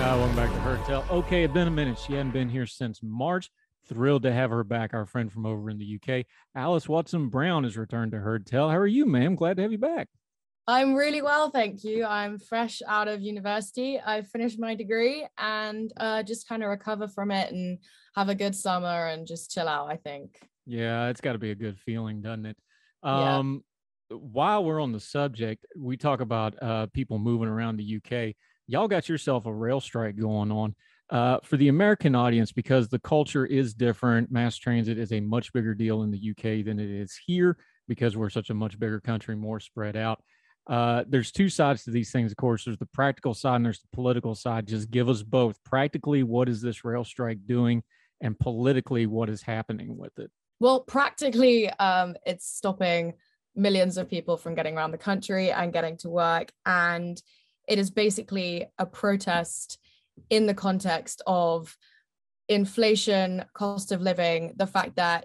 Uh, welcome back to Heard Tell. Okay, it's been a minute. She hadn't been here since March. Thrilled to have her back, our friend from over in the UK. Alys Watson Brown has returned to Heard Tell. How are you, ma'am? Glad to have you back. I'm really well, thank you. I'm fresh out of university. I finished my degree and uh, just kind of recover from it and have a good summer and just chill out, I think. Yeah, it's got to be a good feeling, doesn't it? Um, yeah. While we're on the subject, we talk about uh, people moving around the UK. Y'all got yourself a rail strike going on. Uh, for the American audience, because the culture is different, mass transit is a much bigger deal in the UK than it is here because we're such a much bigger country, more spread out. Uh, there's two sides to these things, of course. There's the practical side and there's the political side. Just give us both. Practically, what is this rail strike doing? And politically, what is happening with it? Well, practically, um, it's stopping millions of people from getting around the country and getting to work. And it is basically a protest in the context of inflation, cost of living, the fact that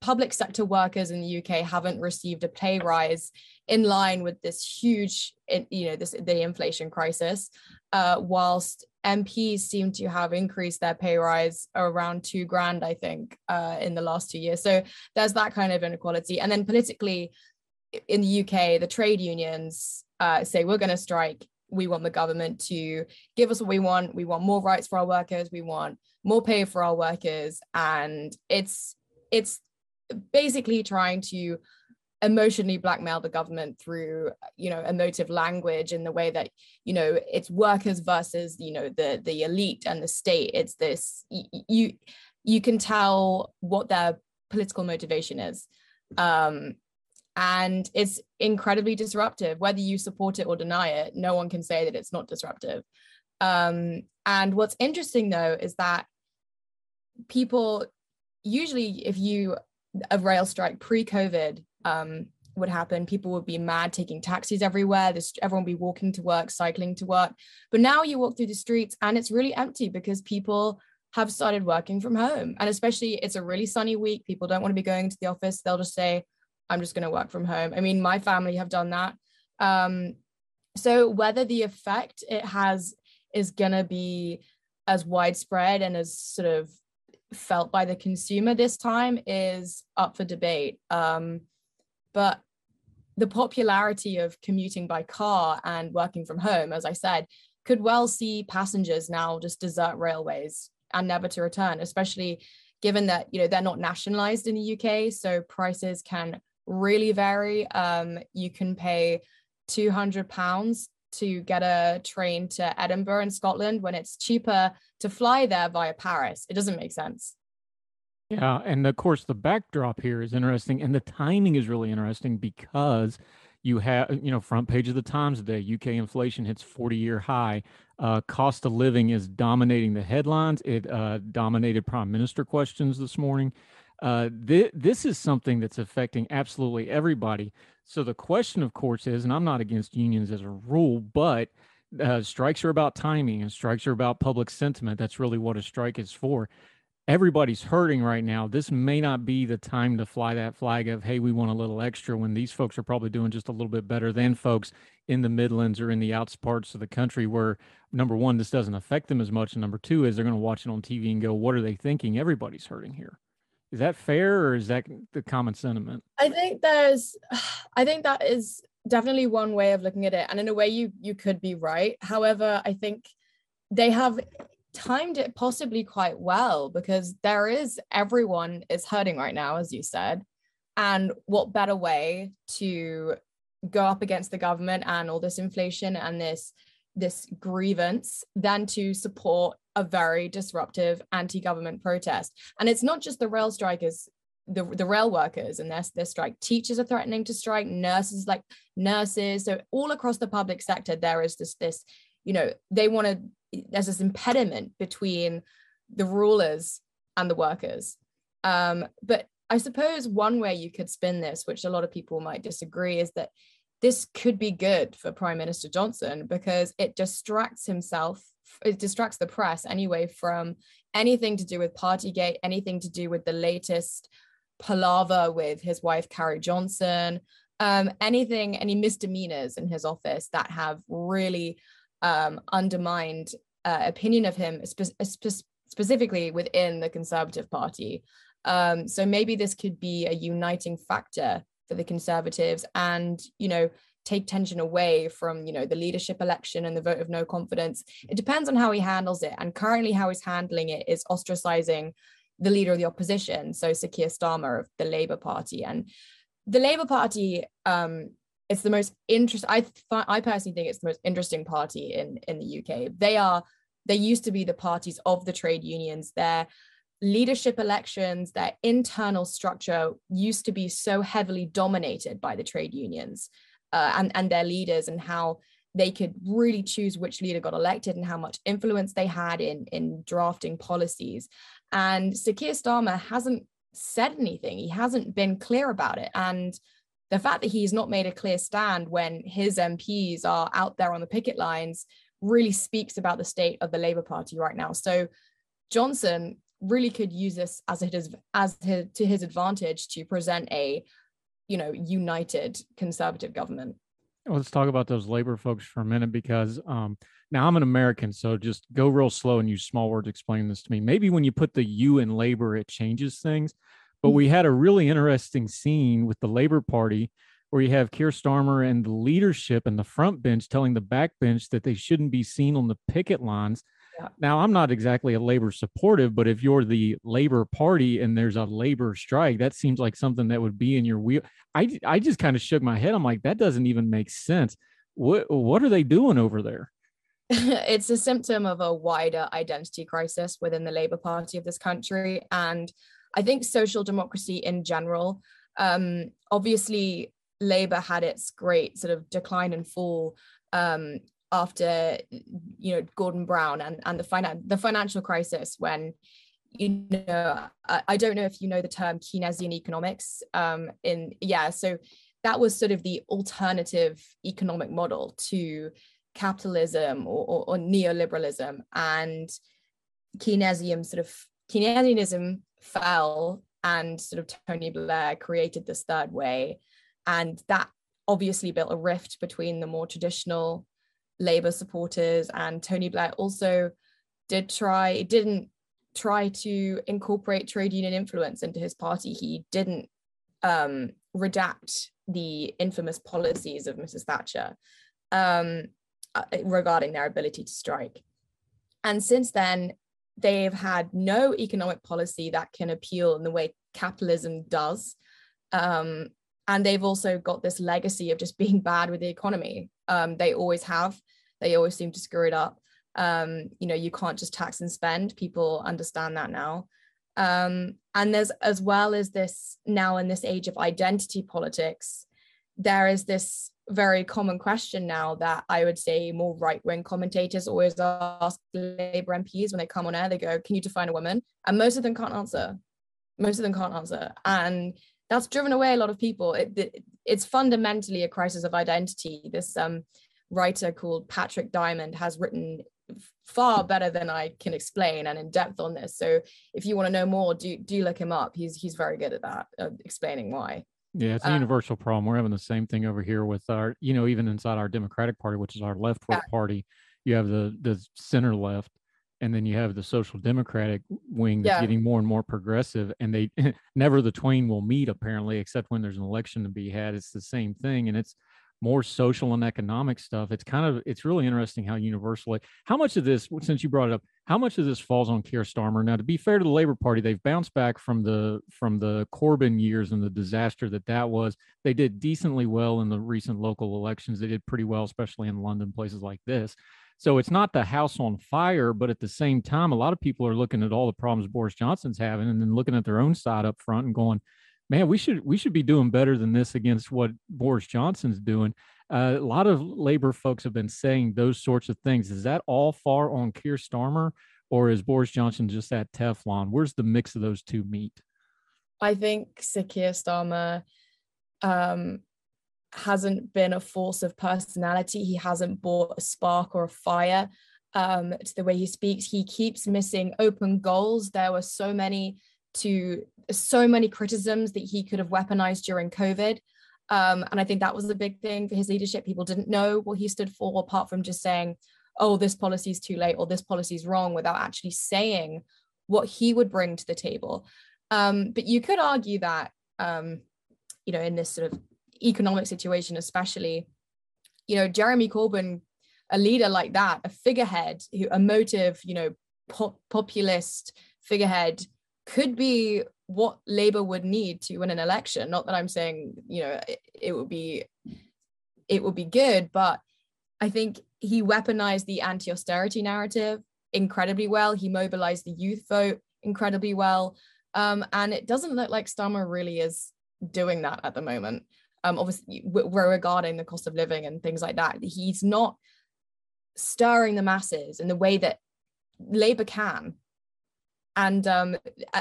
public sector workers in the UK haven't received a pay rise in line with this huge, you know, this the inflation crisis, uh, whilst MPs seem to have increased their pay rise around two grand, I think, uh, in the last two years. So there's that kind of inequality. And then politically, in the UK, the trade unions uh, say we're going to strike. We want the government to give us what we want. We want more rights for our workers. We want more pay for our workers. And it's it's basically trying to emotionally blackmail the government through you know emotive language in the way that you know it's workers versus you know the the elite and the state it's this you you can tell what their political motivation is um and it's incredibly disruptive whether you support it or deny it no one can say that it's not disruptive um and what's interesting though is that people usually if you a rail strike pre-covid um, would happen. People would be mad taking taxis everywhere. This, everyone would be walking to work, cycling to work. But now you walk through the streets and it's really empty because people have started working from home. And especially it's a really sunny week. People don't want to be going to the office. They'll just say, I'm just going to work from home. I mean, my family have done that. Um, so whether the effect it has is going to be as widespread and as sort of felt by the consumer this time is up for debate. Um, but the popularity of commuting by car and working from home, as I said, could well see passengers now just desert railways and never to return, especially given that you know they're not nationalized in the UK, so prices can really vary. Um, you can pay 200 pounds to get a train to Edinburgh in Scotland when it's cheaper to fly there via Paris. It doesn't make sense. Yeah, and of course the backdrop here is interesting, and the timing is really interesting because you have you know front page of the Times today. UK inflation hits 40-year high. Uh, cost of living is dominating the headlines. It uh, dominated prime minister questions this morning. Uh, th- this is something that's affecting absolutely everybody. So the question, of course, is, and I'm not against unions as a rule, but uh, strikes are about timing and strikes are about public sentiment. That's really what a strike is for. Everybody's hurting right now. This may not be the time to fly that flag of, hey, we want a little extra when these folks are probably doing just a little bit better than folks in the Midlands or in the outs parts of the country where, number one, this doesn't affect them as much. And number two is they're going to watch it on TV and go, what are they thinking? Everybody's hurting here. Is that fair or is that the common sentiment? I think there's, I think that is definitely one way of looking at it and in a way you you could be right however i think they have timed it possibly quite well because there is everyone is hurting right now as you said and what better way to go up against the government and all this inflation and this this grievance than to support a very disruptive anti-government protest. And it's not just the rail strikers the, the rail workers and their, their strike. Teachers are threatening to strike nurses like nurses. So all across the public sector there is this this you know they want to there's this impediment between the rulers and the workers. Um, but i suppose one way you could spin this which a lot of people might disagree is that this could be good for prime minister johnson because it distracts himself it distracts the press anyway from anything to do with partygate anything to do with the latest palaver with his wife, Carrie Johnson, um, anything, any misdemeanors in his office that have really um, undermined uh, opinion of him, spe- spe- specifically within the Conservative Party. Um, so maybe this could be a uniting factor for the Conservatives and, you know, take tension away from, you know, the leadership election and the vote of no confidence. It depends on how he handles it. And currently how he's handling it is ostracizing the leader of the opposition, so Sir Keir Starmer of the Labour Party. And the Labour Party, um, it's the most interesting. I I personally think it's the most interesting party in in the UK. They are they used to be the parties of the trade unions. Their leadership elections, their internal structure used to be so heavily dominated by the trade unions uh, and and their leaders and how they could really choose which leader got elected and how much influence they had in in drafting policies and Sir Starmer hasn't said anything. He hasn't been clear about it. And the fact that he's not made a clear stand when his MPs are out there on the picket lines really speaks about the state of the Labour Party right now. So Johnson really could use this as it is as his, to his advantage to present a you know united conservative government let's talk about those labor folks for a minute because um, now I'm an American, so just go real slow and use small words explaining this to me. Maybe when you put the U in labor, it changes things. But we had a really interesting scene with the Labor Party where you have Keir Starmer and the leadership and the front bench telling the back bench that they shouldn't be seen on the picket lines. Yeah. Now, I'm not exactly a labor supportive, but if you're the labor party and there's a labor strike, that seems like something that would be in your wheel. I, I just kind of shook my head. I'm like, that doesn't even make sense. What, what are they doing over there? it's a symptom of a wider identity crisis within the Labour Party of this country. And I think social democracy in general, um, obviously, Labour had its great sort of decline and fall um, after you know Gordon Brown and and the finan- the financial crisis when you know I, I, don't know if you know the term Keynesian economics um in yeah so that was sort of the alternative economic model to capitalism or, or, or neoliberalism. And Keynesian sort of Keynesianism fell and sort of Tony Blair created this third way. And that obviously built a rift between the more traditional Labour supporters, and Tony Blair also did try, didn't try to incorporate trade union influence into his party. He didn't um, redact the infamous policies of Mrs. Thatcher um, uh, regarding their ability to strike. And since then, they've had no economic policy that can appeal in the way capitalism does. Um, and they've also got this legacy of just being bad with the economy. Um, they always have. They always seem to screw it up. Um, you know, you can't just tax and spend. People understand that now. Um, and there's as well as this now in this age of identity politics, there is this very common question now that I would say more right wing commentators always ask Labour MPs when they come on air. They go, "Can you define a woman?" And most of them can't answer. Most of them can't answer, and that's driven away a lot of people. It, it, it's fundamentally a crisis of identity. This um, writer called Patrick Diamond has written far better than I can explain and in depth on this. So if you want to know more, do do look him up. He's he's very good at that, uh, explaining why. Yeah, it's a uh, universal problem. We're having the same thing over here with our, you know, even inside our Democratic Party, which is our left yeah. party, you have the the center left, and then you have the social democratic wing that's yeah. getting more and more progressive, and they never the twain will meet apparently, except when there's an election to be had. It's the same thing, and it's more social and economic stuff it's kind of it's really interesting how universally how much of this since you brought it up how much of this falls on Keir Starmer? Now to be fair to the labor party they've bounced back from the from the Corbyn years and the disaster that that was. They did decently well in the recent local elections. They did pretty well especially in London places like this. So it's not the house on fire but at the same time a lot of people are looking at all the problems Boris Johnson's having and then looking at their own side up front and going man, we should we should be doing better than this against what Boris Johnson's doing. Uh, a lot of labor folks have been saying those sorts of things. Is that all far on Keir Starmer, or is Boris Johnson just that Teflon? Where's the mix of those two meet? I think Sir Keir Starmer um, hasn't been a force of personality. He hasn't brought a spark or a fire um, to the way he speaks. He keeps missing open goals. There were so many to so many criticisms that he could have weaponized during COVID. Um, and I think that was the big thing for his leadership. People didn't know what he stood for, apart from just saying, oh, this policy is too late or this policy is wrong, without actually saying what he would bring to the table. Um, but you could argue that, um, you know, in this sort of economic situation, especially, you know, Jeremy Corbyn, a leader like that, a figurehead, who, a motive, you know, pop- populist figurehead could be what Labour would need to win an election. Not that I'm saying, you know, it, it would be it would be good, but I think he weaponized the anti-austerity narrative incredibly well. He mobilized the youth vote incredibly well. Um, and it doesn't look like Starmer really is doing that at the moment. Um, obviously, we're regarding the cost of living and things like that. He's not stirring the masses in the way that Labour can and um,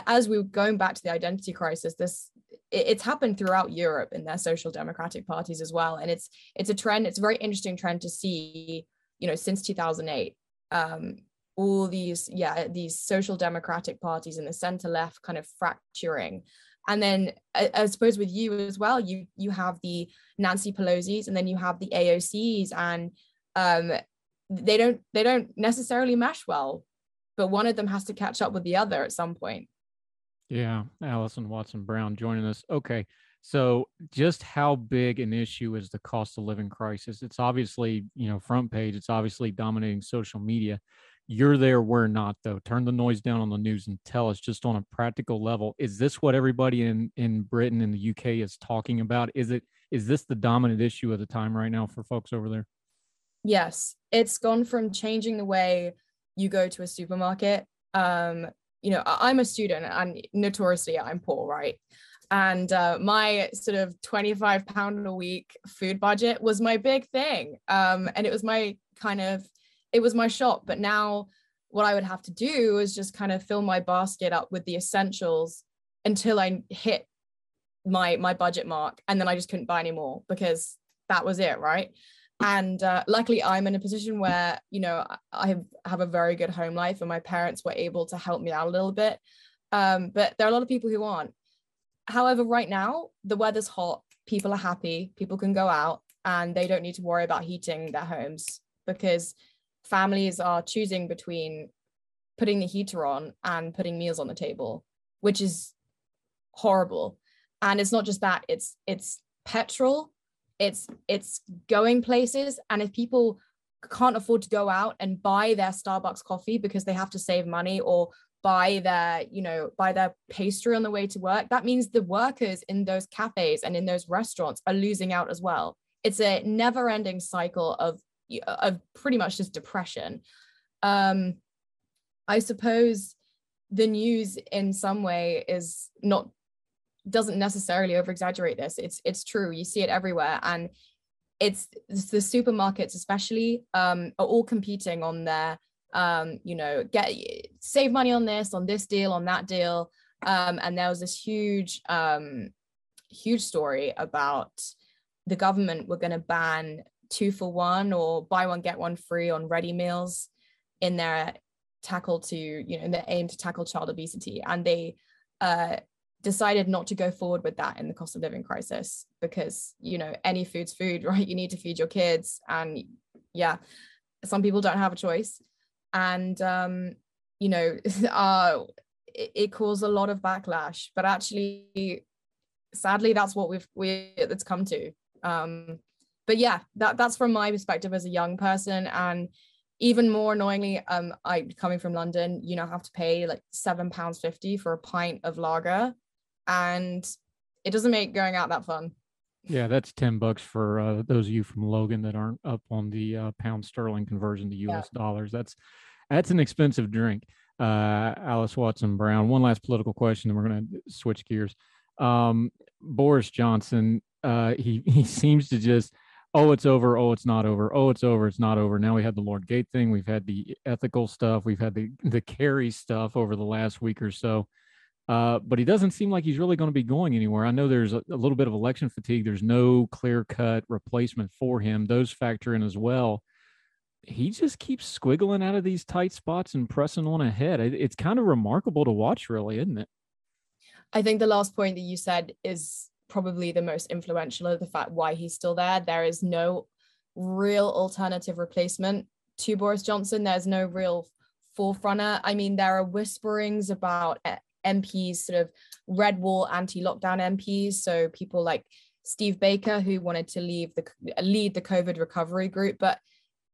as we are going back to the identity crisis this it, it's happened throughout europe in their social democratic parties as well. And it's it's a trend it's a very interesting trend to see you know since 2008 um, all these yeah these social democratic parties in the center left kind of fracturing. And then I, I, suppose with you as well you you have the nancy pelosi's and then you have the aocs and um, they don't they don't necessarily mesh well but one of them has to catch up with the other at some point. Yeah, Allison Watson Brown joining us. Okay. So, just how big an issue is the cost of living crisis? It's obviously, you know, front page, it's obviously dominating social media. You're there, we're not, though. Turn the noise down on the news and tell us just on a practical level is this what everybody in, in Britain and the UK is talking about? Is it is this the dominant issue of the time right now for folks over there? Yes, it's gone from changing the way you go to a supermarket um you know i'm a student and notoriously i'm poor right? And uh, my sort of 25 pound a week food budget was my big thing. Um, and it was my kind of it was my shop. But now what i would have to do is just kind of fill my basket up with the essentials until i hit my my budget mark. And then i just couldn't buy anymore because that was it right and uh, luckily i'm in a position where you know i have, have a very good home life and my parents were able to help me out a little bit. Um, but there are a lot of people who aren't. However right now the weather's hot people are happy people can go out and they don't need to worry about heating their homes because families are choosing between putting the heater on and putting meals on the table which is horrible. And it's not just that it's it's petrol it's it's going places. And if people can't afford to go out and buy their starbucks coffee because they have to save money or buy their you know buy their pastry on the way to work that means the workers in those cafes and in those restaurants are losing out as well. It's a never ending cycle of of pretty much just depression. Um i suppose the news in some way is not doesn't necessarily over exaggerate this. It's it's true. You see it everywhere. And it's, it's the supermarkets especially um, are all competing on their um, you know get save money on this on this deal on that deal. Um, and there was this huge um, huge story about the government were going to ban two for one or buy one get one free on ready meals in their tackle to you know in their aim to tackle child obesity. And they uh, decided not to go forward with that in the cost of living crisis because you know any food's food right? You need to feed your kids and yeah some people don't have a choice. And um you know uh it, caused a lot of backlash but actually sadly that's what we've we it's come to. Um but yeah that that's from my perspective as a young person. And even more annoyingly um i coming from london you know have to pay like seven pounds 50 for a pint of lager and it doesn't make going out that fun yeah that's 10 bucks for uh, those of you from logan that aren't up on the uh, pound sterling conversion to us yeah. dollars that's that's an expensive drink uh, alys watson brown one last political question and we're going to switch gears um, boris johnson uh, he he seems to just oh, it's over. Oh, it's not over. Oh, it's over. It's not over. Now we had the Lord Gate thing. We've had the ethical stuff. We've had the the Carrie stuff over the last week or so. Uh, but he doesn't seem like he's really going to be going anywhere. I know there's a, a little bit of election fatigue. There's no clear cut replacement for him. Those factor in as well. He just keeps squiggling out of these tight spots and pressing on ahead. It, it's kind of remarkable to watch, really, isn't it? I think the last point that you said is probably the most influential of the fact why he's still there. There is no real alternative replacement to Boris Johnson. There's no real forefronter. I mean, there are whisperings about MPs, sort of red wall anti-lockdown MPs. So people like Steve Baker, who wanted to leave the lead the COVID recovery group, but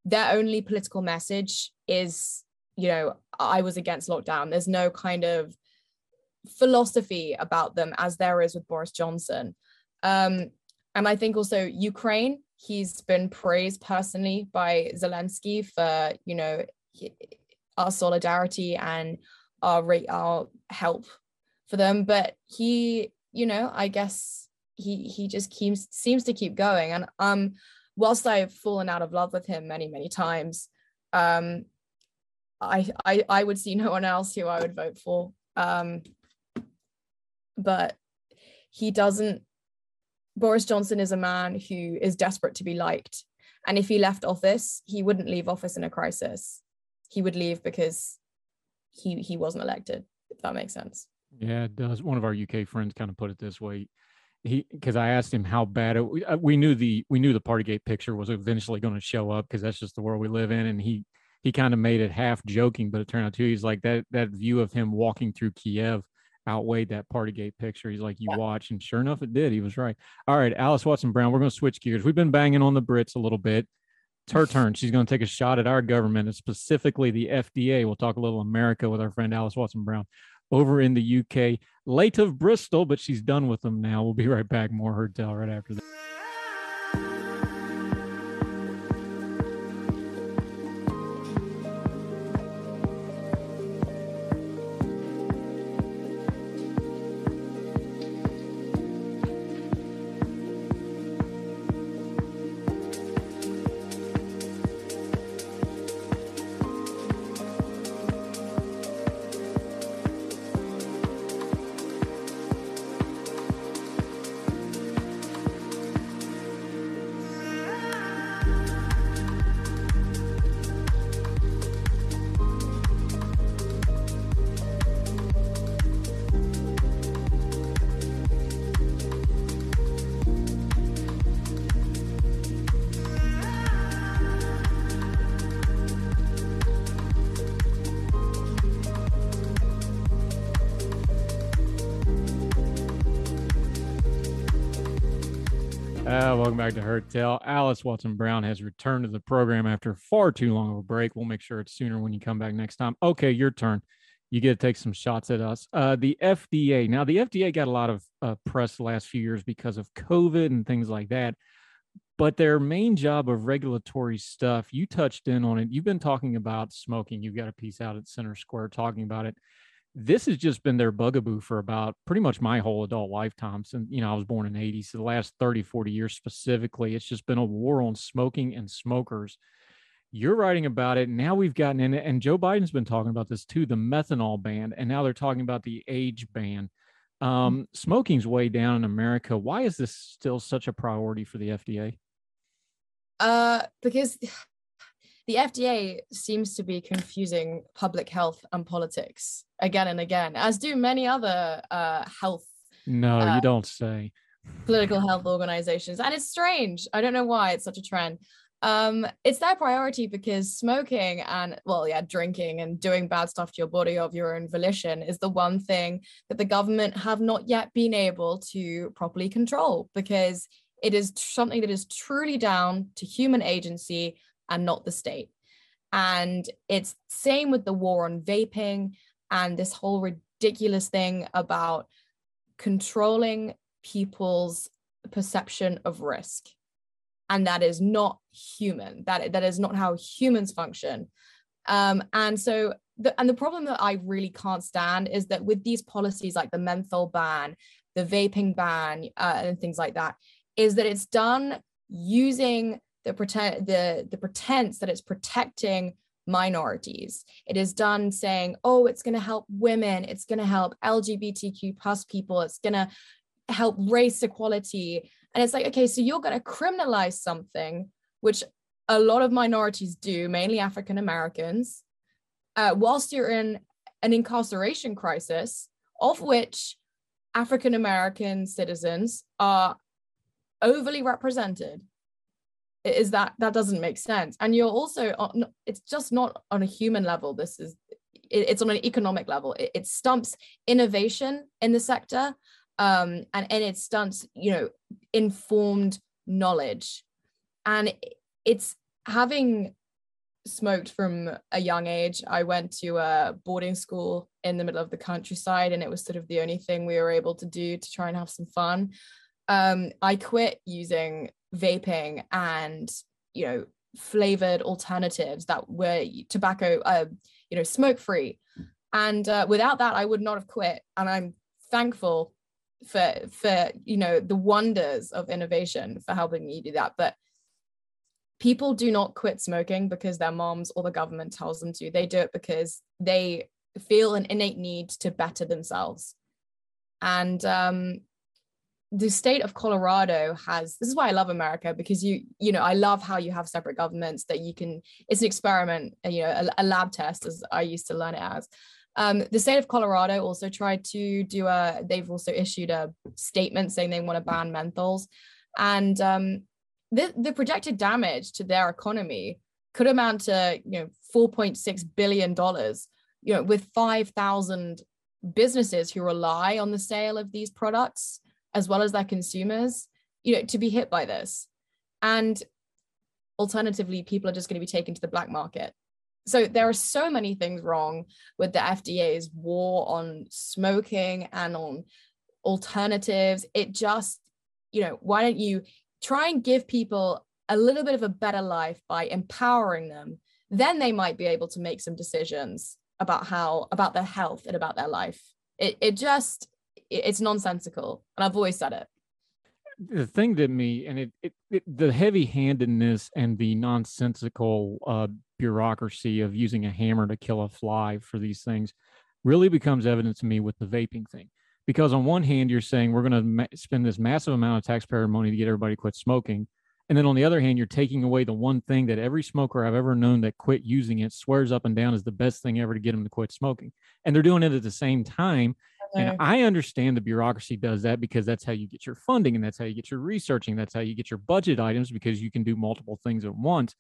their only political message is, you know, I was against lockdown. There's no kind of philosophy about them as there is with Boris Johnson. Um, and I think also Ukraine, he's been praised personally by Zelensky for, you know, our solidarity and our rate our help for them. But he, you know, I guess he he just keeps seems to keep going. And um, whilst I've fallen out of love with him many many times, um, I I I would see no one else who I would vote for. Um, but he doesn't Boris Johnson is a man who is desperate to be liked. And if he left office, he wouldn't leave office in a crisis. He would leave because he he wasn't elected, if that makes sense. Yeah, it does. One of our UK friends kind of put it this way. He because I asked him how bad it we, uh, we knew the we knew the Partygate picture was eventually going to show up because that's just the world we live in. And he he kind of made it half joking, but it turned out too he's like that that view of him walking through Kiev outweighed that Partygate picture. He's like, you yeah. watch, and sure enough, it did. He was right. All right, Alys Watson Brown, we're going to switch gears. We've been banging on the Brits a little bit. It's her turn. She's going to take a shot at our government, and specifically the FDA. We'll talk a little America with our friend Alys Watson Brown over in the UK, late of Bristol, but she's done with them now. We'll be right back. More Heard Tell right after this. Back to Heard Tell. Alys Watson Brown has returned to the program after far too long of a break. We'll make sure it's sooner when you come back next time. Okay, your turn. You get to take some shots at us. Uh, the FDA. Now, the FDA got a lot of uh, press the last few years because of COVID and things like that. But their main job of regulatory stuff, you touched in on it. You've been talking about smoking. You've got a piece out at Center Square talking about it this has just been their bugaboo for about pretty much my whole adult lifetime since you know i was born in 80 so the last 30 40 years specifically it's just been a war on smoking and smokers. You're writing about it now we've gotten in it and joe biden's been talking about this too the menthol ban and now they're talking about the age ban. Mm. um, smoking's way down in america. Why is this still such a priority for the fda Uh, because the FDA seems to be confusing public health and politics again and again, as do many other uh, health. No, uh, you don't say. Political health organizations. And it's strange. I don't know why it's such a trend. Um, it's their priority because smoking and, well, yeah, drinking and doing bad stuff to your body of your own volition is the one thing that the government have not yet been able to properly control because it is something that is truly down to human agency and not the state. And it's same with the war on vaping and this whole ridiculous thing about controlling people's perception of risk. And that is not human. That, that is not how humans function. Um, and so the, and the problem that I really can't stand is that with these policies like the menthol ban, the vaping ban, uh, and things like that, is that it's done using the pretend the the pretense that it's protecting minorities. It is done saying oh it's going to help women it's going to help lgbtq plus people it's going to help race equality. And it's like okay so you're going to criminalize something which a lot of minorities do mainly african americans uh, whilst you're in an incarceration crisis of which african american citizens are overly represented is that that doesn't make sense. And you're also on, it's just not on a human level this is it, it's on an economic level. It, it, stumps innovation in the sector um, and and it stunts you know informed knowledge. And it's having smoked from a young age i went to a boarding school in the middle of the countryside and it was sort of the only thing we were able to do to try and have some fun. Um, I quit using vaping and you know flavored alternatives that were tobacco, uh, you know, smoke free. And uh, without that, I would not have quit. And I'm thankful for for you know the wonders of innovation for helping me do that. But people do not quit smoking because their moms or the government tells them to. They do it because they feel an innate need to better themselves. And um, the state of Colorado has this is why I love America because you you know I love how you have separate governments that you can it's an experiment you know a, a lab test as I used to learn it as. Um, the state of Colorado also tried to do a they've also issued a statement saying they want to ban menthols. And um, the, the projected damage to their economy could amount to you know 4.6 billion dollars you know with 5000 businesses who rely on the sale of these products as well as their consumers, you know, to be hit by this. And alternatively, people are just going to be taken to the black market. So there are so many things wrong with the FDA's war on smoking and on alternatives. It just, you know, why don't you try and give people a little bit of a better life by empowering them? Then they might be able to make some decisions about how, about their health and about their life. It, it just, it's nonsensical and i've always said it. The thing that me and it, it, it the heavy-handedness and the nonsensical uh, bureaucracy of using a hammer to kill a fly for these things really becomes evident to me with the vaping thing. Because on one hand you're saying we're going to ma- spend this massive amount of taxpayer money to get everybody to quit smoking. And then on the other hand you're taking away the one thing that every smoker i've ever known that quit using it swears up and down is the best thing ever to get them to quit smoking. And they're doing it at the same time and I understand the bureaucracy does that because that's how you get your funding and that's how you get your researching. That's how you get your budget items because you can do multiple things at once.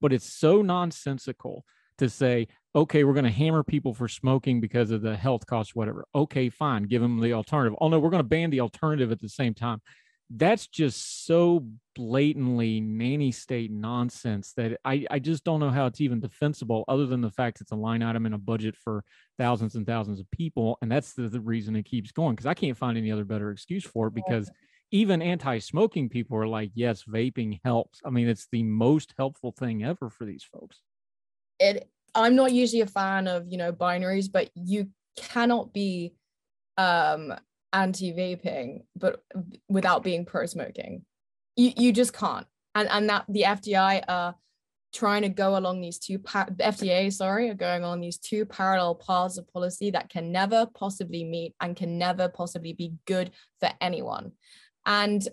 But it's so nonsensical to say, okay, we're going to hammer people for smoking because of the health costs, whatever. Okay, fine, give them the alternative. Oh no, we're going to ban the alternative at the same time that's just so blatantly nanny state nonsense that I, I just don't know how it's even defensible other than the fact it's a line item in a budget for thousands and thousands of people and that's the, the reason it keeps going because i can't find any other better excuse for it because even anti-smoking people are like yes vaping helps. I mean it's the most helpful thing ever for these folks. It i'm not usually a fan of you know binaries but you cannot be um anti-vaping but without being pro-smoking. You, you just can't. And and that the fdi are trying to go along these two the fda sorry are going on these two parallel paths of policy that can never possibly meet and can never possibly be good for anyone. And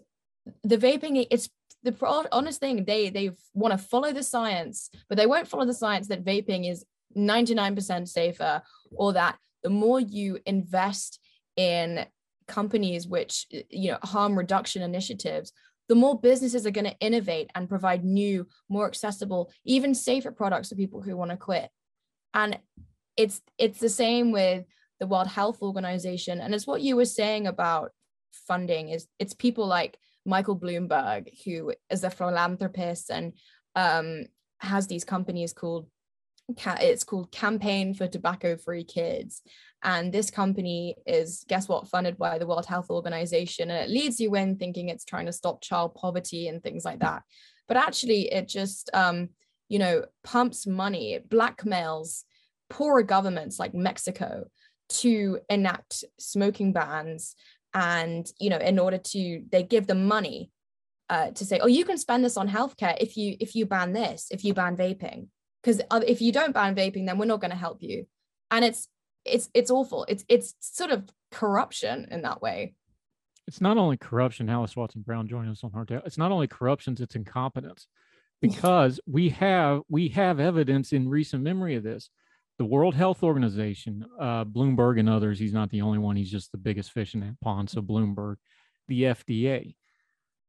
the vaping it's the honest thing they they want to follow the science but they won't follow the science that vaping is 99% safer or that the more you invest in companies which you know harm reduction initiatives the more businesses are going to innovate and provide new more accessible even safer products to people who want to quit. And it's it's the same with the world health organization. And it's what you were saying about funding is it's people like michael bloomberg who is a philanthropist and um, has these companies called it's called campaign for tobacco free kids and this company is guess what funded by the world health organization. And it leads you in thinking it's trying to stop child poverty and things like that. But actually it just um, you know pumps money it blackmails poorer governments like mexico to enact smoking bans. And you know in order to they give them money uh, to say oh you can spend this on healthcare if you if you ban this if you ban vaping. Because if you don't ban vaping then we're not going to help you. And it's it's it's awful. It's it's sort of corruption in that way. It's not only corruption alys watson brown joining us on our it's not only corruption it's incompetence. Because we have we have evidence in recent memory of this. The world health organization uh, bloomberg and others he's not the only one he's just the biggest fish in that pond so bloomberg the fda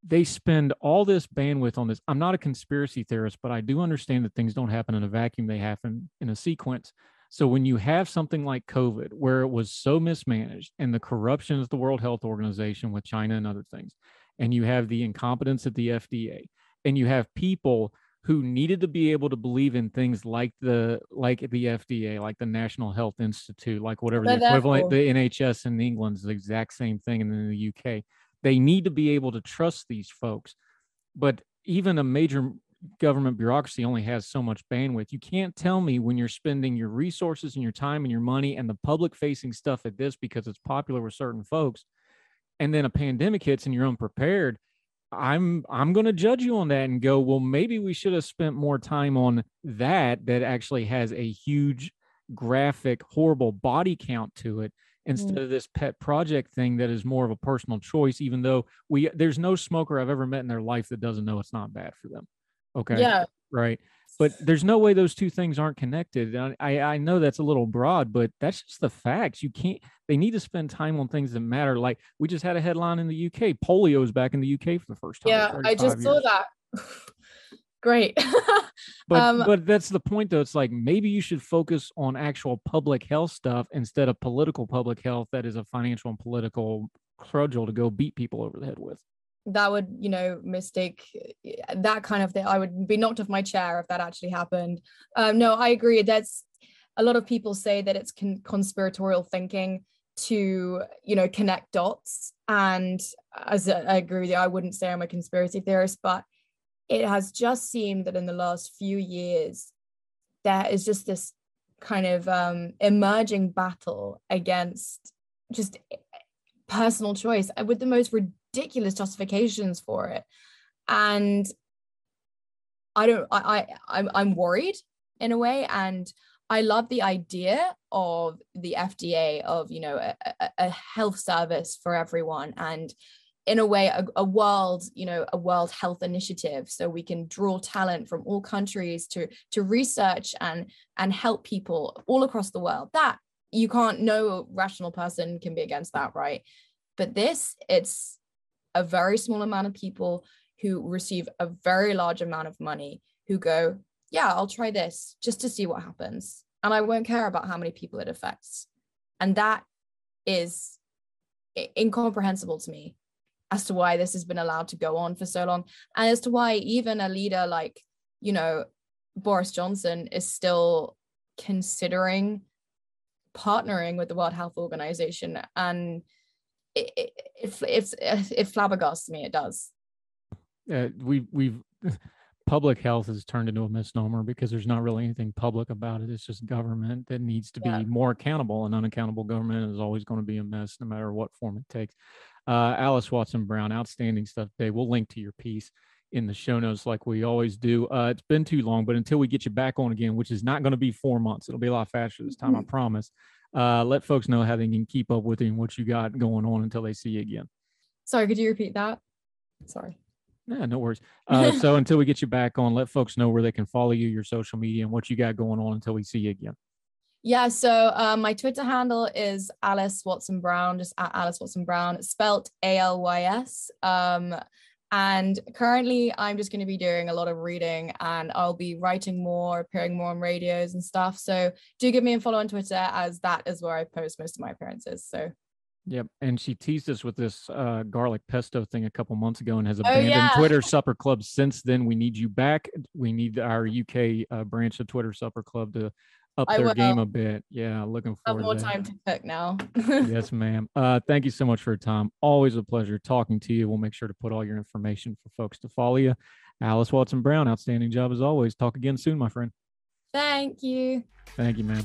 they spend all this bandwidth on this. I'm not a conspiracy theorist, but I do understand that things don't happen in a vacuum, they happen in a sequence. So when you have something like COVID, where it was so mismanaged and the corruption of the World Health Organization with China and other things, and you have the incompetence at the FDA, and you have people who needed to be able to believe in things like the like the FDA, like the National Health Institute, like whatever the equivalent, the NHS in England is the exact same thing, and in the UK they need to be able to trust these folks. But even a major government bureaucracy only has so much bandwidth. You can't tell me when you're spending your resources and your time and your money and the public facing stuff at this because it's popular with certain folks and then a pandemic hits and you're unprepared. I'm I'm going to judge you on that and go, well, maybe we should have spent more time on that that actually has a huge graphic horrible body count to it instead mm. of this pet project thing that is more of a personal choice even though we there's no smoker i've ever met in their life that doesn't know it's not bad for them okay. Yeah. Right. But there's no way those two things aren't connected. I i know that's a little broad but that's just the facts. You can't they need to spend time on things that matter. Like we just had a headline in the uk polio is back in the uk for the first time yeah i just years. saw that. Great. But um, but that's the point though. It's like maybe you should focus on actual public health stuff instead of political public health that is a financial and political cudgel to go beat people over the head with that would you know mistake that kind of thing. I would be knocked off my chair if that actually happened. Um, no i agree. That's a lot of people say that it's con- conspiratorial thinking to you know connect dots. And as I agree with you i wouldn't say i'm a conspiracy theorist but it has just seemed that in the last few years, there is just this kind of um, emerging battle against just personal choice uh, with the most ridiculous justifications for it. And I don't, I, I I'm, I'm worried in a way. And I love the idea of the FDA of, you know, a, a health service for everyone and in a way a, a, world you know a world health initiative so we can draw talent from all countries to to research and and help people all across the world that you can't no rational person can be against that right but this it's a very small amount of people who receive a very large amount of money who go yeah i'll try this just to see what happens. And i won't care about how many people it affects. And that is incomprehensible to me as to why this has been allowed to go on for so long and as to why even a leader like you know Boris Johnson is still considering partnering with the World Health Organization and it, it, it, it, it flabbergasts me it does uh, we we've public health has turned into a misnomer because there's not really anything public about it. It's just government that needs to be more accountable, and unaccountable government is always going to be a mess, no matter what form it takes. Uh, Alys Watson Brown, outstanding stuff today. We'll link to your piece in the show notes like we always do. Uh, it's been too long, but until we get you back on again, which is not going to be four months, it'll be a lot faster this time, I mm-hmm. promise. Uh, let folks know how they can keep up with you and what you got going on until they see you again. Sorry, could you repeat that? Sorry. Yeah, no worries. Uh, so until we get you back on, let folks know where they can follow you, your social media, and what you got going on until we see you again. Yeah, so um, my Twitter handle is Alys Watson Brown, just at Alys Watson Brown, it's spelt A L Y S. Um, and currently, I'm just going to be doing a lot of reading and I'll be writing more, appearing more on radios and stuff. So do give me a follow on Twitter, as that is where I post most of my appearances. So Yep, and she teased us with this uh, garlic pesto thing a couple months ago, and has oh, abandoned oh, yeah. Twitter Supper Club since then. We need you back. We need our UK uh, branch of Twitter Supper Club to up I their will. game a bit. Yeah, looking forward. To it. Have more time to cook now. yes, ma'am. Uh, thank you so much for your time. Always a pleasure talking to you. We'll make sure to put all your information for folks to follow you. Alys Watson Brown, outstanding job as always. Talk again soon, my friend. Thank you. Thank you, ma'am.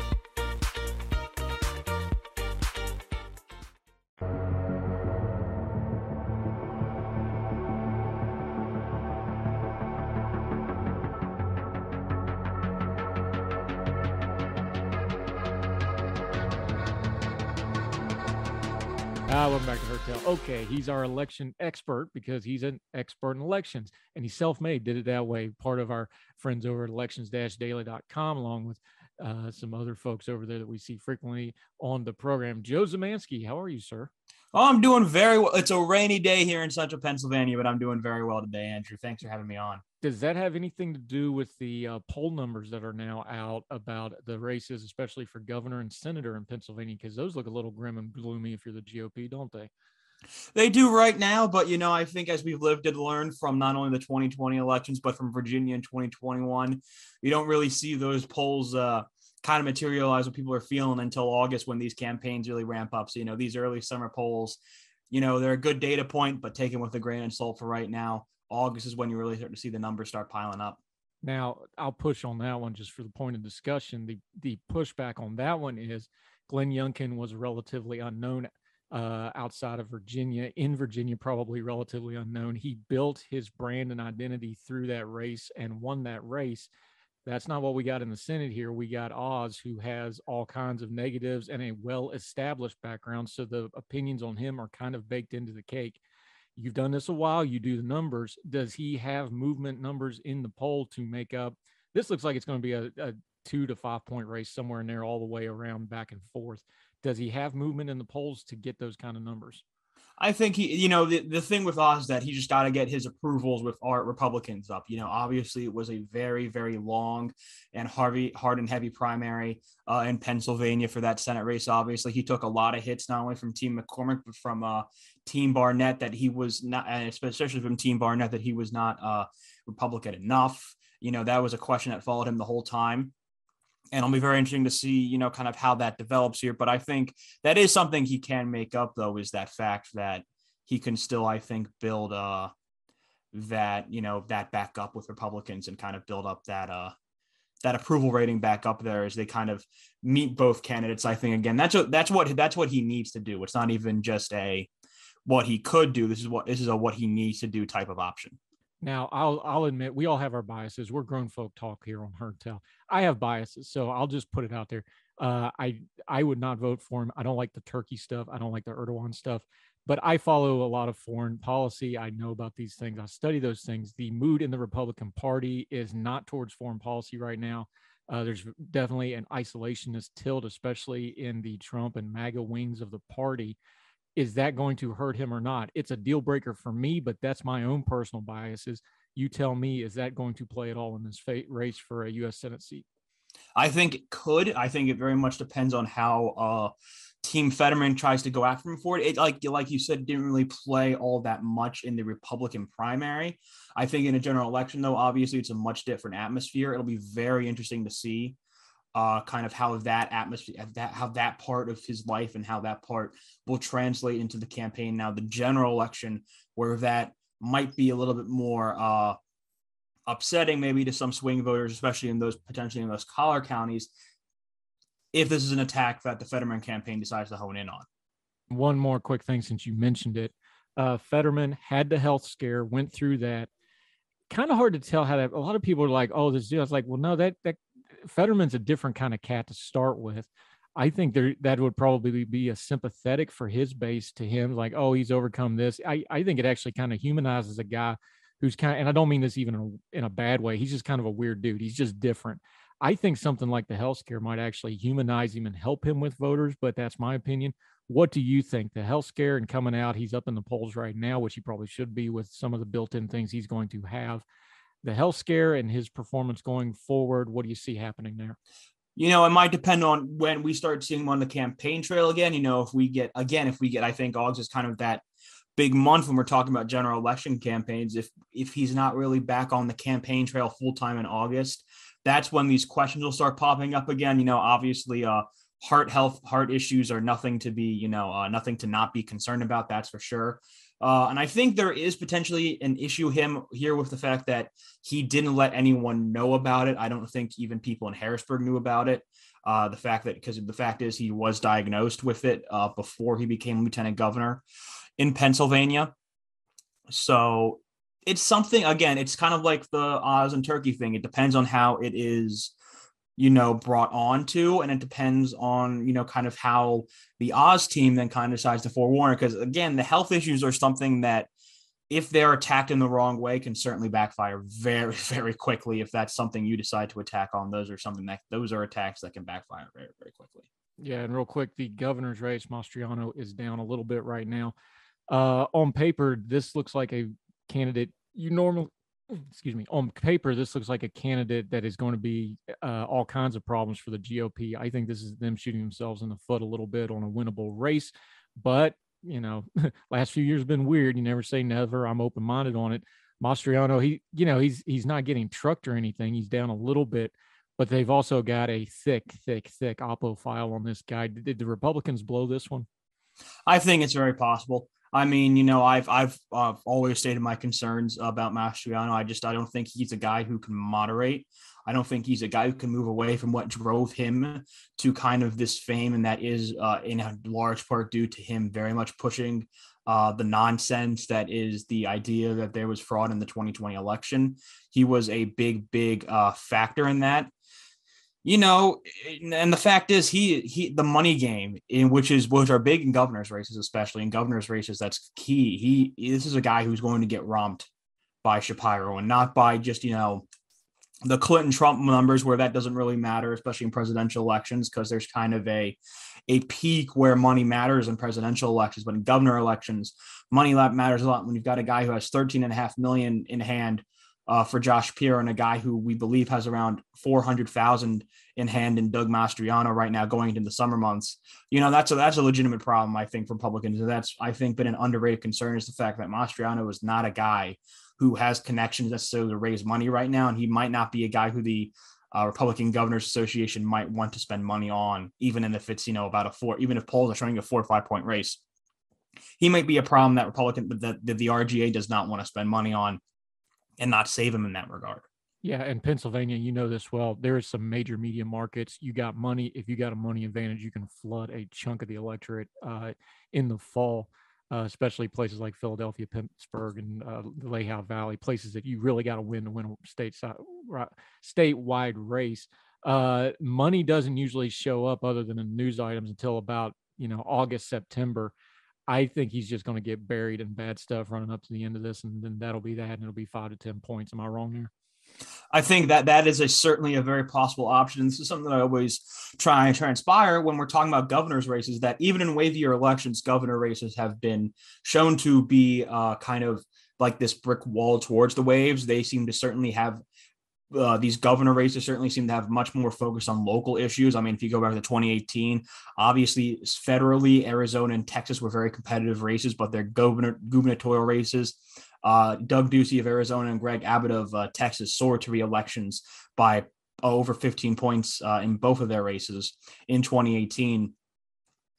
Welcome back to Heard Tell. Okay, he's our election expert because he's an expert in elections and he's self-made, did it that way. Part of our friends over at elections-daily.com, along with uh, some other folks over there that we see frequently on the program. Joe Szymanski, how are you, sir? Oh, I'm doing very well. It's a rainy day here in central Pennsylvania, but I'm doing very well today, Andrew. Thanks for having me on. Does that have anything to do with the uh, poll numbers that are now out about the races, especially for governor and senator in Pennsylvania? Because those look a little grim and gloomy if you're the GOP, don't they? They do right now, but you know, I think as we've lived and learned from not only the 2020 elections, but from Virginia in 2021, you don't really see those polls uh, kind of materialize what people are feeling until August when these campaigns really ramp up. So, you know, these early summer polls, you know, they're a good data point, but taken with a grain of salt for right now. August is when you really start to see the numbers start piling up. Now, I'll push on that one just for the point of discussion. The the pushback on that one is Glenn Youngkin was relatively unknown uh, outside of Virginia. In Virginia, probably relatively unknown. He built his brand and identity through that race and won that race. That's not what we got in the Senate here. We got Oz, who has all kinds of negatives and a well established background. So the opinions on him are kind of baked into the cake. You've done this a while, you do the numbers. Does he have movement numbers in the poll to make up? This looks like it's going to be a, a two to five point race somewhere in there, all the way around back and forth. Does he have movement in the polls to get those kind of numbers? I think he, you know, the, the thing with Oz that he just got to get his approvals with our Republicans up. You know, obviously it was a very, very long and Harvey hard and heavy primary uh, in Pennsylvania for that Senate race. Obviously, he took a lot of hits not only from Team McCormick but from uh, Team Barnette that he was not, especially from Team Barnette that he was not uh, Republican enough. You know, that was a question that followed him the whole time and it'll be very interesting to see, you know, kind of how that develops here. But I think that is something he can make up, though, is that fact that he can still, I think, build uh that, you know, that back up with Republicans and kind of build up that uh that approval rating back up there as they kind of meet both candidates. I think again, that's what that's what that's what he needs to do. It's not even just a what he could do. This is what this is a what he needs to do type of option. Now, I'll I'll admit we all have our biases. We're grown folk talk here on Heard Tell. I have biases, so I'll just put it out there. Uh, I I would not vote for him. I don't like the Turkey stuff. I don't like the Erdogan stuff. But I follow a lot of foreign policy. I know about these things. I study those things. The mood in the Republican Party is not towards foreign policy right now. Uh, there's definitely an isolationist tilt, especially in the Trump and MAGA wings of the party. Is that going to hurt him or not? It's a deal breaker for me, but that's my own personal biases. You tell me, is that going to play at all in this race for a U.S. Senate seat? I think it could. I think it very much depends on how uh, Team Fetterman tries to go after him for it. It like like you said, didn't really play all that much in the Republican primary. I think in a general election, though, obviously it's a much different atmosphere. It'll be very interesting to see uh, kind of how that atmosphere, that how that part of his life and how that part will translate into the campaign. Now, the general election, where that might be a little bit more uh, upsetting, maybe to some swing voters, especially in those potentially in those collar counties, if this is an attack that the Fetterman campaign decides to hone in on. One more quick thing since you mentioned it. Uh, Fetterman had the health scare, went through that. Kind of hard to tell how that. A lot of people are like, "Oh, this." I was like, "Well, no, that that Fetterman's a different kind of cat to start with." I think there that would probably be a sympathetic for his base to him, like, "Oh, he's overcome this." I I think it actually kind of humanizes a guy who's kind of, and I don't mean this even in a, in a bad way. He's just kind of a weird dude. He's just different. I think something like the health scare might actually humanize him and help him with voters, but that's my opinion. What do you think? The health scare and coming out, he's up in the polls right now, which he probably should be with some of the built in things he's going to have. The health scare and his performance going forward, what do you see happening there? You know, it might depend on when we start seeing him on the campaign trail again. You know, if we get, again, if we get, I think August is kind of that big month when we're talking about general election campaigns. If if he's not really back on the campaign trail full time in August, that's when these questions will start popping up again. You know, obviously, uh, heart health, heart issues are nothing to be, you know, uh, nothing to not be concerned about. That's for sure. Uh, and I think there is potentially an issue him here with the fact that he didn't let anyone know about it. I don't think even people in Harrisburg knew about it. Uh, the fact that because the fact is he was diagnosed with it uh, before he became lieutenant governor in Pennsylvania. So it's something again it's kind of like the oz and turkey thing it depends on how it is you know brought on to and it depends on you know kind of how the oz team then kind of decides to forewarn because again the health issues are something that if they're attacked in the wrong way can certainly backfire very very quickly if that's something you decide to attack on. Those are something that those are attacks that can backfire very very quickly. Yeah and real quick the governor's race mastriano is down a little bit right now. Uh, on paper, this looks like a candidate you normally excuse me on paper this looks like a candidate that is going to be uh, all kinds of problems for the gop i think this is them shooting themselves in the foot a little bit on a winnable race but you know last few years have been weird. You never say never. I'm open-minded on it. Mastriano he you know he's he's not getting trucked or anything. He's down a little bit but they've also got a thick thick thick oppo file on this guy. Did the republicans blow this one? I think it's very possible I mean, you know, I've I've uh, always stated my concerns about Mastriano. I just I don't think he's a guy who can moderate. I don't think he's a guy who can move away from what drove him to kind of this fame, and that is uh, in large part due to him very much pushing uh, the nonsense that is the idea that there was fraud in the 2020 election. He was a big, big uh, factor in that you know, and the fact is, he he the money game in which is which are big in governors races, especially in governors races. That's key. He this is a guy who's going to get romped by Shapiro and not by just you know the Clinton Trump numbers where that doesn't really matter, especially in presidential elections, because there's kind of a a peak where money matters in presidential elections, but in governor elections, money matters a lot when you've got a guy who has 13 and a half million in hand uh, for Josh Shapiro and a guy who we believe has around 400,000 in hand in Doug Mastriano right now going into the summer months. You know, that's a, that's a legitimate problem, I think, for Republicans. And that's, I think, been an underrated concern is the fact that Mastriano is not a guy who has connections necessarily to raise money right now. And he might not be a guy who the uh, Republican Governors Association might want to spend money on, even if it's, you know, about a four, even if polls are showing a four or five point race. He might be a problem that Republican, that, that the RGA does not want to spend money on and not save him in that regard. Yeah, and Pennsylvania, you know this well. There is some major media markets. You got money. If you got a money advantage, you can flood a chunk of the electorate uh, in the fall, uh, especially places like Philadelphia, Pittsburgh, and uh, the Lehigh Valley, places that you really got to win to win a state statewide race. Uh, money doesn't usually show up other than in news items until about you know August, September. I think he's just going to get buried in bad stuff running up to the end of this, and then that'll be that, and it'll be five to ten points. Am I wrong there? I think that that is a certainly a very possible option. This is something that I always try and transpire when we're talking about governor's races. That even in wavier elections, governor races have been shown to be uh, kind of like this brick wall towards the waves. They seem to certainly have uh, these governor races certainly seem to have much more focus on local issues. I mean, if you go back to 2018, obviously federally, Arizona and Texas were very competitive races, but they're governor gubernatorial races. Uh, Doug Ducey of Arizona and Greg Abbott of uh, Texas soared to re-elections by over 15 points uh, in both of their races in 2018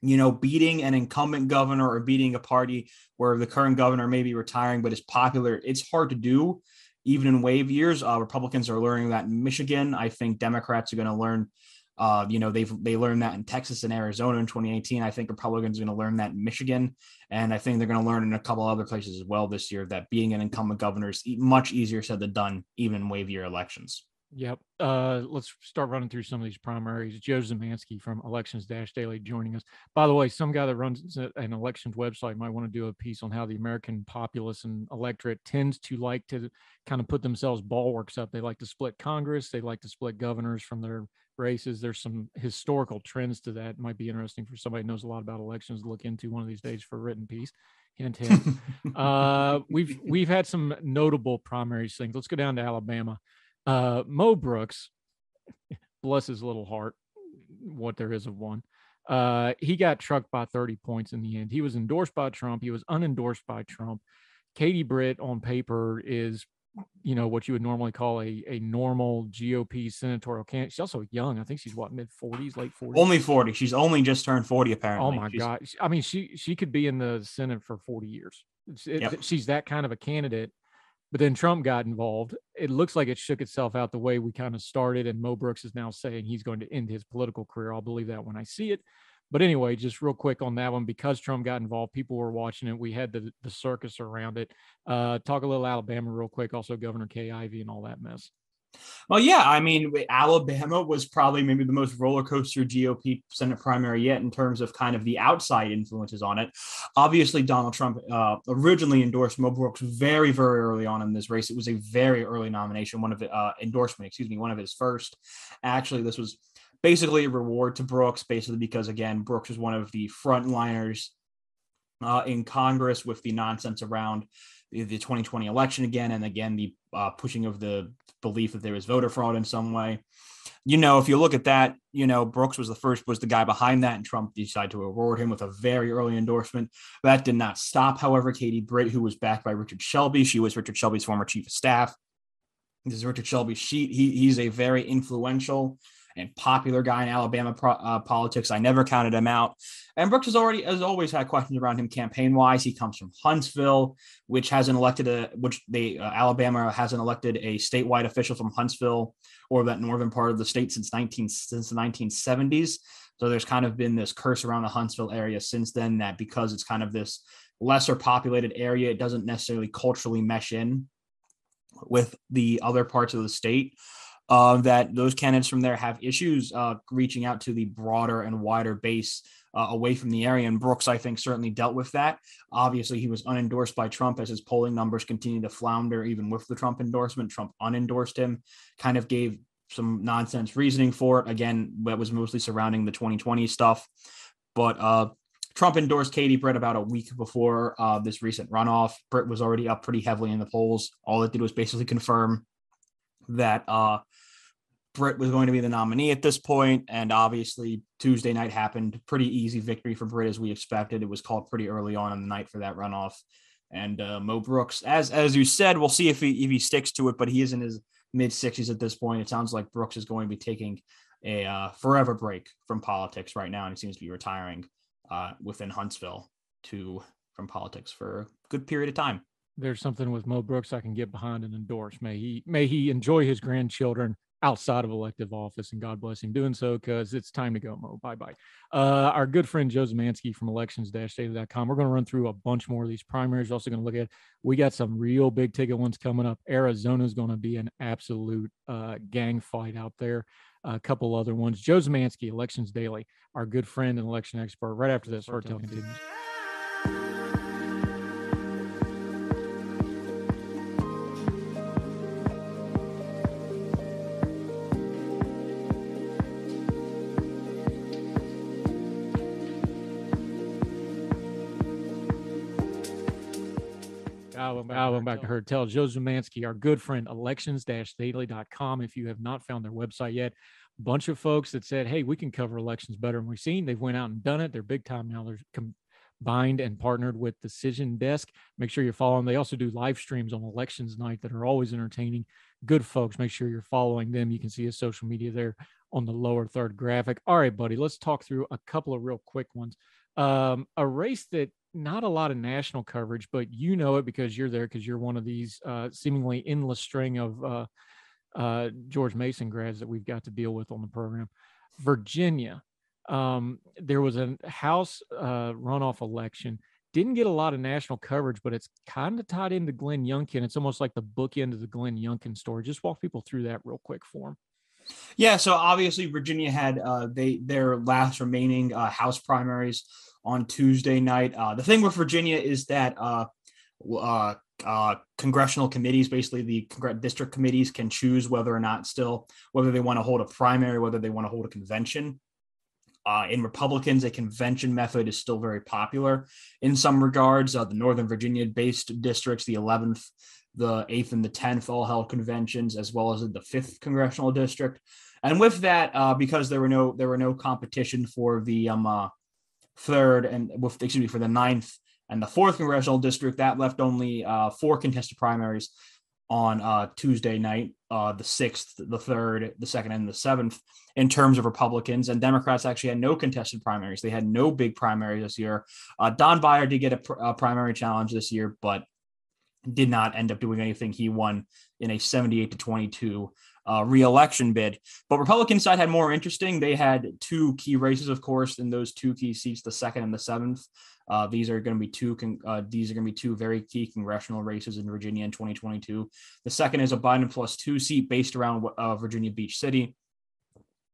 you know, beating an incumbent governor or beating a party where the current governor may be retiring but is popular, it's hard to do. Even in wave years, uh, Republicans are learning that in Michigan. I think Democrats are going to learn uh, you know, they've they learned that in Texas and Arizona in 2018. I think Republicans are going to learn that in Michigan, and I think they're going to learn in a couple other places as well this year that being an incumbent governor is much easier said than done, even in wave year elections. Yep. Uh, let's start running through some of these primaries. Joe Szymanski from Elections Dash Daily joining us. By the way, some guy that runs an elections website might want to do a piece on how the American populace and electorate tends to like to kind of put themselves bulwarks up. They like to split Congress. They like to split governors from their races. There's some historical trends to that. It might be interesting for somebody who knows a lot about elections to look into one of these days for a written piece. Hint, hint. uh, we've we've had some notable primaries things. Let's go down to Alabama. Uh, Mo Brooks, bless his little heart, what there is of one. Uh, he got trucked by 30 points in the end. He was endorsed by Trump. He was unendorsed by Trump. Katie Britt on paper is you know what you would normally call a a normal GOP senatorial candidate. She's also young. I think she's what mid forties, late forties. Only forty. She's only just turned forty. Apparently. Oh my she's... god! I mean, she she could be in the Senate for forty years. It, yep. She's that kind of a candidate. But then Trump got involved. It looks like it shook itself out the way we kind of started, and Mo Brooks is now saying he's going to end his political career. I'll believe that when I see it. But anyway, just real quick on that one, because Trump got involved, people were watching it. We had the the circus around it. Uh, talk a little Alabama real quick. Also, Governor Kay Ivey and all that mess. Well, yeah, I mean, Alabama was probably maybe the most roller coaster GOP Senate primary yet in terms of kind of the outside influences on it. Obviously, Donald Trump uh, originally endorsed Mo Brooks very, very early on in this race. It was a very early nomination, one of the uh, endorsement, excuse me, one of his first. Actually, this was basically a reward to Brooks, basically because again, Brooks was one of the frontliners uh, in Congress with the nonsense around the, the 2020 election again, and again the uh, pushing of the belief that there was voter fraud in some way. You know, if you look at that, you know Brooks was the first was the guy behind that, and Trump decided to reward him with a very early endorsement. That did not stop, however, Katie Britt, who was backed by Richard Shelby, she was Richard Shelby's former chief of staff. This is Richard Shelby's sheet. He, he's a very influential and popular guy in Alabama pro, uh, politics. I never counted him out. And Brooks has already, has always had questions around him campaign wise. He comes from Huntsville, which hasn't elected a, which they uh, Alabama hasn't elected a statewide official from Huntsville or that northern part of the state since 19 since the 1970s. So there's kind of been this curse around the Huntsville area since then that because it's kind of this lesser populated area, it doesn't necessarily culturally mesh in with the other parts of the state uh, that those candidates from there have issues uh, reaching out to the broader and wider base uh, away from the area. And Brooks, I think, certainly dealt with that. Obviously, he was unendorsed by Trump as his polling numbers continue to flounder, even with the Trump endorsement. Trump unendorsed him, kind of gave some nonsense reasoning for it. Again, that was mostly surrounding the 2020 stuff. But uh, Trump endorsed Katie Britt about a week before uh, this recent runoff. Britt was already up pretty heavily in the polls. All it did was basically confirm that uh, Britt was going to be the nominee at this point, and obviously Tuesday night happened. Pretty easy victory for Britt as we expected. It was called pretty early on in the night for that runoff. And uh, Mo Brooks, as as you said, we'll see if he if he sticks to it. But he is in his mid 60s at this point. It sounds like Brooks is going to be taking a uh, forever break from politics right now, and he seems to be retiring uh, within Huntsville to from politics for a good period of time. there's something with Mo Brooks I can get behind and endorse. May he may he enjoy his grandchildren outside of elective office, and God bless him doing so because it's time to go, Mo. Bye bye. Uh, our good friend Joe Szymanski from elections-daily.com. We're going to run through a bunch more of these primaries. We're also going to look at we got some real big ticket ones coming up. Arizona is going to be an absolute uh, gang fight out there. A couple other ones. Joe Szymanski, Elections Daily, our good friend and election expert. Right after this, Heard Tell continues. Album back, album back to Heard Tell Joe Szymanski, our good friend, elections-daily.com. If you have not found their website yet, bunch of folks that said, "Hey, we can cover elections better than we've seen." They've went out and done it. They're big time now. They're combined and partnered with Decision Desk. Make sure you're following. They also do live streams on elections night that are always entertaining. Good folks. Make sure you're following them. You can see his social media there on the lower third graphic. All right, buddy. Let's talk through a couple of real quick ones. Um, a race that not a lot of national coverage, but you know it because you're there because you're one of these uh, seemingly endless string of uh, uh, George Mason grads that we've got to deal with on the program. Virginia, um, there was a House uh, runoff election. Didn't get a lot of national coverage, but it's kind of tied into Glenn Youngkin. It's almost like the bookend of the Glenn Youngkin story. Just walk people through that real quick for them. Yeah, so obviously Virginia had uh, they their last remaining uh, House primaries on Tuesday night. Uh, the thing with Virginia is that uh, uh, uh, congressional committees, basically the district committees, can choose whether or not still whether they want to hold a primary, whether they want to hold a convention. In Republicans, a convention method is still very popular in some regards. The Northern Virginia based districts, the 11th, the 8th, and the 10th all held conventions, as well as in the 5th congressional district. And with that, uh, because there were no there were no competition for the um, uh, third and with excuse me for the ninth and the fourth congressional district that left only uh, four contested primaries on uh, Tuesday night, uh, the sixth, the third, the second, and the seventh, in terms of Republicans. And Democrats actually had no contested primaries. They had no big primaries this year. Uh, Don Beyer did get a, pr- a, primary challenge this year, but did not end up doing anything. He won in a 78 to 22 uh, reelection bid. But Republican side had more interesting. They had two key races, of course, in those two key seats, the second and the seventh. Uh, these are going to be two. Con- uh, these are going to be two very key congressional races in Virginia in 2022. The second is a Biden plus two seat based around uh, Virginia Beach City,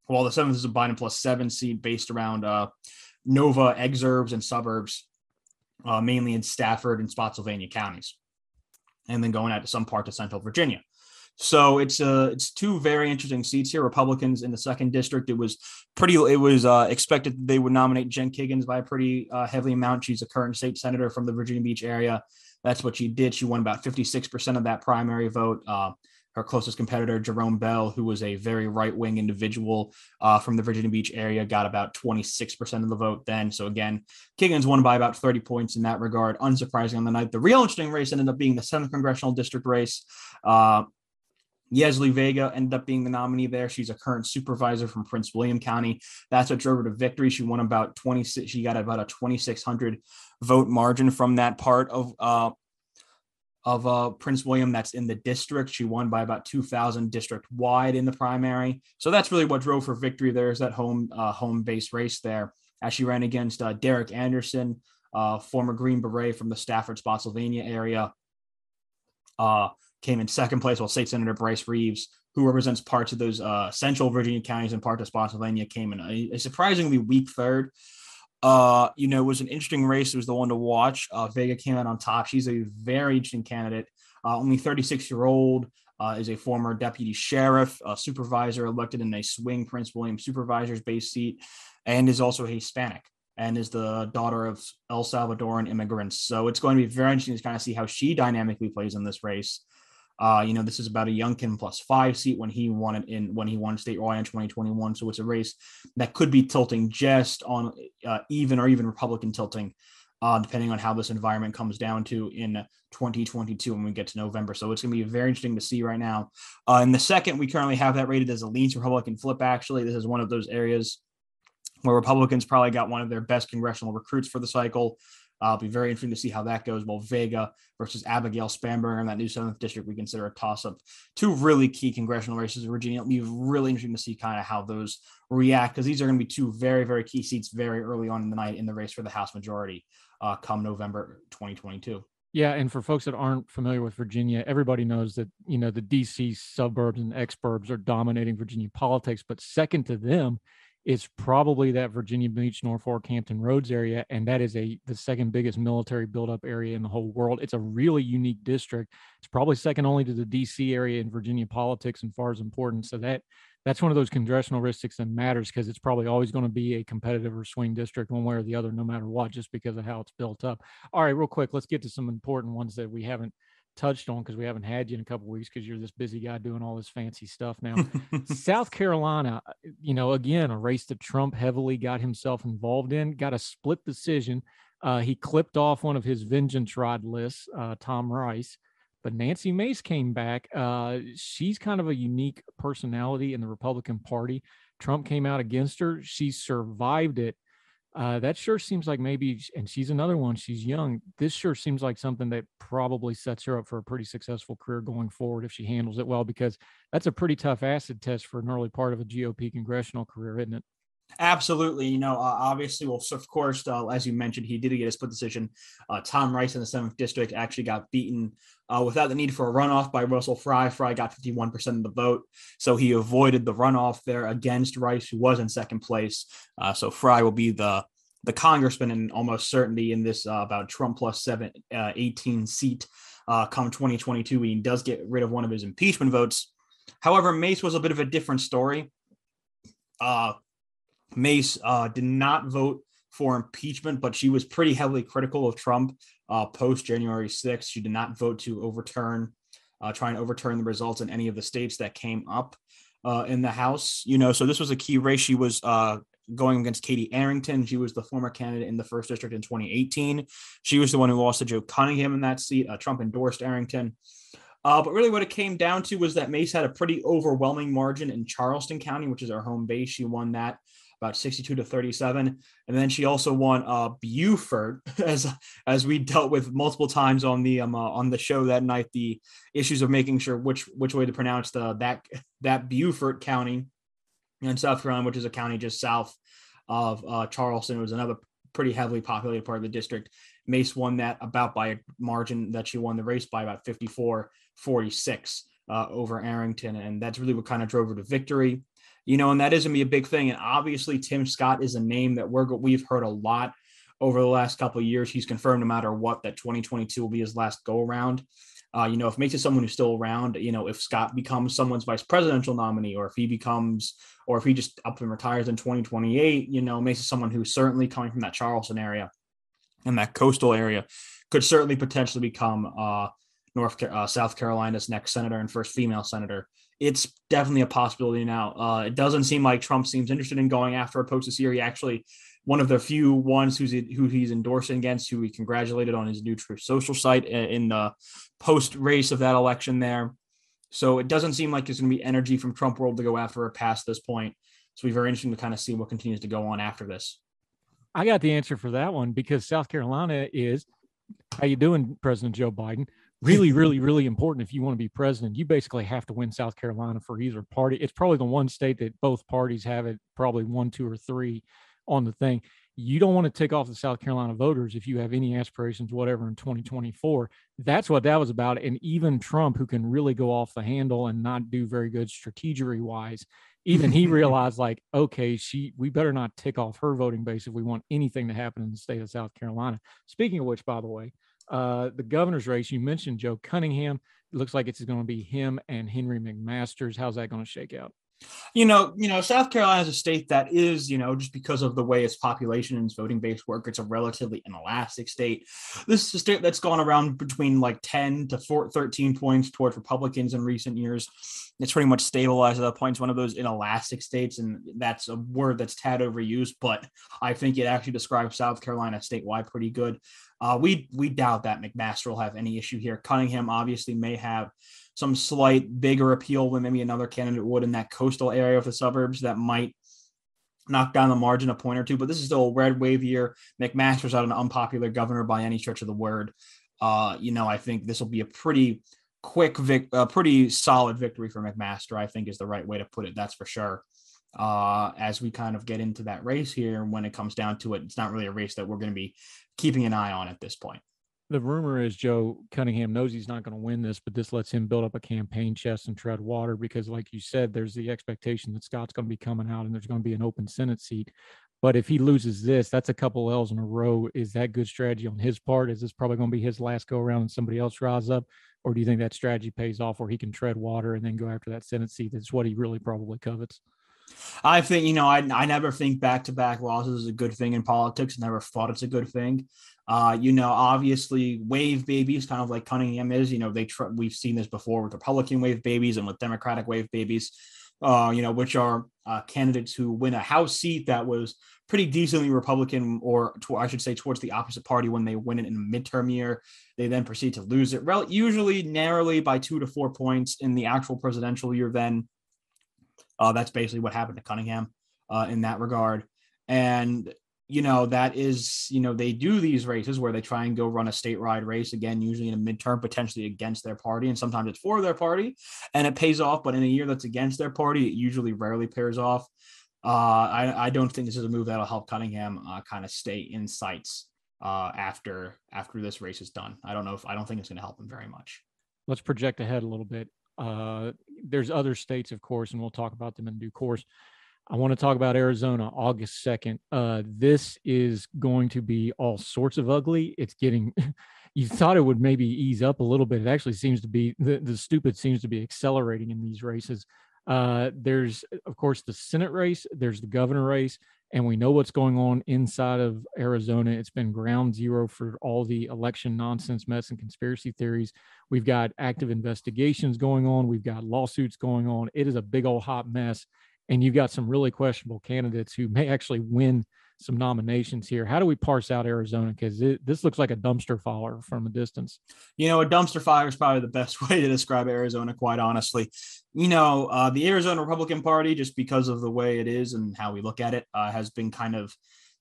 while the seventh is a Biden plus seven seat based around uh, Nova, exurbs, and suburbs, uh, mainly in Stafford and Spotsylvania counties, and then going out to some parts of Central Virginia. So it's uh it's two very interesting seats here. Republicans in the second district. It was pretty. It was uh, expected they would nominate Jen Kiggans by a pretty uh, heavy amount. She's a current state senator from the Virginia Beach area. That's what she did. She won about 56% of that primary vote. Uh, her closest competitor, Jerome Bell, who was a very right wing individual uh, from the Virginia Beach area, got about 26% of the vote then. So again, Kiggans won by about 30 points in that regard. Unsurprising on the night. The real interesting race ended up being the 7th congressional district race. Uh, Yesli Vega ended up being the nominee there. She's a current supervisor from Prince William County. That's what drove her to victory. She won about 26. She got about a 2,600 vote margin from that part of uh, of uh, Prince William. That's in the district. She won by about 2,000 district wide in the primary. So that's really what drove her victory. There is that home uh, home base race there as she ran against uh, Derek Anderson, uh, former Green Beret from the Stafford, Spotsylvania area. Uh, came in second place, while State Senator Bryce Reeves, who represents parts of those uh, central Virginia counties and part of Spotsylvania, came in a, a surprisingly weak third. Uh, you know, was an interesting race. It was the one to watch. Uh, Vega came out on top. She's a very interesting candidate. Uh, only 36 year old. Uh, is a former deputy sheriff, supervisor elected in a swing Prince William supervisor's base seat, and is also Hispanic and is the daughter of El Salvadoran immigrants. So it's going to be very interesting to kind of see how she dynamically plays in this race. Uh, you know, this is about a Youngkin plus five seat when he won it in when he won state statewide in 2021. So it's a race that could be tilting just on uh, even or even Republican tilting, uh, depending on how this environment comes down to in 2022 when we get to November. So it's going to be very interesting to see right now. Uh, in the second, we currently have that rated as a leans Republican flip. Actually, this is one of those areas where Republicans probably got one of their best congressional recruits for the cycle Uh, it'll be very interesting to see how that goes. Well, Vega versus Abigail Spanberger in that new seventh district, we consider a toss up. Two really key congressional races in Virginia. It'll be really interesting to see kind of how those react because these are going to be two very, very key seats very early on in the night in the race for the House majority uh, come November 2022. Yeah, and for folks that aren't familiar with Virginia, everybody knows that you know the DC suburbs and exurbs are dominating Virginia politics, but second to them is probably that Virginia Beach, Norfolk, Hampton Roads area, and that is a the second biggest military buildup area in the whole world. It's a really unique district. It's probably second only to the DC area in Virginia politics and far as importance. So that that's one of those congressional districts that matters because it's probably always going to be a competitive or swing district one way or the other, no matter what, just because of how it's built up. All right, real quick, let's get to some important ones that we haven't touched on because we haven't had you in a couple weeks because you're this busy guy doing all this fancy stuff now. South Carolina, uh, you know, again, a race that Trump heavily got himself involved in, got a split decision. Uh, he clipped off one of his vengeance rod lists, uh, Tom Rice. But Nancy Mace came back. Uh, she's kind of a unique personality in the Republican Party. Trump came out against her. She survived it. Uh, that sure seems like maybe, and she's another one. She's young. This sure seems like something that probably sets her up for a pretty successful career going forward if she handles it well, because that's a pretty tough acid test for an early part of a GOP congressional career, isn't it? Absolutely. You know, uh, obviously, well, of course, uh, as you mentioned, he did get a split decision. Uh, Tom Rice in the seventh district actually got beaten uh, without the need for a runoff by Russell Fry. Fry got 51% of the vote. So he avoided the runoff there against Rice, who was in second place. Uh, so Fry will be the the congressman in almost certainty in this uh, about Trump plus seven, 18 seat come 2022. He does get rid of one of his impeachment votes. However, Mace was a bit of a different story. Uh, Mace uh, did not vote for impeachment, but she was pretty heavily critical of Trump uh, post January 6th. She did not vote to overturn, uh, try and overturn the results in any of the states that came up uh, in the House. You know, so this was a key race. She was uh, going against Katie Arrington. She was the former candidate in the first district in 2018. She was the one who lost to Joe Cunningham in that seat. Uh, Trump endorsed Arrington. Uh, but really, what it came down to was that Mace had a pretty overwhelming margin in Charleston County, which is our home base. She won that about 62 to 37. And then she also won uh, Beaufort, as as we dealt with multiple times on the um, uh, on the show that night. The issues of making sure which which way to pronounce the that that Beaufort County in South Carolina, which is a county just south of uh, Charleston. It was another pretty heavily populated part of the district. Mace won that about by a margin that she won the race by about 54 46 uh, over Arrington. And that's really what kind of drove her to victory you know, and that is going to be a big thing. And obviously, Tim Scott is a name that we're we've heard a lot over the last couple of years. He's confirmed no matter what that 2022 will be his last go around. Uh, you know, if makes it someone who's still around, you know, if Scott becomes someone's vice presidential nominee, or if he becomes, or if he just up and retires in 2028, you know, makes it someone who's certainly coming from that Charleston area and that coastal area, could certainly potentially become uh, North uh, South Carolina's next senator and first female senator it's definitely a possibility now. Uh, it doesn't seem like Trump seems interested in going after a post this year. He actually one of the few ones who's who he's endorsing against, who he congratulated on his new Truth Social site in the post race of that election there. So it doesn't seem like there's going to be energy from Trump world to go after her past this point. So it'll be very interesting to kind of see what continues to go on after this. I got the answer for that one because South Carolina is how you doing, President Joe Biden? Really, really, really important if you want to be president. You basically have to win South Carolina for either party. It's probably the one state that both parties have it, probably one, two, or three on the thing. You don't want to tick off the South Carolina voters if you have any aspirations, whatever, in 2024. That's what that was about. And even Trump, who can really go off the handle and not do very good strategery wise, even he realized like, okay, she we better not tick off her voting base if we want anything to happen in the state of South Carolina. Speaking of which, by the way, uh, the governor's race, you mentioned Joe Cunningham. It looks like it's going to be him and Henry McMaster's. How's that going to shake out? You know, you know, South Carolina is a state that is, you know, just because of the way its population and its voting base work, it's a relatively inelastic state. This is a state that's gone around between like 10 to 4, 13 points towards Republicans in recent years. It's pretty much stabilized at that point. It's one of those inelastic states, and that's a word that's tad overused, but I think it actually describes South Carolina statewide pretty good. Uh, we we doubt that McMaster will have any issue here. Cunningham obviously may have some slight bigger appeal than maybe another candidate would in that coastal area of the suburbs that might knock down the margin a point or two, but this is still a red wave year. McMaster's not an unpopular governor by any stretch of the word. Uh, you know, I think this will be a pretty quick, vic- a pretty solid victory for McMaster. I think is the right way to put it. That's for sure. Uh, as we kind of get into that race here, when it comes down to it, it's not really a race that we're going to be keeping an eye on at this point. The rumor is Joe Cunningham knows he's not going to win this, but this lets him build up a campaign chest and tread water because, like you said, there's the expectation that Scott's going to be coming out and there's going to be an open Senate seat. But if he loses this, that's a couple L's in a row. Is that good strategy on his part? Is this probably going to be his last go around and somebody else rise up? Or do you think that strategy pays off where he can tread water and then go after that Senate seat? That's what he really probably covets. I think, you know, I, I never think back to back losses is a good thing in politics. Never thought it's a good thing. Uh, you know, obviously, wave babies, kind of like Cunningham is. You know, they tr- we've seen this before with Republican wave babies and with Democratic wave babies. Uh, you know, which are uh, candidates who win a House seat that was pretty decently Republican, or I should say, towards the opposite party when they win it in a midterm year. They then proceed to lose it, rel- usually narrowly by two to four points in the actual presidential year. Then uh, that's basically what happened to Cunningham uh, in that regard. And you know, that is, you know, they do these races where they try and go run a statewide race again, usually in a midterm, potentially against their party. And sometimes it's for their party and it pays off. But in a year that's against their party, it usually rarely pairs off. Uh, I, I don't think this is a move that'll help Cunningham uh, kind of stay in sights uh, after after this race is done. I don't know if I don't think it's going to help him very much. Let's project ahead a little bit. Uh, there's other states, of course, and we'll talk about them in due course. I want to talk about Arizona, August 2nd. Uh, this is going to be all sorts of ugly. It's getting, you thought it would maybe ease up a little bit. It actually seems to be, the, the stupid seems to be accelerating in these races. Uh, there's, of course, the Senate race, there's the governor race, and we know what's going on inside of Arizona. It's been ground zero for all the election nonsense, mess, and conspiracy theories. We've got active investigations going on, we've got lawsuits going on. It is a big old hot mess and you've got some really questionable candidates who may actually win some nominations here. How do we parse out Arizona? Because this looks like a dumpster fire from a distance. You know, a dumpster fire is probably the best way to describe Arizona, quite honestly. You know, uh, the Arizona Republican Party, just because of the way it is and how we look at it, uh, has been kind of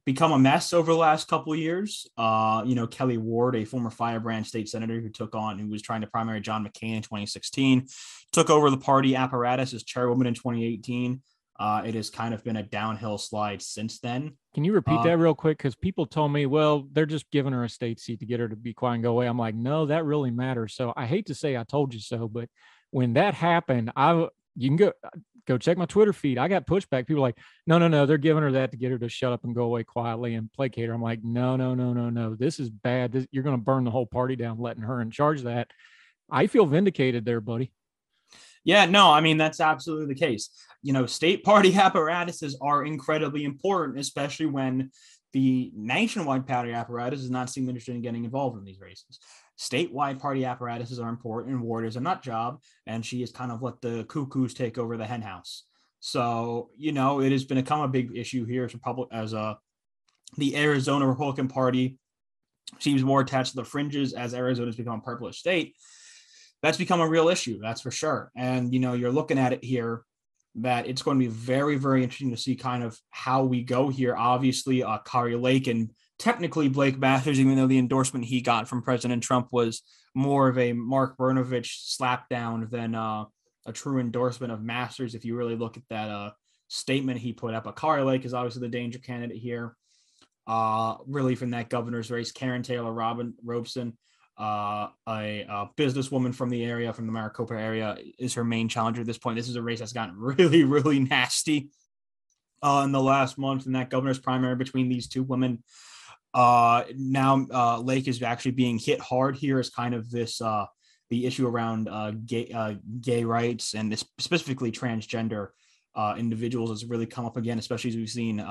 become a mess over the last couple years. Uh, you know, Kelli Ward, a former firebrand state senator who took on, who was trying to primary John McCain in 2016, took over the party apparatus as chairwoman in 2018. Uh, it has kind of been a downhill slide since then. Can you repeat uh, that real quick? Because people told me, well, they're just giving her a state seat to get her to be quiet and go away. I'm like, no, that really matters. So I hate to say I told you so, but when that happened, I you can go go check my Twitter feed. I got pushback. People like, no, no, no, they're giving her that to get her to shut up and go away quietly and placate her. I'm like, no, no, no, no, no. This is bad. This, you're going to burn the whole party down, letting her in charge of that. I feel vindicated there, buddy. Yeah, no, I mean that's absolutely the case. You know, state party apparatuses are incredibly important, especially when the nationwide party apparatus does not seem interested in getting involved in these races. Statewide party apparatuses are important, and Ward is a nut job, and she is kind of let the cuckoos take over the henhouse. So, you know, it has been become a big issue here as Republic as a the Arizona Republican Party seems more attached to the fringes as Arizona has become a purplish state that's become a real issue. That's for sure. And you know, you're looking at it here that it's going to be very, very interesting to see kind of how we go here. Obviously, uh, Kari Lake and technically Blake Masters, even though the endorsement he got from President Trump was more of a Mark Brnovich slapdown than uh, a true endorsement of Masters. If you really look at that uh, statement he put up, a Kari Lake is obviously the danger candidate here. Uh, really from that governor's race, Karrin Taylor Robin Robson uh, a, a, businesswoman from the area, from the Maricopa area, is her main challenger at this point. This is a race that's gotten really, really nasty uh, in the last month in that governor's primary between these two women. Uh, now, uh, Lake is actually being hit hard here as kind of this uh, the issue around uh, gay gay rights and this specifically transgender individuals has really come up again, especially as we've seen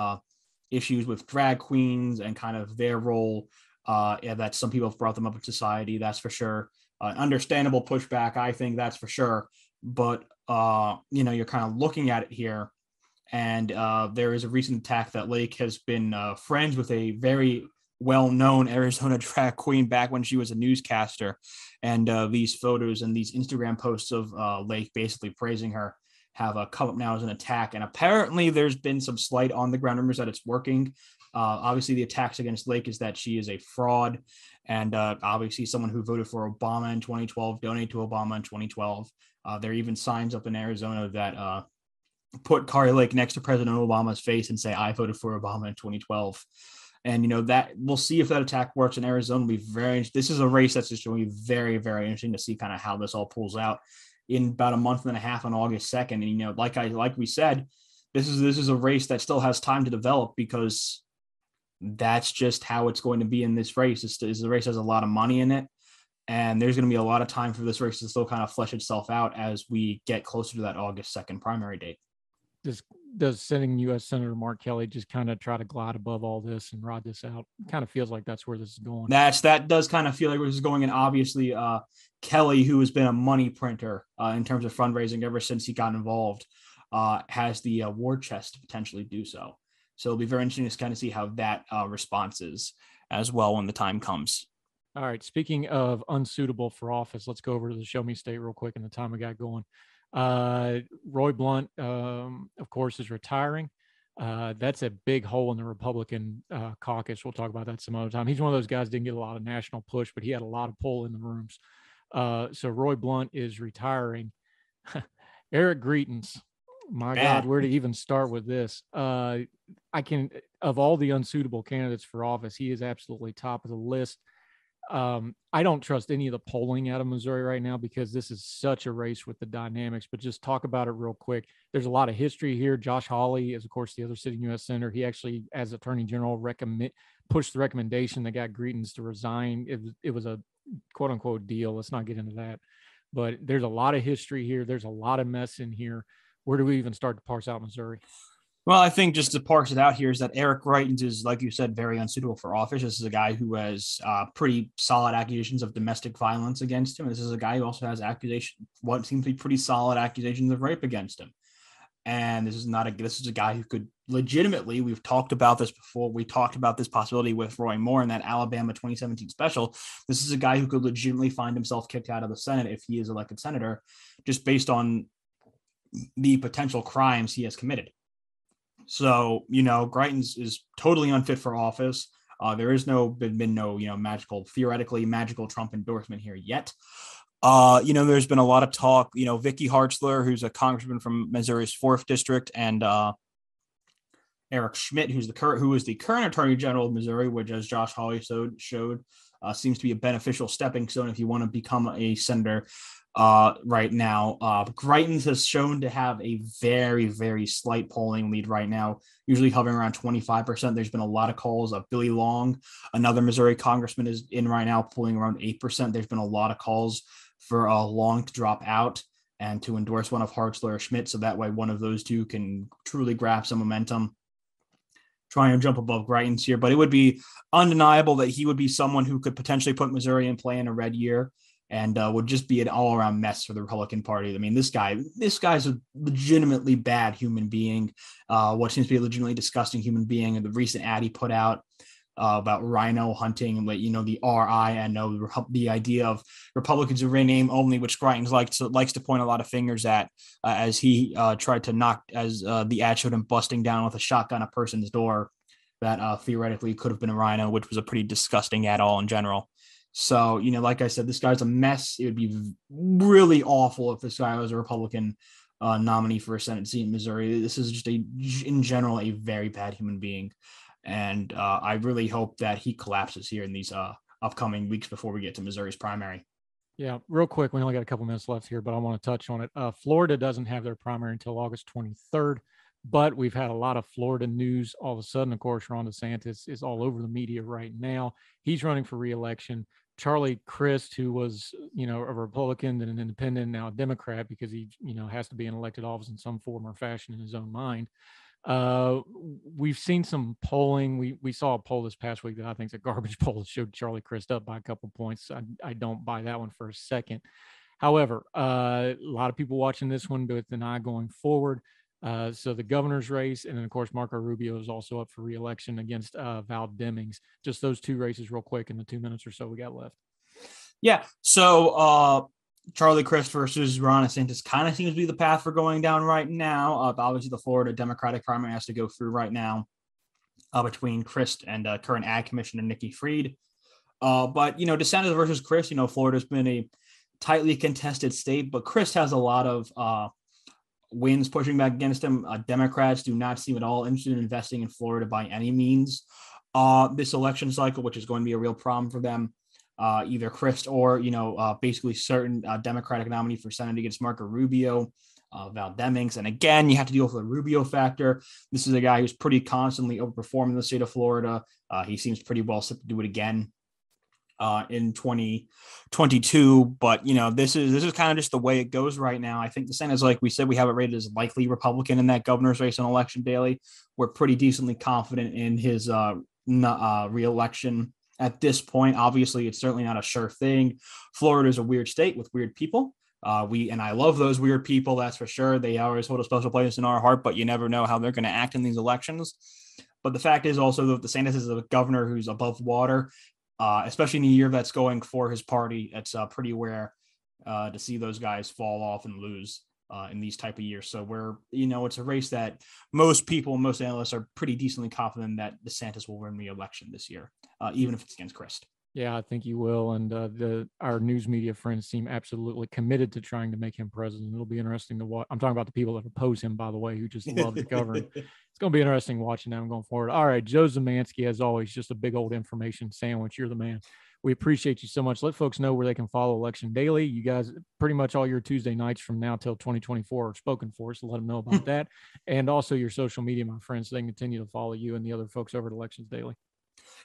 issues with drag queens and kind of their role uh, yeah, that some people have brought them up in society. That's for sure. Uh, understandable pushback, I think that's for sure. But uh, you know, you're kind of looking at it here, and uh, there is a recent attack that Lake has been uh, friends with a very well-known Arizona drag queen back when she was a newscaster, and uh, these photos and these Instagram posts of uh, Lake basically praising her have uh, come up now as an attack. And apparently, there's been some slight on the ground rumors that it's working. Uh, obviously, the attacks against Lake is that she is a fraud, and uh, obviously someone who voted for Obama in 2012, donated to Obama in 2012. Uh, there are even signs up in Arizona that uh, put Kari Lake next to President Obama's face and say, "I voted for Obama in 2012." And you know that we'll see if that attack works in Arizona. Be very. This is a race that's just going to be very, very interesting to see kind of how this all pulls out in about a month and a half on August 2nd. And you know, like I like we said, this is this is a race that still has time to develop because that's just how it's going to be in this race. This, this the race has a lot of money in it, and there's going to be a lot of time for this race to still kind of flesh itself out as we get closer to that August 2nd primary date does does sitting U.S. Senator Mark Kelly just kind of try to glide above all this and ride this out? Kind of feels like that's where this is going. That's that does kind of feel like where this is going, and obviously uh, Kelly, who has been a money printer uh, in terms of fundraising ever since he got involved, uh, has the uh, war chest to potentially do so. So it'll be very interesting to kind of see how that uh, response is as well when the time comes. All right. Speaking of unsuitable for office, let's go over to the show me state real quick and the time we got going. Uh, Roy Blunt, um, of course, is retiring. Uh, that's a big hole in the Republican uh, caucus. We'll talk about that some other time. He's one of those guys didn't get a lot of national push, but he had a lot of pull in the rooms. Uh, so Roy Blunt is retiring. Eric Greitens, my God, where to even start with this? Uh, I can, of all the unsuitable candidates for office, he is absolutely top of the list um, I don't trust any of the polling out of Missouri right now because this is such a race with the dynamics. But just talk about it real quick. There's a lot of history here. Josh Hawley is, of course, the other sitting U.S. senator. He actually, as Attorney General, recommend pushed the recommendation that got Greitens to resign. It it was a quote unquote deal. Let's not get into that. But there's a lot of history here. There's a lot of mess in here. Where do we even start to parse out Missouri? Well, I think just to parse it out here is that Eric Greitens is, like you said, very unsuitable for office. This is a guy who has uh, pretty solid accusations of domestic violence against him. This is a guy who also has accusation, what seems to be pretty solid accusations of rape against him. And this is not a this is a guy who could legitimately. We've talked about this before. We talked about this possibility with Roy Moore in that Alabama 2017 special. This is a guy who could legitimately find himself kicked out of the Senate if he is elected senator, just based on the potential crimes he has committed. So, you know, Greitens is totally unfit for office. Uh, there is no been, been no, you know, magical, theoretically magical Trump endorsement here yet. Uh, you know, there's been a lot of talk, you know, Vicky Hartzler, who's a congressman from Missouri's fourth district, and uh, Eric Schmitt, who's the current who is the current attorney general of Missouri, which as Josh Hawley showed, showed uh, seems to be a beneficial stepping stone if you want to become a senator uh, right now. Uh, Greitens has shown to have a very, very slight polling lead right now, usually hovering around 25%. There's been a lot of calls of Billy Long, another Missouri congressman, is in right now, polling around 8%. There's been a lot of calls for uh, Long to drop out and to endorse one of Hartzler or Schmitt. So that way, one of those two can truly grab some momentum. try and jump above Greitens here, but it would be undeniable that he would be someone who could potentially put Missouri in play in a red year and uh, would just be an all around mess for the Republican Party. I mean, this guy, this guy's a legitimately bad human being. Uh, what seems to be a legitimately disgusting human being. And the recent ad he put out uh, about rhino hunting, like you know, the RINO, the idea of Republicans who rename only, which Greitens likes to, likes to point a lot of fingers at, uh, as he uh, tried to knock, as uh, the ad showed him busting down with a shotgun a person's door that theoretically could have been a rhino, which was a pretty disgusting ad all in general. So, you know, like I said, this guy's a mess. It would be really awful if this guy was a Republican uh, nominee for a Senate seat in Missouri. This is just a, in general, a very bad human being. And uh, I really hope that he collapses here in these uh, upcoming weeks before we get to Missouri's primary. Yeah, real quick, we only got a couple minutes left here, but I want to touch on it. Uh, Florida doesn't have their primary until August 23rd, but we've had a lot of Florida news. All of a sudden, of course, Ron DeSantis is all over the media right now. He's running for reelection. Charlie Crist, who was, you know, a Republican and an independent, now a Democrat because he, you know, has to be in elected office in some form or fashion in his own mind. Uh, we've seen some polling. We we saw a poll this past week that I think is a garbage poll that showed Charlie Crist up by a couple points. I, I don't buy that one for a second. However, uh, a lot of people watching this one with an eye going forward. Uh, so the governor's race, and then of course Marco Rubio is also up for reelection against uh, Val Demings. Just those two races, real quick, in the two minutes or so we got left. Yeah. So uh, Charlie Crist versus Ron DeSantis kind of seems to be the path we're going down right now. Uh, obviously, the Florida Democratic primary has to go through right now uh, between Crist and uh, current Ag Commissioner Nikki Fried. Uh, but you know, DeSantis versus Crist, you know, Florida's been a tightly contested state, but Crist has a lot of uh, wins pushing back against him. Uh, Democrats do not seem at all interested in investing in Florida by any means. Uh, this election cycle, which is going to be a real problem for them, uh, either Crist or you know, uh, basically certain uh, Democratic nominee for Senate against Marco Rubio. Uh, Val Demings. And again, you have to deal with the Rubio factor. This is a guy who's pretty constantly overperforming the state of Florida. He seems pretty well set to do it again uh, in 2022. But you know, this is this is kind of just the way it goes right now. I think the Senate is like we said, we have it rated as likely Republican in that governor's race on election daily. We're pretty decently confident in his uh, uh, reelection at this point. Obviously, it's certainly not a sure thing. Florida is a weird state with weird people. Uh, we and I love those weird people. That's for sure. They always hold a special place in our heart, but you never know how they're going to act in these elections. But the fact is also that the DeSantis is a governor who's above water uh, especially in a year that's going for his party. It's uh, pretty rare uh, to see those guys fall off and lose uh, in these type of years. So we're, you know, it's a race that most people, most analysts are pretty decently confident that DeSantis will win the election this year, uh, even if it's against Crist. Yeah, I think you will. And uh, the our news media friends seem absolutely committed to trying to make him president. It'll be interesting to watch. I'm talking about the people that oppose him, by the way, who just love to govern. it's going to be interesting watching them going forward. All right, Joe Szymanski, as always, just a big old information sandwich. You're the man. We appreciate you so much. Let folks know where they can follow Election Daily. You guys, pretty much all your Tuesday nights from now till 2024 are spoken for, so let them know about that. And also your social media, my friends, so they can continue to follow you and the other folks over at Elections Daily.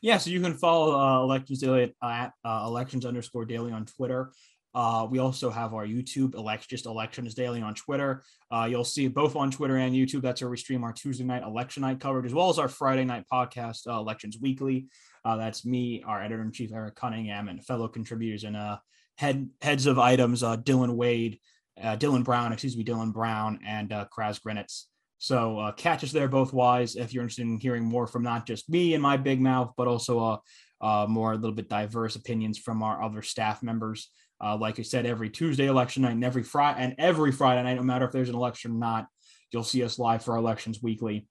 Yeah, so you can follow uh, Elections Daily at, uh, elections underscore daily on Twitter. Uh, we also have our YouTube, elect, just Elections Daily on Twitter. Uh, you'll see both on Twitter and YouTube. That's where we stream our Tuesday night election night coverage, as well as our Friday night podcast, uh, Elections Weekly. Uh, that's me, our editor in chief, Eric Cunningham, and fellow contributors and uh, head heads of items, uh, Dylan Wade, Dylan Brown, excuse me, Dylan Brown, and Kraz Grinitz. So uh, catch us there both wise if you're interested in hearing more from not just me and my big mouth, but also uh, uh, more a little bit diverse opinions from our other staff members. Uh, like I said, every Tuesday election night and every Friday and every Friday night, no matter if there's an election or not, you'll see us live for our elections weekly.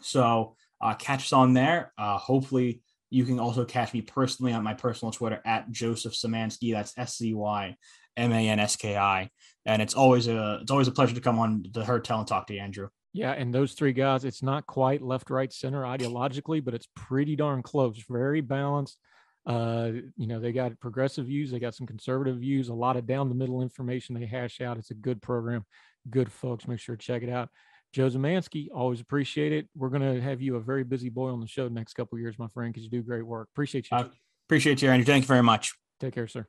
So uh, catch us on there. Uh, hopefully, you can also catch me personally on my personal Twitter at Joseph Szymanski. That's S C Y M A N S K I and it's always a it's always a pleasure to come on the Heard Tell and talk to you, Andrew. Yeah, and those three guys, it's not quite left, right, center ideologically, but it's pretty darn close. Very balanced. Uh, you know, they got progressive views, they got some conservative views, a lot of down the middle information they hash out. It's a good program, good folks. Make sure to check it out. Joe Szymanski, always appreciate it. We're gonna have you a very busy boy on the show the next couple years, my friend, because you do great work. Appreciate you. I appreciate you, Andrew. Thank you very much. Take care, sir.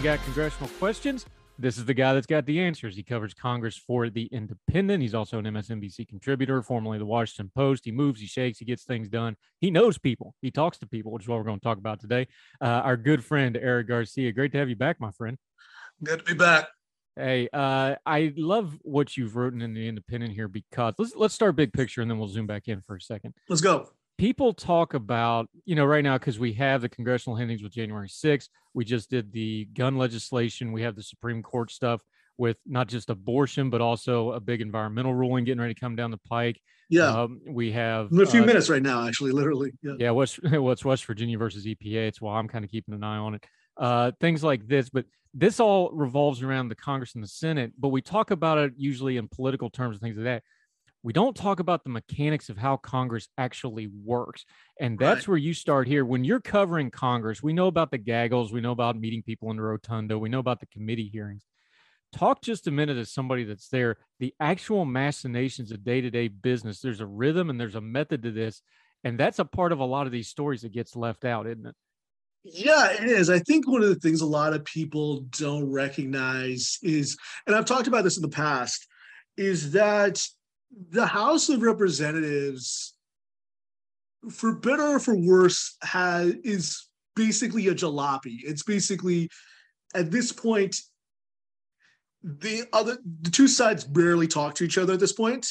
We got congressional questions, this is the guy that's got the answers. He covers Congress for The Independent. He's also an MSNBC contributor, formerly the Washington Post. He moves, he shakes, he gets things done. He knows people, he talks to people, which is what we're going to talk about today. Uh, our good friend, Eric Garcia. Great to have you back, my friend. Good to be back. Hey, uh, I love what you've written in the Independent here because let's let's start big picture and then we'll zoom back in for a second. Let's go people talk about, you know, right now, because we have the congressional hearings with January 6th, we just did the gun legislation, we have the Supreme Court stuff with not just abortion, but also a big environmental ruling getting ready to come down the pike. Yeah. Um, we have in a few uh, minutes right now, actually, literally. Yeah. Yeah. What's, what's West Virginia versus EPA? It's why I'm kind of keeping an eye on it. Uh, things like this, but this all revolves around the Congress and the Senate, but we talk about it usually in political terms and things like that we don't talk about the mechanics of how Congress actually works. And that's right. where you start here. When you're covering Congress, we know about the gaggles, we know about meeting people in the rotunda, we know about the committee hearings. Talk just a minute as somebody that's there, the actual machinations of day to day business. There's a rhythm and there's a method to this. And that's a part of a lot of these stories that gets left out, isn't it? Yeah, it is. I think one of the things a lot of people don't recognize is, and I've talked about this in the past, is that the House of Representatives, for better or for worse, has is basically a jalopy. It's basically at this point, the other the two sides barely talk to each other at this point.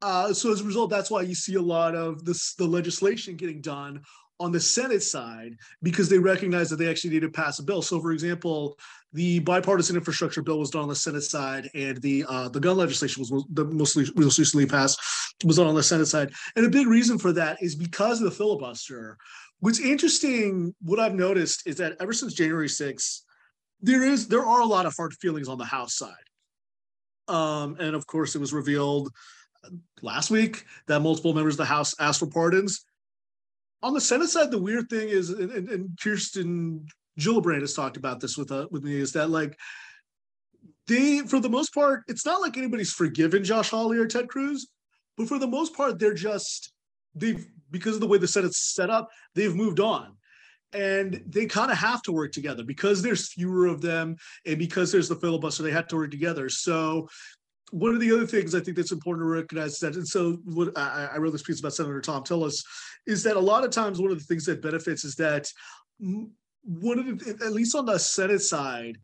Uh, so as a result, that's why you see a lot of this the legislation getting done on the Senate side because they recognize that they actually need to pass a bill. So, for example, the bipartisan infrastructure bill was done on the Senate side, and the uh, the gun legislation was the mostly most recently passed was done on the Senate side. And a big reason for that is because of the filibuster. What's interesting, what I've noticed is that ever since January 6th, there is there are a lot of hard feelings on the House side. Um, and of course, it was revealed last week that multiple members of the House asked for pardons. On the Senate side, the weird thing is, and, and Kirsten Gillibrand has talked about this with uh, with me, is that like they, for the most part, it's not like anybody's forgiven Josh Hawley or Ted Cruz, but for the most part, they're just they've because of the way the Senate's set up, they've moved on. And they kind of have to work together because there's fewer of them and because there's the filibuster, they have to work together. So one of the other things I think that's important to recognize that, and so what I, I wrote this piece about Senator Thom Tillis, is that a lot of times one of the things that benefits is that one of the, at least on the Senate side,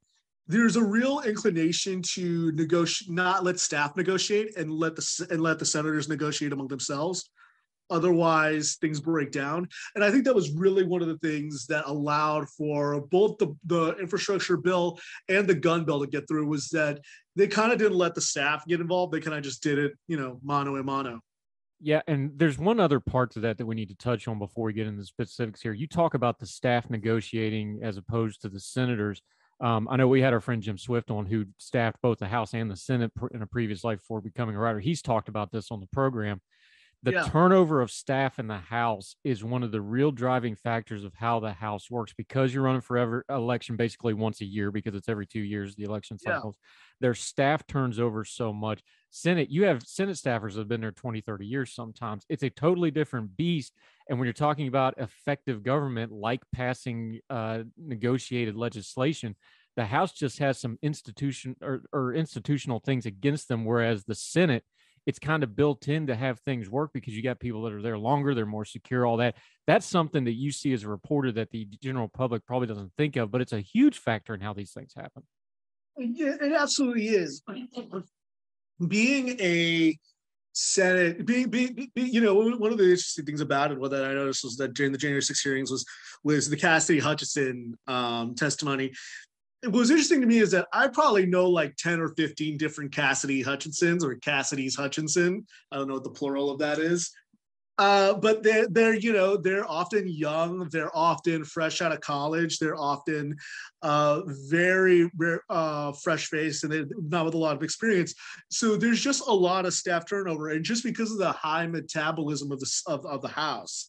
there's a real inclination to negotiate, not let staff negotiate and let the and let the senators negotiate among themselves. Otherwise, things break down. And I think that was really one of the things that allowed for both the, the infrastructure bill and the gun bill to get through was that they kind of didn't let the staff get involved. They kind of just did it, you know, mano a mano. Yeah, and there's one other part to that that we need to touch on before we get into the specifics here. You talk about the staff negotiating as opposed to the senators. Um, I know we had our friend Jim Swift on who staffed both the House and the Senate in a previous life before becoming a writer. He's talked about this on the program the yeah. turnover of staff in the house is one of the real driving factors of how the house works because you're running forever election basically once a year because it's every two years the election cycles yeah. their staff turns over so much senate you have senate staffers that have been there 20 30 years sometimes it's a totally different beast and when you're talking about effective government like passing uh, negotiated legislation the house just has some institution or, or institutional things against them whereas the senate it's kind of built in to have things work because you got people that are there longer, they're more secure, all that. That's something that you see as a reporter that the general public probably doesn't think of, but it's a huge factor in how these things happen. Yeah, it absolutely is. Being a Senate, being, being, being, you know, one of the interesting things about it, what that I noticed was that during the January 6 hearings was was the Cassidy Hutchinson um, testimony what was interesting to me is that I probably know like 10 or 15 different Cassidy Hutchinsons or Cassidy's Hutchinson. I don't know what the plural of that is. Uh, but they're they're you know they're often young they're often fresh out of college they're often uh, very uh, fresh faced and not with a lot of experience so there's just a lot of staff turnover and just because of the high metabolism of the of, of the house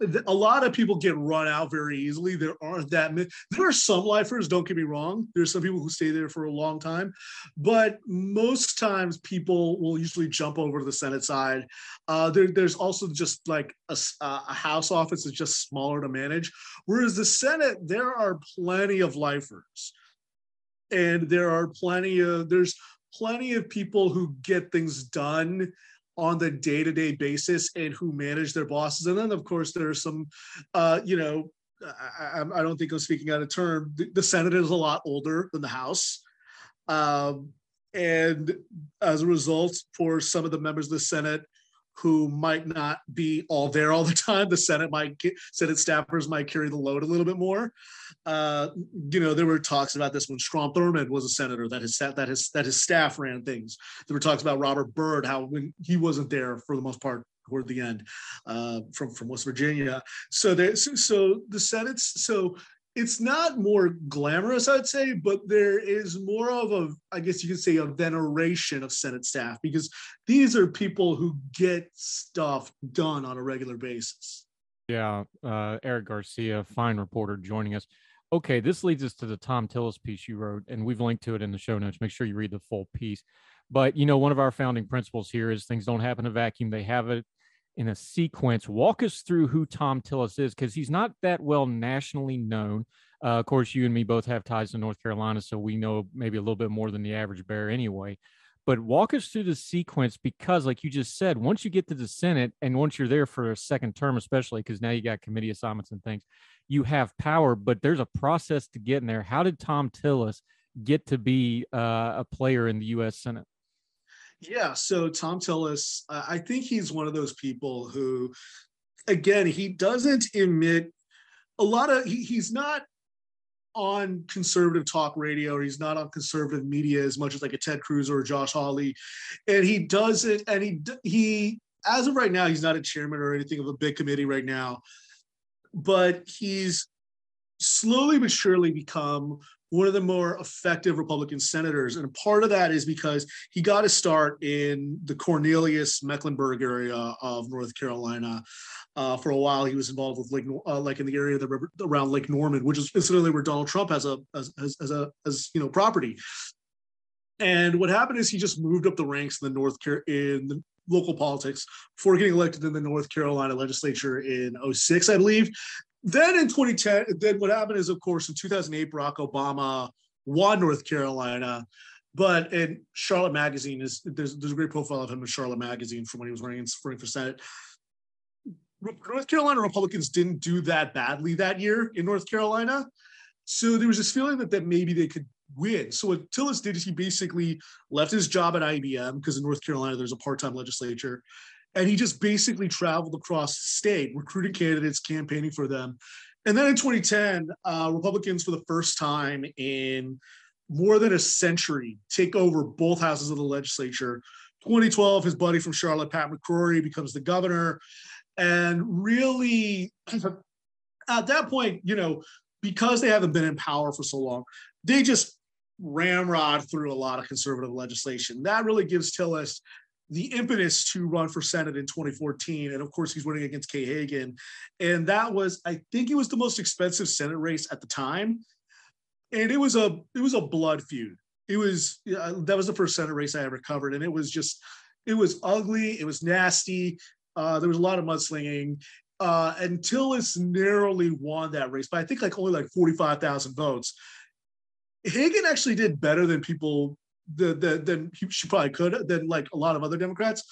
a lot of people get run out very easily. There aren't that many. There are some lifers, don't get me wrong. There's some people who stay there for a long time, but most times people will usually jump over to the Senate side. Uh, there, there's also just like a, a House office is just smaller to manage. Whereas the Senate, there are plenty of lifers. And there are plenty of, there's plenty of people who get things done on the day-to-day basis and who manage their bosses. And then of course there are some uh, you know I, I, don't think i'm speaking out of term the, the, senate is a lot older than the house. Um, and as a result for some of the members of the senate who might not be all there all the time. The Senate might Senate staffers might carry the load a little bit more. Uh, you know, there were talks about this when Strom Thurmond was a senator that his that his that his staff ran things. There were talks about Robert Byrd, how when he wasn't there for the most part toward the end uh, from from West Virginia. So there, so, so the Senate's so it's not more glamorous, I'd say, but there is more of a, I guess you could say, a veneration of Senate staff because these are people who get stuff done on a regular basis. Yeah, uh, Eric Garcia, fine reporter, joining us. Okay, this leads us to the Thom Tillis piece you wrote, and we've linked to it in the show notes. Make sure you read the full piece. But you know, one of our founding principles here is things don't happen in a vacuum; they have it in a sequence. Walk us through who Thom Tillis is, because he's not that well nationally known. Uh, of course, you and me both have ties to North Carolina, so we know maybe a little bit more than the average bear anyway. But walk us through the sequence because, like you just said, once you get to the Senate and once you're there for a second term, especially because now you got committee assignments and things, you have power, but there's a process to get in there. How did Thom Tillis get to be uh, a player in the U.S. Senate? Yeah, so Thom Tillis, uh, I think he's one of those people who, again, he doesn't emit a lot of. He, he's not on conservative talk radio or he's not on conservative media as much as like a Ted Cruz or a Josh Hawley, and he does it. And he he as of right now, he's not a chairman or anything of a big committee right now, but he's slowly but surely become one of the more effective Republican senators. And part of that is because he got a start in the Cornelius Mecklenburg area of North Carolina. Uh, for a while, he was involved with Lake, uh, like in the area of the, around Lake Norman, which is incidentally where Donald Trump has a as, as, as a as you know property. And what happened is he just moved up the ranks in the North Car- in the local politics before getting elected in the North Carolina legislature in 06, I believe. Then in 2010, then what happened is, of course, in 2008, Barack Obama won North Carolina. But in Charlotte Magazine is there's there's a great profile of him in Charlotte Magazine from when he was running, running for Senate. North Carolina Republicans didn't do that badly that year in North Carolina. So there was this feeling that, that maybe they could win. So what Tillis did is he basically left his job at IBM because in North Carolina there's a part-time legislature and he just basically traveled across the state recruiting candidates campaigning for them. And then in 2010 uh, republicans for the first time in more than a century take over both houses of the legislature. 2012 his buddy from charlotte pat mccrory becomes the governor. And really at that point you know because they haven't been in power for so long they just ramrod through a lot of conservative legislation. That really gives tillis the impetus to run for Senate in 2014. And of course, he's running against Kay Hagan. And that was, I think it was the most expensive Senate race at the time. And it was a it was a blood feud. It was that was the first Senate race I ever covered. And it was just, it was ugly, it was nasty. Uh, there was a lot of mudslinging. Uh, and Tillis narrowly won that race, but I think like only like 45,000 votes. Hagan actually did better than people than she probably could than like a lot of other Democrats.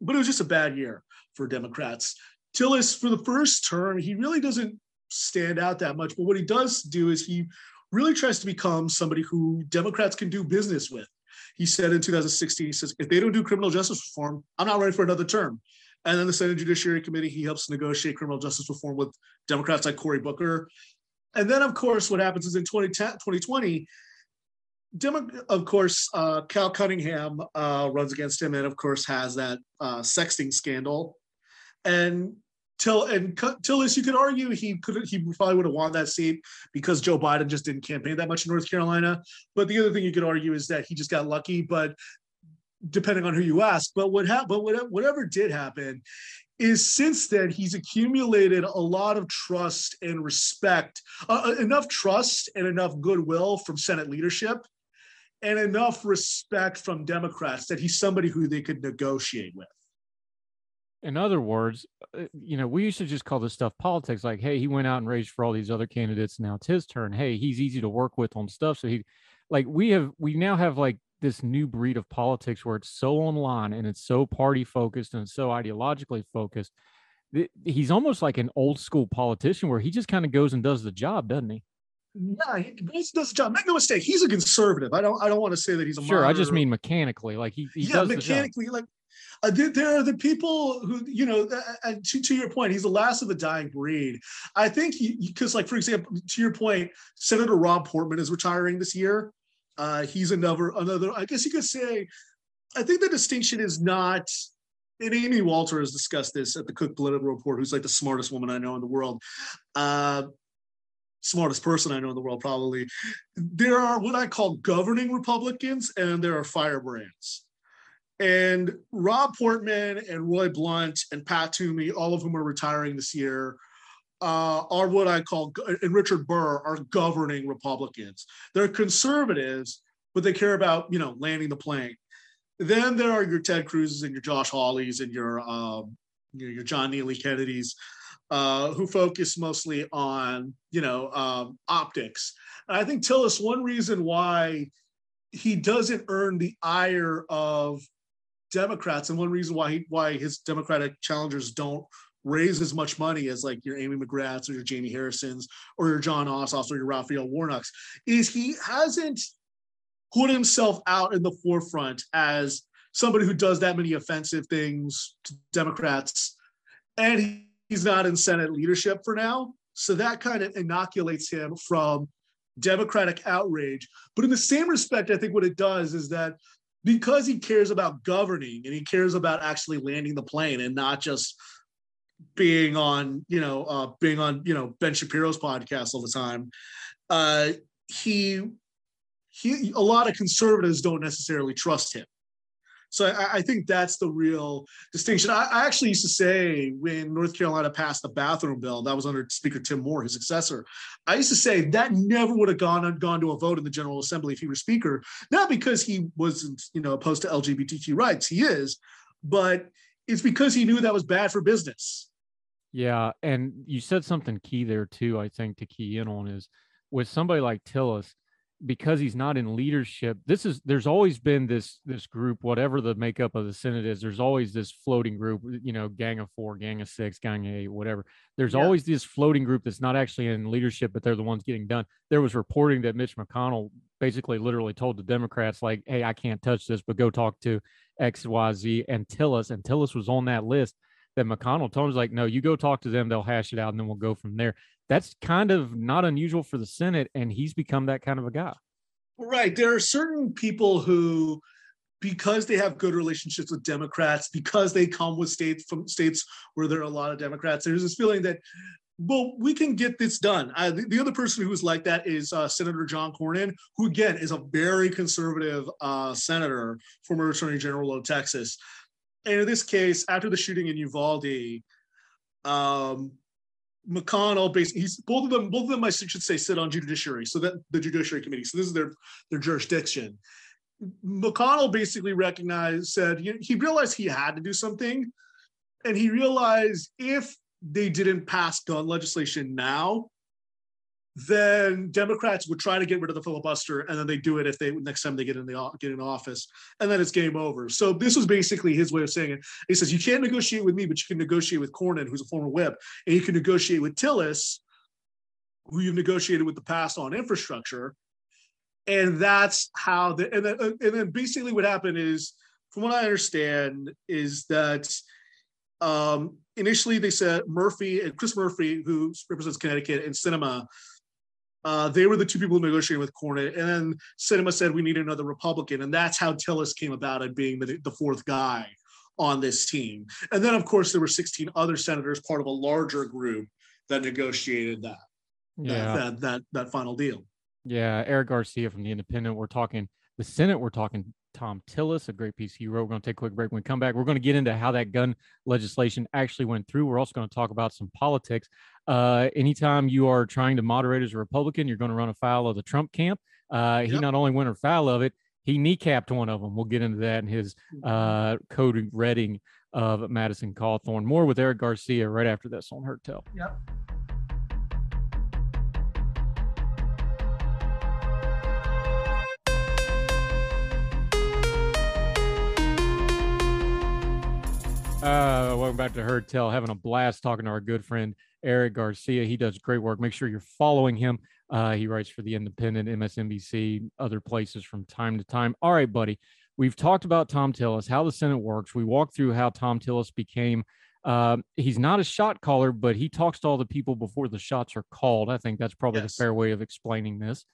But it was just a bad year for Democrats. Tillis, for the first term, he really doesn't stand out that much. But what he does do is he really tries to become somebody who Democrats can do business with. He said in 2016, he says, if they don't do criminal justice reform, I'm not running for another term. And then the Senate Judiciary Committee, he helps negotiate criminal justice reform with Democrats like Cory Booker. And then, of course, what happens is in 2010, 2020, Demo- of course, uh, Cal Cunningham uh, runs against him, and of course has that uh, sexting scandal. And till and Tillis, you could argue he could he probably would have won that seat because Joe Biden just didn't campaign that much in North Carolina. But the other thing you could argue is that he just got lucky. But depending on who you ask, but what happened, but whatever, did happen, is since then he's accumulated a lot of trust and respect, uh, uh enough trust and enough goodwill from Senate leadership and enough respect from Democrats that he's somebody who they could negotiate with. In other words, uh, you know, we used to just call this stuff politics. Like, hey, he went out and raised for all these other candidates. Now it's his turn. Hey, he's easy to work with on stuff. So he, like, we have, we now have like this new breed of politics where it's so online and it's so party focused and so ideologically focused. He's almost like an old school politician where he just kind of goes and does the job, doesn't he? Yeah, he does the job. Make no mistake, he's a conservative. I don't. I don't want to say that he's a sure. I just mean mechanically, like he. he yeah, mechanically, like uh, there, there, are the people who you know. Uh, uh, to, to your point, he's the last of the dying breed. I think because, like for example, to your point, Senator Rob Portman is retiring this year. Uh, he's another another. I guess you could say. I think the distinction is not and Amy Walter has discussed this at the Cook Political Report, who's like the smartest woman I know in the world. Smartest person I know in the world, probably. There are what I call governing Republicans, and there are firebrands. And Rob Portman and Roy Blunt and Pat Toomey, all of whom are retiring this year, uh, are what I call, and Richard Burr are governing Republicans. They're conservatives, but they care about, you know, landing the plane. Then there are your Ted Cruz's and your Josh Hawleys and your um, you know, your John Neely Kennedys, uh, who focus mostly on you know um, optics. And I think Tillis, one reason why he doesn't earn the ire of Democrats, and one reason why he, why his Democratic challengers don't raise as much money as like your Amy McGraths or your Jamie Harrisons or your Jon Ossoffs or your Raphael Warnocks, is he hasn't put himself out in the forefront as somebody who does that many offensive things to Democrats, and he's not in Senate leadership for now. So that kind of inoculates him from Democratic outrage. But in the same respect, I think what it does is that because he cares about governing and he cares about actually landing the plane and not just being on, you know, uh, being on, you know, Ben Shapiro's podcast all the time, uh, he he a lot of conservatives don't necessarily trust him. So I, I, think that's the real distinction. I, I, actually used to say when North Carolina passed the bathroom bill, that was under Speaker Tim Moore, his successor. I used to say that never would have gone gone to a vote in the General Assembly if he were Speaker, not because he wasn't you know opposed to LGBTQ rights, he is, but it's because he knew that was bad for business. Yeah, and you said something key there too. I think to key in on is with somebody like Tillis because he's not in leadership this is there's always been this this group whatever the makeup of the senate is there's always this floating group you know gang of four gang of six gang of eight whatever. There's yeah. always this floating group that's not actually in leadership but they're the ones getting done. There was reporting that mitch mcconnell basically literally told the democrats like hey i can't touch this but go talk to xyz and tillis and tillis was on that list that mcconnell told him like no you go talk to them they'll hash it out and then we'll go from there that's kind of not unusual for the Senate, and he's become that kind of a guy. Right. There are certain people who, because they have good relationships with Democrats, because they come with states from states where there are a lot of Democrats, there's this feeling that, well, we can get this done. I, the, the, other person who's like that is uh, Senator John Cornyn, who again is a very conservative uh, senator, former Attorney General of Texas. And in this case, after the shooting in Uvalde, um, McConnell basically he's both of them both of them I should say sit on judiciary so that the judiciary committee so this is their their jurisdiction. McConnell basically recognized said he, he realized he had to do something and he realized if they didn't pass gun legislation now then Democrats would try to get rid of the filibuster, and then they do it if they next time they get in the get in office, and then it's game over. So this was basically his way of saying it. He says you can't negotiate with me, but you can negotiate with Cornyn, who's a former whip, and you can negotiate with Tillis, who you've negotiated with the past on infrastructure, and that's how the and then and then basically what happened is, from what I understand, is that um, initially they said Murphy and Chris Murphy, who represents Connecticut, and Sinema uh, they were the two people negotiating with Cornyn. And then Sinema said we need another Republican. And that's how Tillis came about it being the, the fourth guy on this team. And then, of course, there were 16 other senators, part of a larger group that negotiated that, yeah. that, that, that, that final deal. Yeah. Eric Garcia from The Independent. We're talking the Senate. We're talking Thom Tillis, a great piece he wrote. We're going to take a quick break. When we come back, we're going to get into how that gun legislation actually went through. We're also going to talk about some politics. Uh, anytime you are trying to moderate as a Republican, you're going to run afoul of the Trump camp. Uh, he not only went afoul of it, he kneecapped one of them. We'll get into that in his mm-hmm. uh, code reading of Madison Cawthorn. More with Eric Garcia right after this on Heard Tell. Yep. Uh, welcome back to Heard Tell. Having a blast talking to our good friend Eric Garcia. He does great work. Make sure you're following him. Uh, he writes for the Independent, MSNBC, other places from time to time. All right, buddy. We've talked about Thom Tillis, how the Senate works. We walked through how Thom Tillis became. Uh, he's not a shot caller, but he talks to all the people before the shots are called. I think that's probably yes. the fair way of explaining this.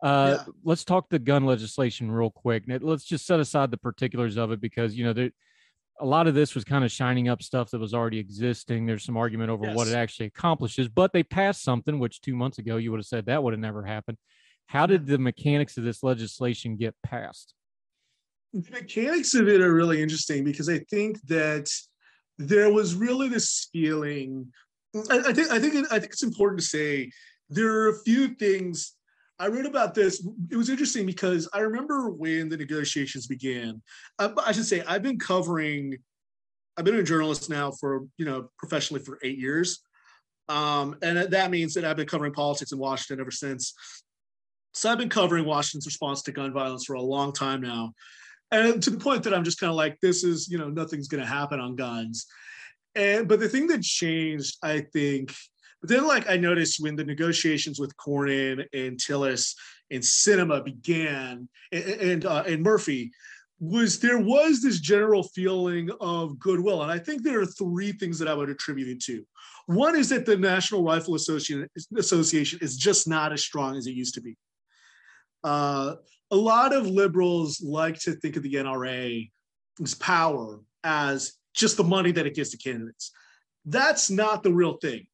Uh, yeah. Let's talk the gun legislation real quick. Let's just set aside the particulars of it because you know there a lot of this was kind of shining up stuff that was already existing. There's some argument over yes. what it actually accomplishes, but they passed something which two months ago you would have said that would have never happened. How did the mechanics of this legislation get passed? The mechanics of it are really interesting because I think that there was really this feeling. I, I think I think I think it's important to say there are a few things I read about this. It was interesting because I remember when the negotiations began. Uh, I should say I've been covering I've been a journalist now for you know professionally for eight years, um, and that means that I've been covering politics in Washington ever since. So I've been covering Washington's response to gun violence for a long time now, and to the point that I'm just kind of like, this is you know nothing's going to happen on guns. And but the thing that changed, I think, but then like I noticed when the negotiations with Cornyn and Tillis and Sinema began, and and, uh, and Murphy, was there was this general feeling of goodwill, and I think there are three things that I would attribute it to. One is that the National Rifle Association, Association is just not as strong as it used to be. Uh, a lot of liberals like to think of the NRA's power as just the money that it gives to candidates. That's not the real thing.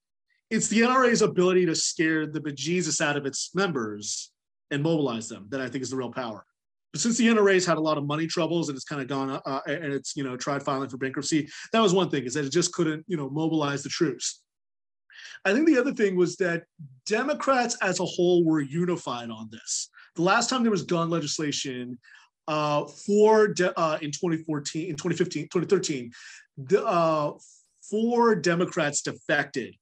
It's the NRA's ability to scare the bejesus out of its members and mobilize them that I think is the real power. But since the NRA's had a lot of money troubles and it's kind of gone uh, and it's you know tried filing for bankruptcy, that was one thing is that it just couldn't you know mobilize the troops. I think the other thing was that Democrats as a whole were unified on this. The last time there was gun legislation uh, for de- uh, in 2014, in 2015, 2013, the, uh, four Democrats defected.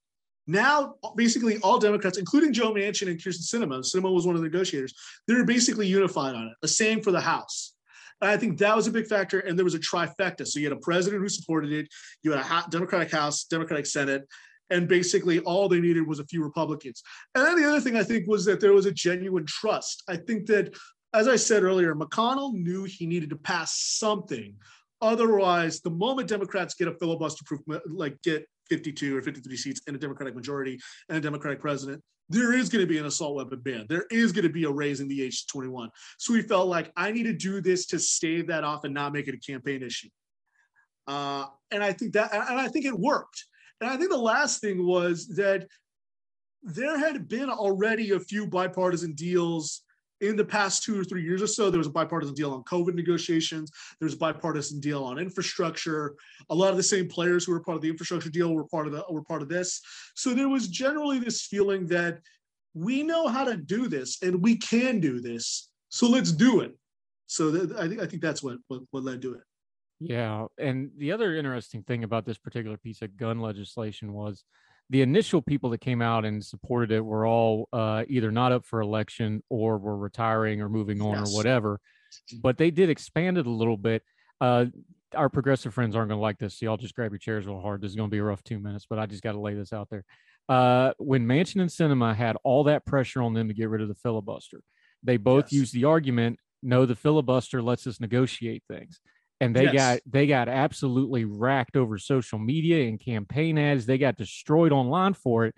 Now, basically, all Democrats, including Joe Manchin and Kyrsten Sinema, Sinema was one of the negotiators, they're basically unified on it. The same for the House. And I think that was a big factor. And there was a trifecta. So you had a president who supported it, you had a Democratic House, Democratic Senate, and basically all they needed was a few Republicans. And then the other thing I think was that there was a genuine trust. I think that, as I said earlier, McConnell knew he needed to pass something. Otherwise, the moment Democrats get a filibuster proof, like get 52 or 53 seats and a Democratic majority and a Democratic president, there is going to be an assault weapon ban. There is going to be a raising the age to 21. So we felt like I need to do this to stave that off and not make it a campaign issue. Uh, and I think that, and I think it worked. And I think the last thing was that there had been already a few bipartisan deals in the past two or three years or so. There was a bipartisan deal on COVID negotiations. There was a bipartisan deal on infrastructure. A lot of the same players who were part of the infrastructure deal were part of the were part of this. So there was generally this feeling that we know how to do this and we can do this. So let's do it. So I think I think that's what, what what led to it. Yeah. And the other interesting thing about this particular piece of gun legislation was the initial people that came out and supported it were all uh, either not up for election or were retiring or moving on yes. or whatever. But they did expand it a little bit. Uh, our progressive friends aren't going to like this. So y'all just grab your chairs real hard. This is going to be a rough two minutes, but I just got to lay this out there. Uh, when Manchin and Sinema had all that pressure on them to get rid of the filibuster, they both yes. used the argument no, the filibuster lets us negotiate things and they yes. got they got absolutely racked over social media and campaign ads. They got destroyed online for it.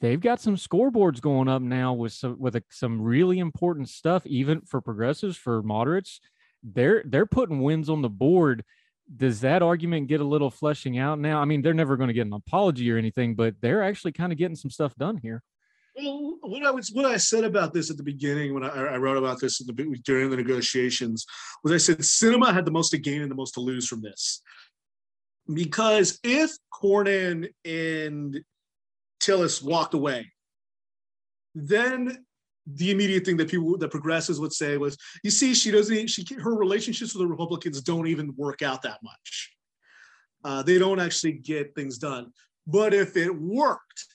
They've got some scoreboards going up now with some with a, some really important stuff, even for progressives, for moderates. They're they're putting wins on the board. Does that argument get a little fleshing out now? I mean, they're never going to get an apology or anything, but they're actually kind of getting some stuff done here. Well, what I was what I said about this at the beginning when I, I wrote about this the, during the negotiations was I said Sinema had the most to gain and the most to lose from this, because if Cornyn and Tillis walked away, then the immediate thing that people that progressives would say was, you see, she doesn't she her relationships with the Republicans don't even work out that much. Uh, they don't actually get things done. But if it worked,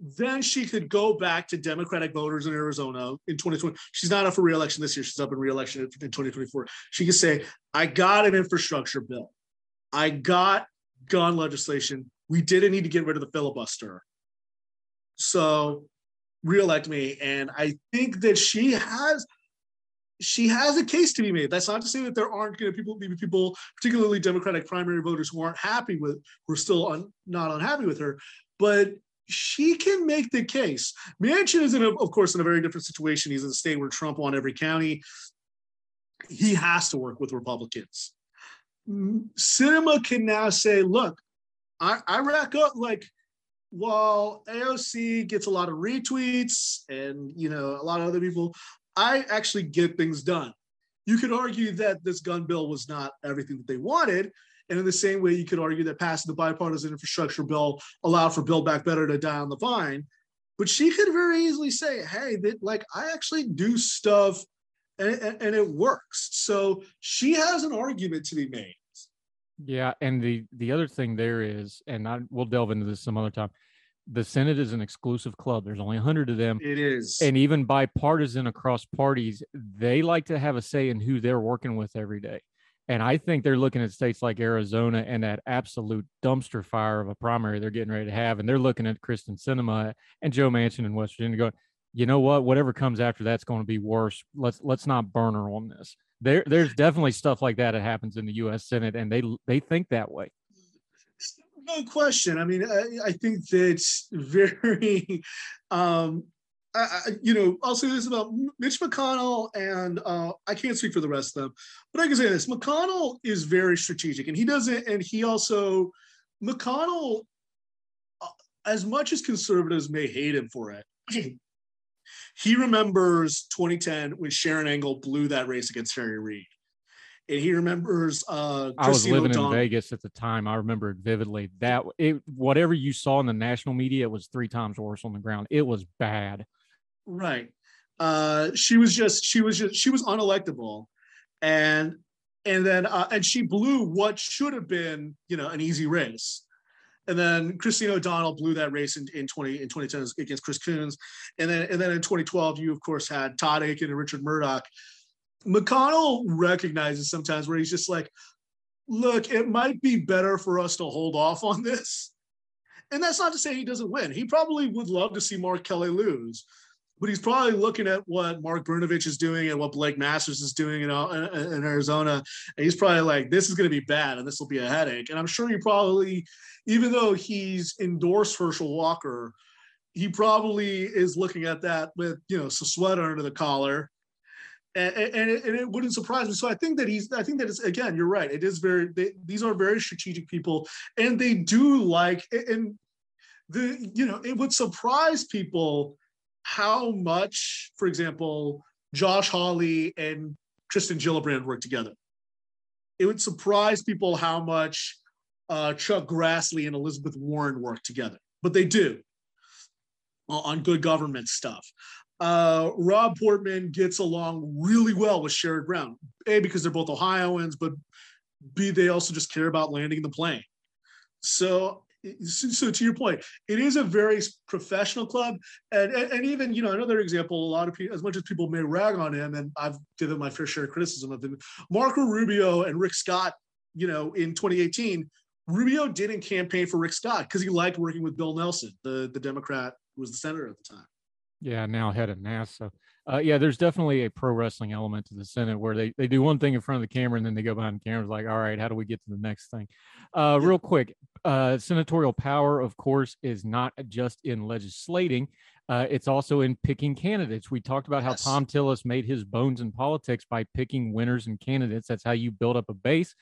then she could go back to Democratic voters in Arizona in 2020. She's not up for reelection this year. She's up in reelection in 2024. She could say, I got an infrastructure bill. I got gun legislation. We didn't need to get rid of the filibuster. So reelect me. And I think that she has she has a case to be made. That's not to say that there aren't going to people, maybe people, particularly Democratic primary voters, who aren't happy with, who are still un, not unhappy with her. But she can make the case. Manchin is, in a, of course, in a very different situation. He's in a state where Trump won every county. He has to work with Republicans. Sinema can now say, look, I, I rack up like while AOC gets a lot of retweets and you know a lot of other people, I actually get things done. You could argue that this gun bill was not everything that they wanted, and in the same way, you could argue that passing the bipartisan infrastructure bill allowed for Build Back Better to die on the vine. But she could very easily say, hey, that like I actually do stuff and, and, and it works. So she has an argument to be made Yeah, and the the other thing there is, and I we'll delve into this some other time. The Senate is an exclusive club. There's only 100 of them. It is. And even bipartisan across parties, they like to have a say in who they're working with every day. And I think they're looking at states like Arizona and that absolute dumpster fire of a primary they're getting ready to have. And they're looking at Kyrsten Sinema and Joe Manchin in West Virginia going, you know what? Whatever comes after that's going to be worse. Let's let's not burn her on this. There there's definitely stuff like that that happens in the U.S. Senate, and they they think that way. No question. I mean, I, I think that's very um, I, you know, I'll say this about Mitch McConnell, and uh, I can't speak for the rest of them, but I can say this: McConnell is very strategic, and he doesn't, and he also McConnell, uh, as much as conservatives may hate him for it, he remembers 2010 when Sharron Angle blew that race against Harry Reid. And he remembers. Uh, I was living in Vegas at the time. I remember it vividly. That it, whatever you saw in the national media, it was three times worse on the ground. It was bad. Right. Uh, she was just she was just she was unelectable, and and then uh, and she blew what should have been you know an easy race. And then Christine O'Donnell blew that race in, in 20 in 2010 against Chris Coons. And then and then in 2012, you of course had Todd Akin and Richard Mourdock. McConnell recognizes sometimes where he's just like, look, it might be better for us to hold off on this. And that's not to say he doesn't win. He probably would love to see Mark Kelly lose but he's probably looking at what Mark Brnovich is doing and what Blake Masters is doing in, in Arizona. And he's probably like, this is going to be bad and this will be a headache. And I'm sure he probably, even though he's endorsed Herschel Walker, he probably is looking at that with, you know, some sweater under the collar. And, and, it, and it wouldn't surprise me. So I think that he's, I think that it's, again, you're right. It is very, they, these are very strategic people and they do like, and the, you know, it would surprise people how much, for example, Josh Hawley and Kirsten Gillibrand work together. It would surprise people how much uh, Chuck Grassley and Elizabeth Warren work together, but they do on good government stuff. Uh, Rob Portman gets along really well with Sherrod Brown, A, because they're both Ohioans, but B, they also just care about landing the plane. So so to your point, it is a very professional club, and, and, and even you know another example. A lot of people, as much as people may rag on him, and I've given my fair share of criticism of him. Marco Rubio and Rick Scott, you know, in 2018, Rubio didn't campaign for Rick Scott because he liked working with Bill Nelson, the the Democrat who was the senator at the time. Yeah, now head of NASA. Uh, yeah, there's definitely a pro wrestling element to the Senate where they, they do one thing in front of the camera and then they go behind the camera. Like, all right, how do we get to the next thing? Uh, real quick, uh, senatorial power, of course, is not just in legislating. Uh, it's also in picking candidates. We talked about yes. how Thom Tillis made his bones in politics by picking winners and candidates. That's how you build up a base.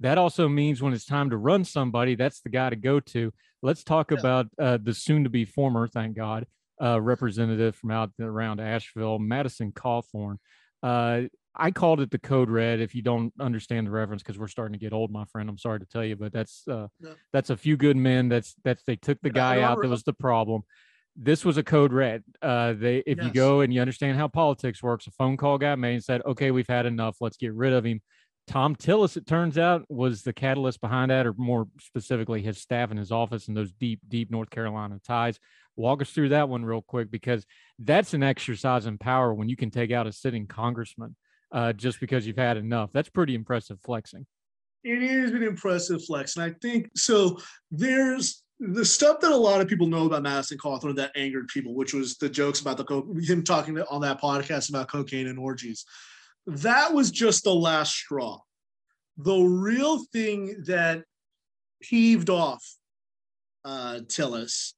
That also means when it's time to run somebody, that's the guy to go to. Let's talk yeah. about uh, the soon to be former, thank God, uh, representative from out around Asheville, Madison Cawthorn. Uh, I called it the code red. If you don't understand the reference, because we're starting to get old, my friend, I'm sorry to tell you, but that's uh, that's a few good men. That's that's they took the guy out that was the problem. This was a code red. Uh, they if yes. you go and you understand how politics works, a phone call got made and said, "Okay, we've had enough. Let's get rid of him." Thom Tillis, it turns out, was the catalyst behind that, or more specifically, his staff and his office and those deep, deep North Carolina ties. Walk us through that one real quick because that's an exercise in power when you can take out a sitting congressman uh, just because you've had enough. That's pretty impressive flexing. It is an impressive flex. And I think so. There's the stuff that a lot of people know about Madison Cawthorn that angered people, which was the jokes about the co- him talking on that podcast about cocaine and orgies. That was just the last straw. The real thing that heaved off uh, Tillis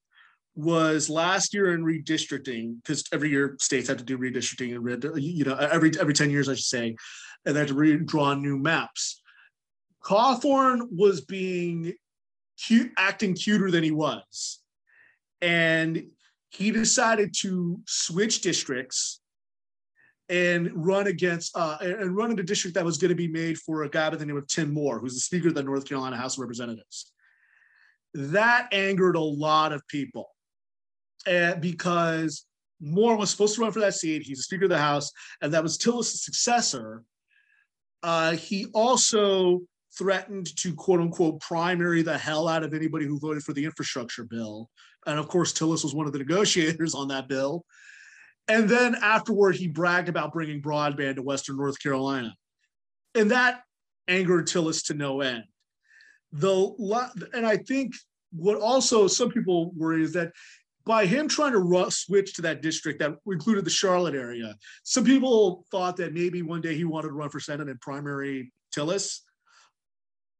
was last year in redistricting because every year states have to do redistricting and red, you know every every 10 years i should say and they had to redraw new maps cawthorn was being cute acting cuter than he was and he decided to switch districts and run against uh, and run in a district that was going to be made for a guy by the name of tim moore who's the speaker of the north carolina house of representatives that angered a lot of people and because Moore was supposed to run for that seat, he's the Speaker of the House, and that was Tillis' successor. Uh, he also threatened to quote unquote primary the hell out of anybody who voted for the infrastructure bill. And of course, Tillis was one of the negotiators on that bill. And then afterward, he bragged about bringing broadband to Western North Carolina. And that angered Tillis to no end. The and I think what also some people worry is that by him trying to switch to that district that included the Charlotte area, some people thought that maybe one day he wanted to run for Senate in primary Tillis.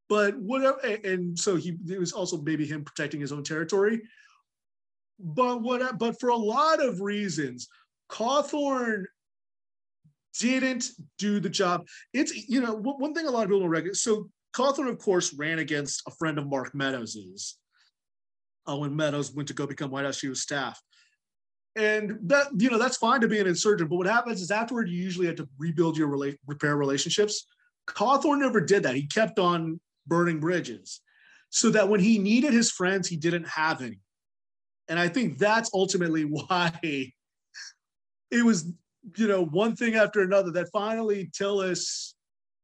But whatever, and so he it was also maybe him protecting his own territory. But what? But for a lot of reasons, Cawthorn didn't do the job. It's you know one thing a lot of people don't recognize. So Cawthorn, of course, ran against a friend of Mark Meadows's uh, when Meadows went to go become White House of Staff. And that you know that's fine to be an insurgent, but what happens is afterward you usually have to rebuild your rela- repair relationships. Cawthorn never did that. He kept on burning bridges, so that when he needed his friends, he didn't have any. And I think that's ultimately why it was you know one thing after another that finally Tillis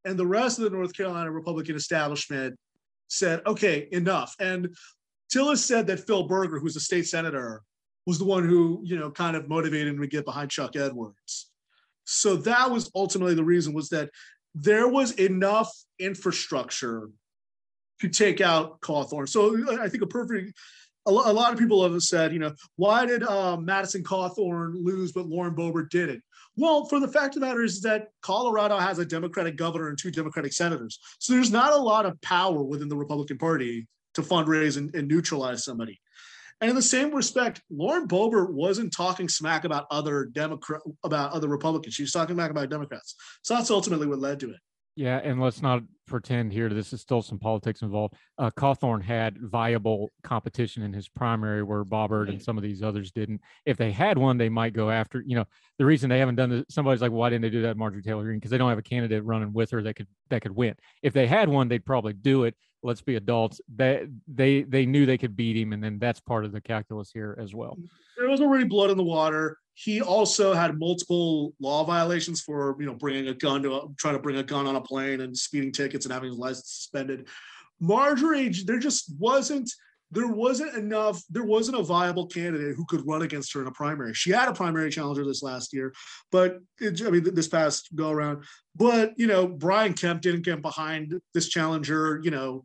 and the rest of the North Carolina Republican establishment said, okay, enough. And Tillis said that Phil Berger, who's a state senator, was the one who, you know, kind of motivated him to get behind Chuck Edwards. So that was ultimately the reason was that there was enough infrastructure to take out Cawthorn. So I think a perfect, a, lot of people have said, you know, why did uh, Madison Cawthorn lose, but Lauren Boebert didn't? Well, for the fact of the matter is that Colorado has a Democratic governor and two Democratic senators. So there's not a lot of power within the Republican Party to fundraise and, and neutralize somebody. And in the same respect, Lauren Boebert wasn't talking smack about other Democrat about other Republicans. She was talking smack about Democrats. So that's ultimately what led to it. Yeah, and let's not pretend here this is still some politics involved. Uh, Cawthorn had viable competition in his primary where Boebert and some of these others didn't. If they had one, they might go after. You know, the reason they haven't done this, somebody's like, why didn't they do that, Marjorie Taylor Greene? Because they don't have a candidate running with her that could that could win. If they had one, they'd probably do it. Let's be adults. They they they knew they could beat him, and then that's part of the calculus here as well. There was already blood in the water he also had multiple law violations for you know bringing a gun to a, trying to bring a gun on a plane and speeding tickets and having his license suspended marjorie there just wasn't there wasn't enough there wasn't a viable candidate who could run against her in a primary she had a primary challenger this last year but it, i mean this past go around but you know brian kemp didn't get behind this challenger you know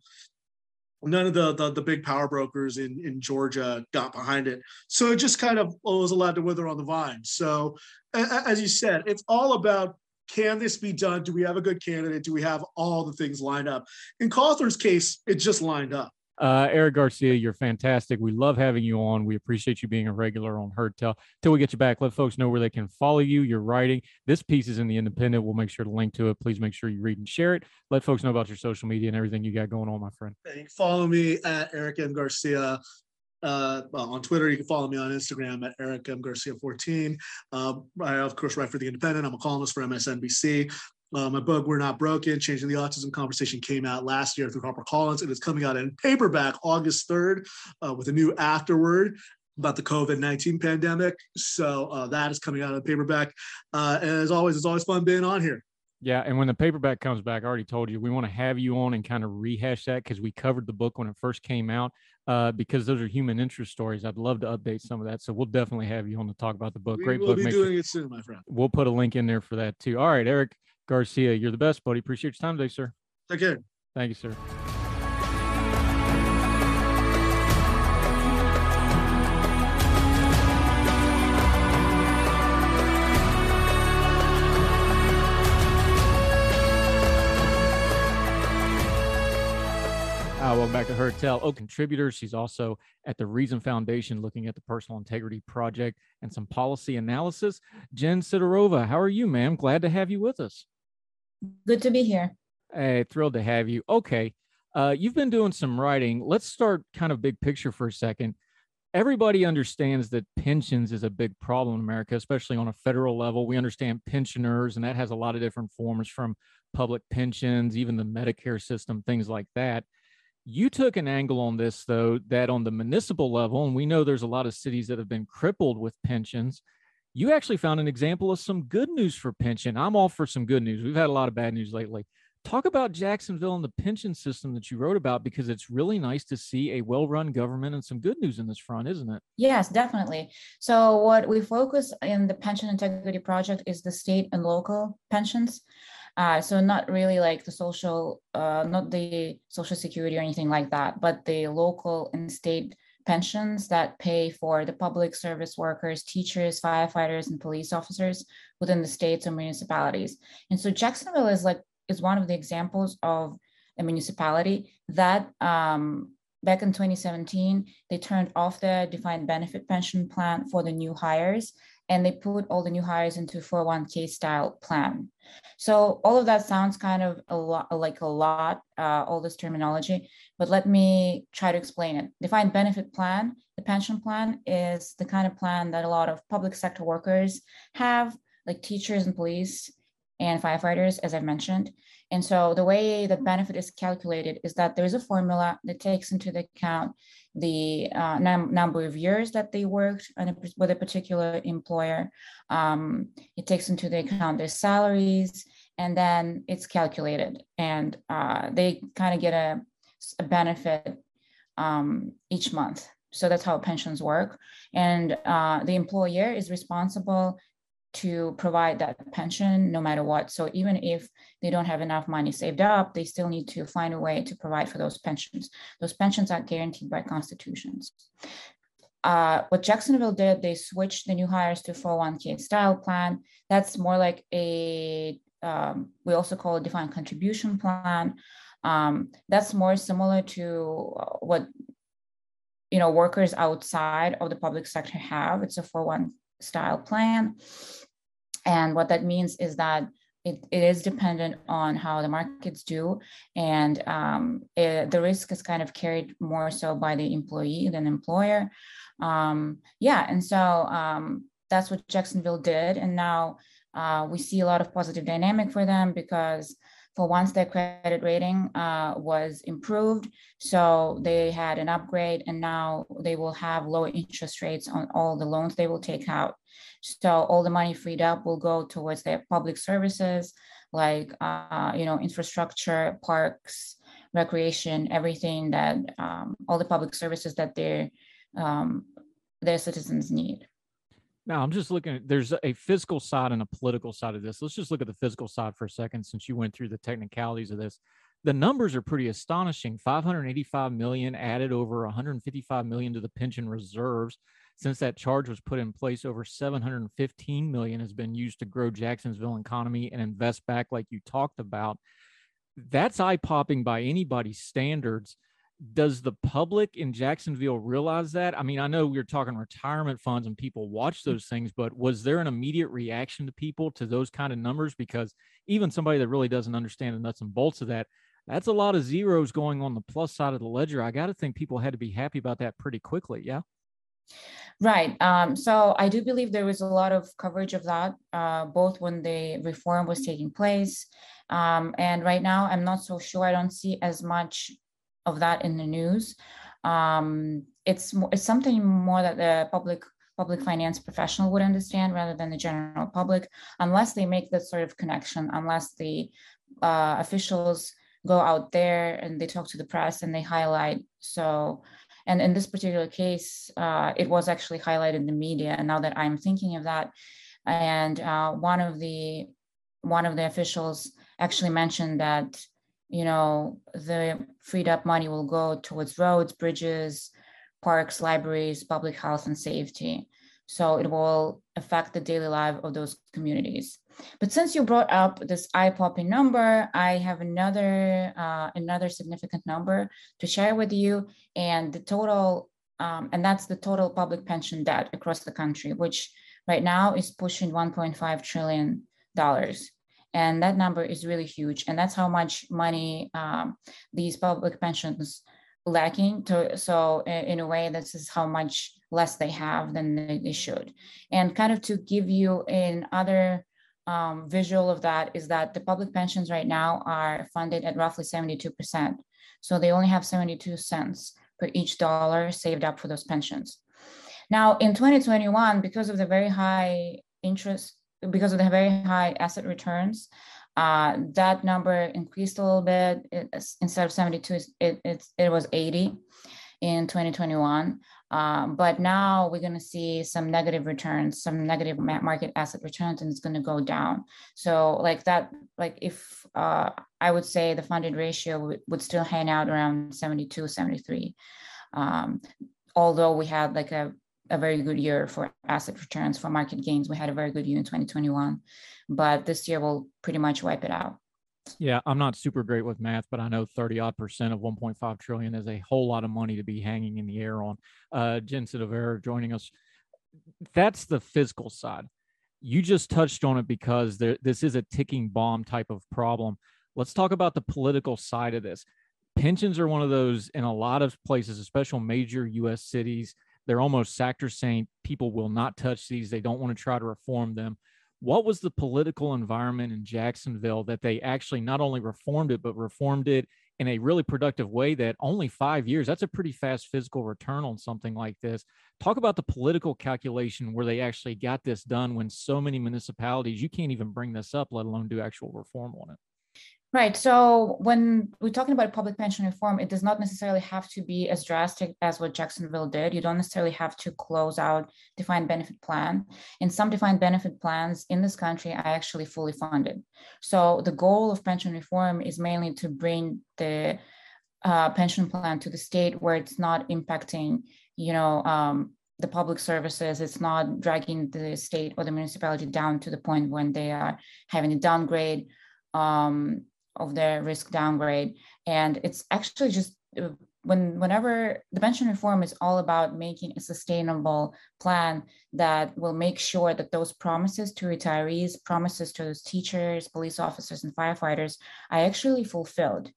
none of the, the, the big power brokers in in Georgia got behind it. So it just kind of was allowed to wither on the vine. So as you said, it's all about can this be done? Do we have a good candidate? Do we have all the things lined up? In Cawthorn's case, it just lined up. Uh, Eric Garcia, you're fantastic. We love having you on. We appreciate you being a regular on Heard Tell. Till we get you back, let folks know where they can follow you. Your writing. This piece is in the Independent. We'll make sure to link to it. Please make sure you read and share it. Let folks know about your social media and everything you got going on, my friend. You follow me at Eric M Garcia. Uh, on Twitter, you can follow me on Instagram at Eric M Garcia 14. Uh, I of course write for the Independent. I'm a columnist for MSNBC. Uh, my book, We're Not Broken, Changing the Autism Conversation came out last year through HarperCollins. And It is coming out in paperback August 3rd uh, with a new afterword about the COVID 19 pandemic. So uh, that is coming out in paperback. Uh, and as always, it's always fun being on here. Yeah, and when the paperback comes back, I already told you we want to have you on and kind of rehash that because we covered the book when it first came out. Uh, because those are human interest stories. I'd love to update some of that. So we'll definitely have you on to talk about the book. We Great will book. be Make doing sure, it soon, my friend. We'll put a link in there for that too. All right, Eric. Garcia, you're the best, buddy. Appreciate your time today, sir. Take care. Thank you, sir. Uh, welcome back to Heard Tell. Oh, contributor. She's also at the Reason Foundation looking at the Pension Integrity Project and some policy analysis. Jen Sidorova, how are you, ma'am? Glad to have you with us. Good to be here. Hey, thrilled to have you. Okay. Uh, you've been doing some writing. Let's start kind of big picture for a second. Everybody understands that pensions is a big problem in America, especially on a federal level. We understand pensioners, and that has a lot of different forms from public pensions, even the Medicare system, things like that. You took an angle on this, though, that on the municipal level, and we know there's a lot of cities that have been crippled with pensions. You actually found an example of some good news for pension. I'm all for some good news. We've had a lot of bad news lately, Talk about Jacksonville and the pension system that you wrote about because it's really nice to see a well run government and some good news in this front, isn't it? Yes, definitely. So, what we focus in the Pension Integrity Project is the state and local pensions. Uh, so not really like the social, uh, not the social security or anything like that, but the local and state pensions that pay for the public service workers, teachers, firefighters, and police officers within the states and municipalities. And so Jacksonville is like is one of the examples of a municipality that um, back in 2017 they turned off the defined benefit pension plan for the new hires and they put all the new hires into 401k style plan. So all of that sounds kind of a lot like a lot, uh, all this terminology, but let me try to explain it. Defined benefit plan, the pension plan is the kind of plan that a lot of public sector workers have, like teachers and police and firefighters, as I've mentioned. And so the way the benefit is calculated is that there's a formula that takes into account the uh, num- number of years that they worked a, with a particular employer. Um, it takes into the account their salaries, and then it's calculated. And uh, they kind of get a, a benefit um, each month. So that's how pensions work. And uh, the employer is responsible to provide that pension no matter what. So even if they don't have enough money saved up, they still need to find a way to provide for those pensions. Those pensions are guaranteed by constitutions. Uh, what Jacksonville did, they switched the new hires to 401k style plan. That's more like a, um, we also call it defined contribution plan. Um, that's more similar to uh, what you know workers outside of the public sector have. It's a 401 style plan. And what that means is that it, it is dependent on how the markets do. And um, it, the risk is kind of carried more so by the employee than employer. Um, yeah, and so um, that's what Jacksonville did. And now uh, we see a lot of positive dynamic for them because for once their credit rating uh, was improved. So they had an upgrade and now they will have lower interest rates on all the loans they will take out. So all the money freed up will go towards their public services like, uh, you know, infrastructure, parks, recreation, everything that um, all the public services that their, um, their citizens need. Now I'm just looking at there's a physical side and a political side of this. Let's just look at the physical side for a second since you went through the technicalities of this. The numbers are pretty astonishing. 585 million added over 155 million to the pension reserves. Since that charge was put in place, over 715 million has been used to grow Jacksonville economy and invest back like you talked about. That's eye-popping by anybody's standards does the public in Jacksonville realize that? I mean, I know we are talking retirement funds and people watch mm. those things, but was there an immediate reaction to people to those kind of numbers? Because even somebody that really doesn't understand the nuts and bolts of that, that's a lot of zeros going on the plus side of the ledger. I got to think people had to be happy about that pretty quickly. Yeah. Right. Um, so I do believe there was a lot of coverage of that, uh, both when the reform was taking place. Um, and right now, I'm not so sure. I don't see as much of that in the news. Um, it's it's something more that the public public finance professional would understand rather than the general public, unless they make that sort of connection, unless the uh, officials go out there and they talk to the press and they highlight. So, and in this particular case, uh, it was actually highlighted in the media. And now that I'm thinking of that, and uh, one of the one of the officials actually mentioned that you know, the freed up money will go towards roads, bridges, parks, libraries, public health and safety. So it will affect the daily life of those communities. But since you brought up this eye-popping number, I have another uh, another significant number to share with you, and the total, um, and that's the total public pension debt across the country, which right now is pushing 1.5 trillion dollars and that number is really huge. And that's how much money um, these public pensions lacking to so in a way this is how much less they have than they should. And kind of to give you another um, visual of that is that the public pensions right now are funded at roughly 72% so they only have 72 cents per each dollar saved up for those pensions. Now in 2021 because of the very high interest because of the very high asset returns, Uh, that number increased a little bit. It, instead of 72, it, it, it was 80 in 2021. Um, but now we're going to see some negative returns, some negative market asset returns, and it's going to go down. So, like that, like if uh, I would say the funded ratio w- would still hang out around 72, 73. Um, although we had like a, a very good year for asset returns, for market gains, we had a very good year in 2021. But this year will pretty much wipe it out. Yeah, I'm not super great with math, but I know 30 odd percent of 1.5 trillion is a whole lot of money to be hanging in the air on. Uh, Jen Sidorova joining us. That's the fiscal side. You just touched on it because there, this is a ticking bomb type of problem. Let's talk about the political side of this. Pensions are one of those in a lot of places, especially major U.S. cities. They're almost sacrosanct. People will not touch these. They don't want to try to reform them what was the political environment in Jacksonville that they actually not only reformed it, but reformed it in a really productive way that only five years, that's a pretty fast physical return on something like this. Talk about the political calculation where they actually got this done when so many municipalities, you can't even bring this up, let alone do actual reform on it. Right. So when we're talking about public pension reform, it does not necessarily have to be as drastic as what Jacksonville did. You don't necessarily have to close out defined benefit plan. In some defined benefit plans in this country are actually fully funded. So the goal of pension reform is mainly to bring the uh, pension plan to the state where it's not impacting, you know, um, the public services. It's not dragging the state or the municipality down to the point when they are having a downgrade um, of their risk downgrade. And it's actually just uh, when whenever the pension reform is all about making a sustainable plan that will make sure that those promises to retirees, promises to those teachers, police officers, and firefighters are actually fulfilled.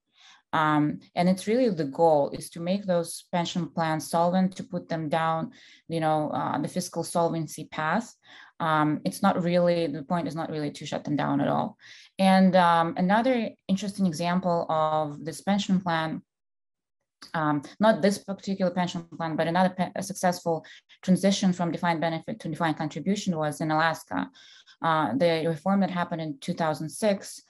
Um, and it's really the goal is to make those pension plans solvent, to put them down, you know, uh, the fiscal solvency path. Um, it's not really the point is not really to shut them down at all. And um, another interesting example of this pension plan um, not this particular pension plan, but another pe- successful transition from defined benefit to defined contribution was in Alaska. Uh, the reform that happened in 2006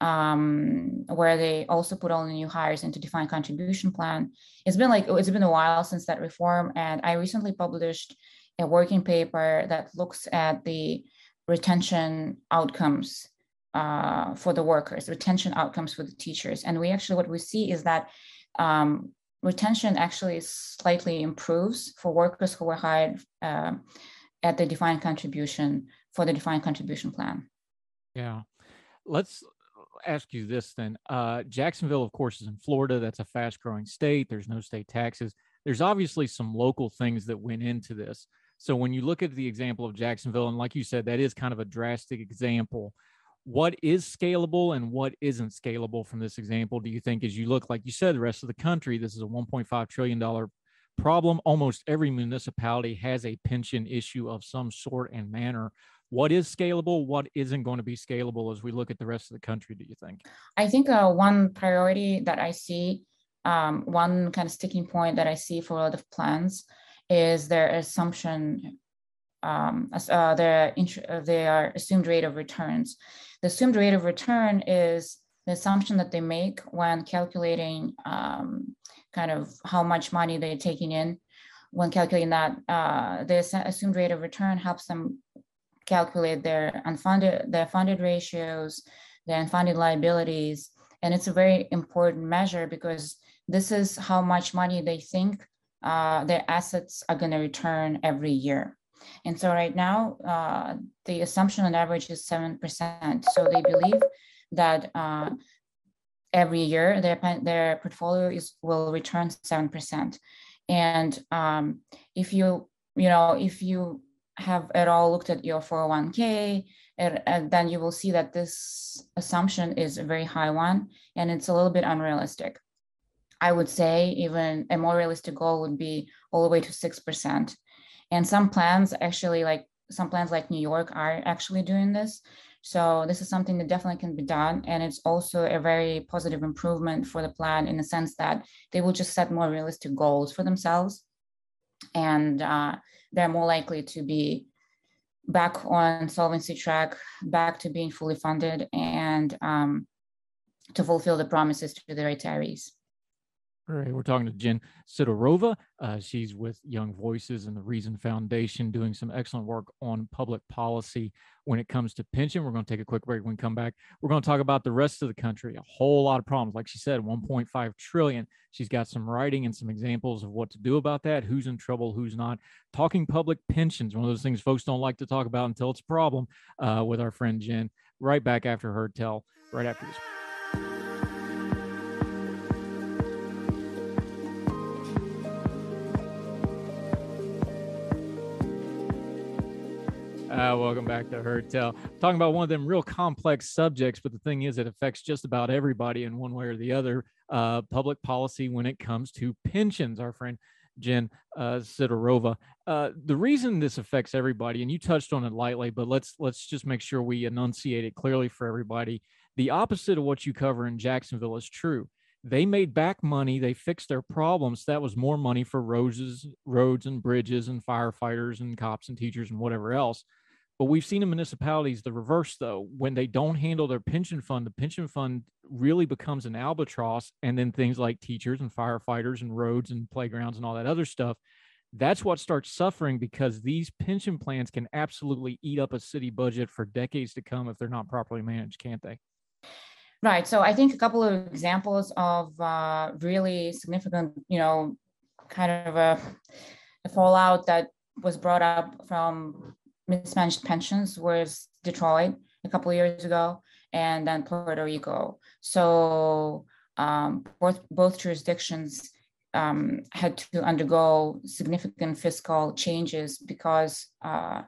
um, where they also put all the new hires into defined contribution plan. It's been like it's been a while since that reform, and I recently published a working paper that looks at the retention outcomes uh, for the workers, retention outcomes for the teachers, and we actually what we see is that um, retention actually slightly improves for workers who were hired uh, at the defined contribution for the defined contribution plan. Yeah. Let's ask you this then. Uh, Jacksonville, of course, is in Florida. That's a fast growing state. There's no state taxes. There's obviously some local things that went into this. So when you look at the example of Jacksonville, and like you said, that is kind of a drastic example. What is scalable and what isn't scalable from this example? Do you think, as you look, like you said, the rest of the country, this is a $1.5 trillion problem. Almost every municipality has a pension issue of some sort and manner what is scalable what isn't going to be scalable as we look at the rest of the country do you think i think uh, one priority that i see um, one kind of sticking point that i see for a lot of plans is their assumption um, uh, their, uh, their assumed rate of returns. The assumed rate of return is the assumption that they make when calculating um, kind of how much money they're taking in. When calculating that uh, the assumed rate of return helps them calculate their unfunded their funded ratios, their unfunded liabilities, and it's a very important measure because this is how much money they think uh, their assets are going to return every year. And so right now, uh, the assumption on average is 7%. So they believe that uh, every year their, their portfolio is, will return 7%. And um, if you, you know, if you have at all looked at your 401k, and, and then you will see that this assumption is a very high one and it's a little bit unrealistic. I would say even a more realistic goal would be all the way to 6%. And some plans actually, like some plans like New York, are actually doing this. So this is something that definitely can be done. And it's also a very positive improvement for the plan in the sense that they will just set more realistic goals for themselves. And uh, they're more likely to be back on solvency track, back to being fully funded, and um, to fulfill the promises to the retirees. All right, we're talking to Jen Sidorova. Uh, she's with Young Voices and the Reason Foundation, doing some excellent work on public policy when it comes to pension. We're going to take a quick break. When we come back, we're going to talk about the rest of the country. A whole lot of problems, like she said, 1.5 trillion. She's got some writing and some examples of what to do about that. Who's in trouble? Who's not? Talking public pensions, one of those things folks don't like to talk about until it's a problem. Uh, with our friend Jen. Right back after Heard Tell. Right after this. Welcome back to Heard Tell. Talking about one of them real complex subjects, but the thing is, it affects just about everybody in one way or the other. Uh, public policy when it comes to pensions. Our friend Jen uh, Sidorova. Uh, the reason this affects everybody, and you touched on it lightly, but let's let's just make sure we enunciate it clearly for everybody. The opposite of what you cover in Jacksonville is true. They made back money. They fixed their problems. That was more money for roses, roads and bridges and firefighters and cops and teachers and whatever else. But we've seen in municipalities the reverse, though. When they don't handle their pension fund, the pension fund really becomes an albatross. And then things like teachers and firefighters and roads and playgrounds and all that other stuff, that's what starts suffering because these pension plans can absolutely eat up a city budget for decades to come if they're not properly managed, can't they? Right. So I think a couple of examples of uh, really significant, you know, kind of a, a fallout that was brought up from mismanaged pensions was Detroit a couple of years ago, and then Puerto Rico. So um, both both jurisdictions um, had to undergo significant fiscal changes because uh,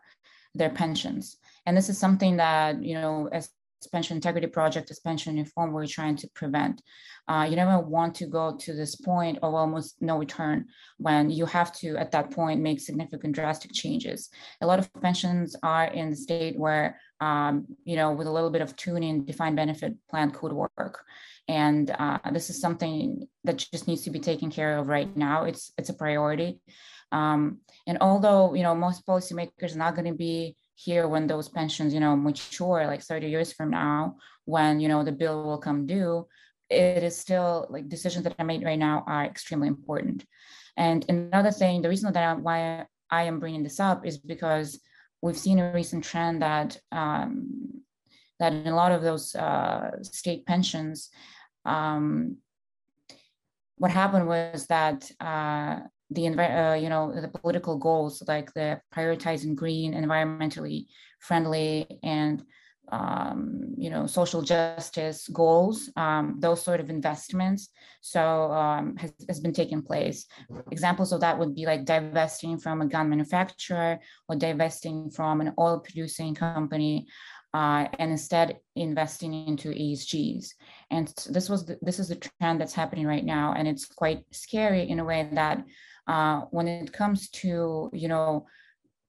their pensions. And this is something that you know, as pension integrity project, pension reform, we're trying to prevent. Uh, you never want to go to this point of almost no return when you have to, at that point, make significant drastic changes. A lot of pensions are in the state where, um, you know, with a little bit of tuning, defined benefit plan could work. And uh, this is something that just needs to be taken care of right now. It's it's a priority. Um, and although you know most policymakers are not going to be here when those pensions you know mature like 30 years from now when you know the bill will come due it is still like decisions that are made right now are extremely important. And another thing, the reason that I, why I am bringing this up is because we've seen a recent trend that um, that in a lot of those uh, state pensions, um, what happened was that uh, the uh, you know the political goals like the prioritizing green, environmentally friendly, and um, you know, social justice goals, um, those sort of investments. So um, has, has been taking place. Examples of that would be like divesting from a gun manufacturer or divesting from an oil producing company. Uh, and instead investing into ESGs, and this was the, this is the trend that's happening right now, and it's quite scary in a way that uh, when it comes to you know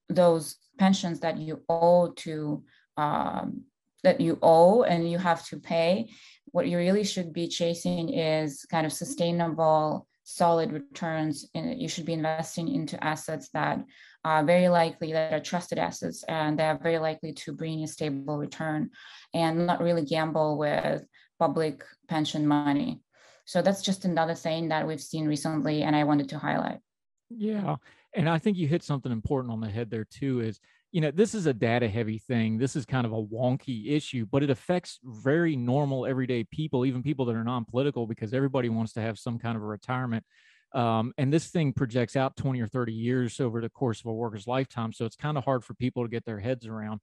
those pensions that you owe to um, that you owe and you have to pay. What you really should be chasing is kind of sustainable, solid returns. And you should be investing into assets that are very likely that are trusted assets and they are very likely to bring a stable return and not really gamble with public pension money. So that's just another thing that we've seen recently, and I wanted to highlight. Yeah. And I think you hit something important on the head there, too, is you know, this is a data heavy thing. This is kind of a wonky issue, but it affects very normal, everyday people, even people that are non political, because everybody wants to have some kind of a retirement. Um, and this thing projects out 20 or 30 years over the course of a worker's lifetime. So it's kind of hard for people to get their heads around.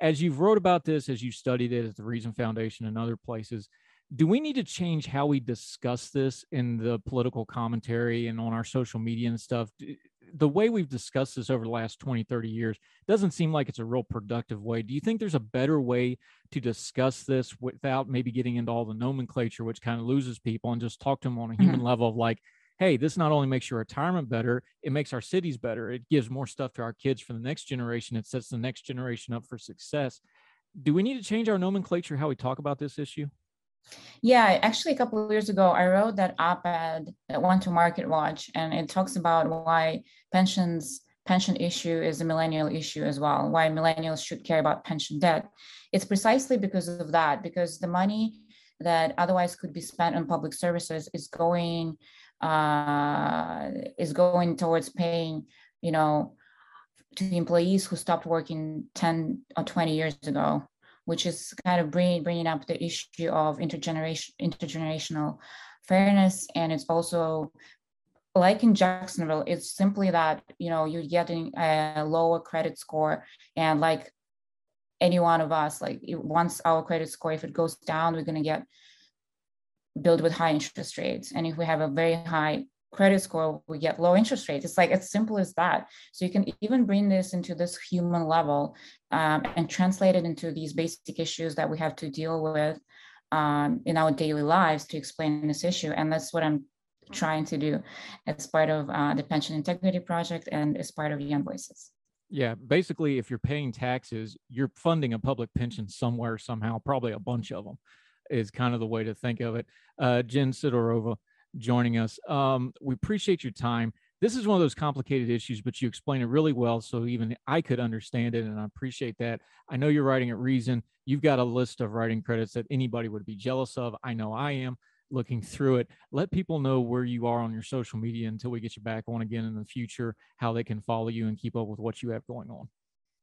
As you've wrote about this, as you studied it at the Reason Foundation and other places, do we need to change how we discuss this in the political commentary and on our social media and stuff? the way we've discussed this over the last 20, 30 years doesn't seem like it's a real productive way. Do you think there's a better way to discuss this without maybe getting into all the nomenclature, which kind of loses people, and just talk to them on a human mm-hmm. level of like, hey, this not only makes your retirement better, it makes our cities better. It gives more stuff to our kids for the next generation. It sets the next generation up for success. Do we need to change our nomenclature, how we talk about this issue? Yeah, actually, a couple of years ago, I wrote that op-ed that went to Market Watch, and it talks about why pensions pension issue is a millennial issue as well, why millennials should care about pension debt. It's precisely because of that, because the money that otherwise could be spent on public services is going uh, is going towards paying, you know, to the employees who stopped working 10 or 20 years ago, which is kind of bringing, bringing up the issue of intergeneration, intergenerational fairness. And it's also like in Jacksonville, it's simply that, you know, you're getting a lower credit score and like any one of us, like once our credit score, if it goes down, we're going to get billed with high interest rates. And if we have a very high credit score, we get low interest rates. It's like as simple as that. So you can even bring this into this human level um, and translate it into these basic issues that we have to deal with um, in our daily lives to explain this issue. And that's what I'm trying to do as part of uh, the Pension Integrity Project and as part of Young Voices. Yeah, basically, if you're paying taxes, you're funding a public pension somewhere, somehow, probably a bunch of them is kind of the way to think of it. Uh, Jen Sidorova joining us. Um, we appreciate your time. This is one of those complicated issues, but you explain it really well, so even I could understand it, and I appreciate that. I know you're writing at Reason. You've got a list of writing credits that anybody would be jealous of. I know I am looking through it. Let people know where you are on your social media until we get you back on again in the future, how they can follow you and keep up with what you have going on.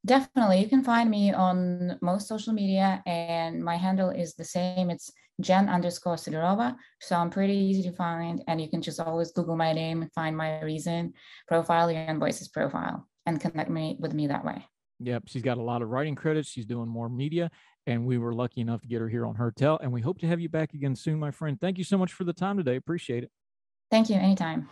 Definitely. You can find me on most social media, and my handle is the same. It's Jen underscore Sidorova. So I'm pretty easy to find, and you can just always Google my name and find my reason profile, Young Voices profile, and connect me with me that way. Yep. She's got a lot of writing credits. She's doing more media, and we were lucky enough to get her here on Heard Tell. And we hope to have you back again soon, my friend. Thank you so much for the time today. Appreciate it. Thank you. Anytime.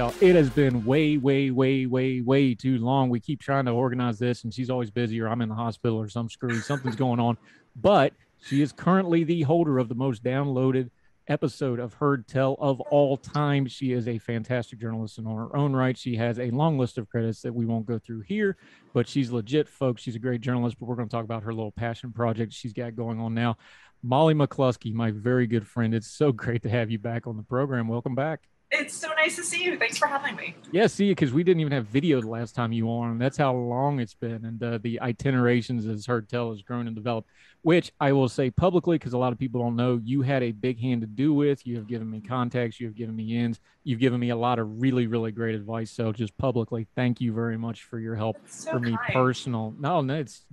Tell it has been way, way, way, way, way too long. We keep trying to organize this, and she's always busy, or I'm in the hospital, or some screwy, something's going on. But she is currently the holder of the most downloaded episode of Heard Tell of all time. She is a fantastic journalist in her own right. She has a long list of credits that we won't go through here, but she's legit, folks. She's a great journalist, but we're going to talk about her little passion project she's got going on now. Molly McCluskey, my very good friend. It's so great to have you back on the program. Welcome back. It's so nice to see you. Thanks for having me. Yeah, see, you because we didn't even have video the last time you were on. That's how long it's been, and uh, the itinerations, as Heard Tell, has grown and developed. Which I will say publicly, because a lot of people don't know, you had a big hand to do with. You have given me contacts, you have given me ins, you've given me a lot of really, really great advice. So just publicly, thank you very much for your help so for me kind. personal. No, no, it's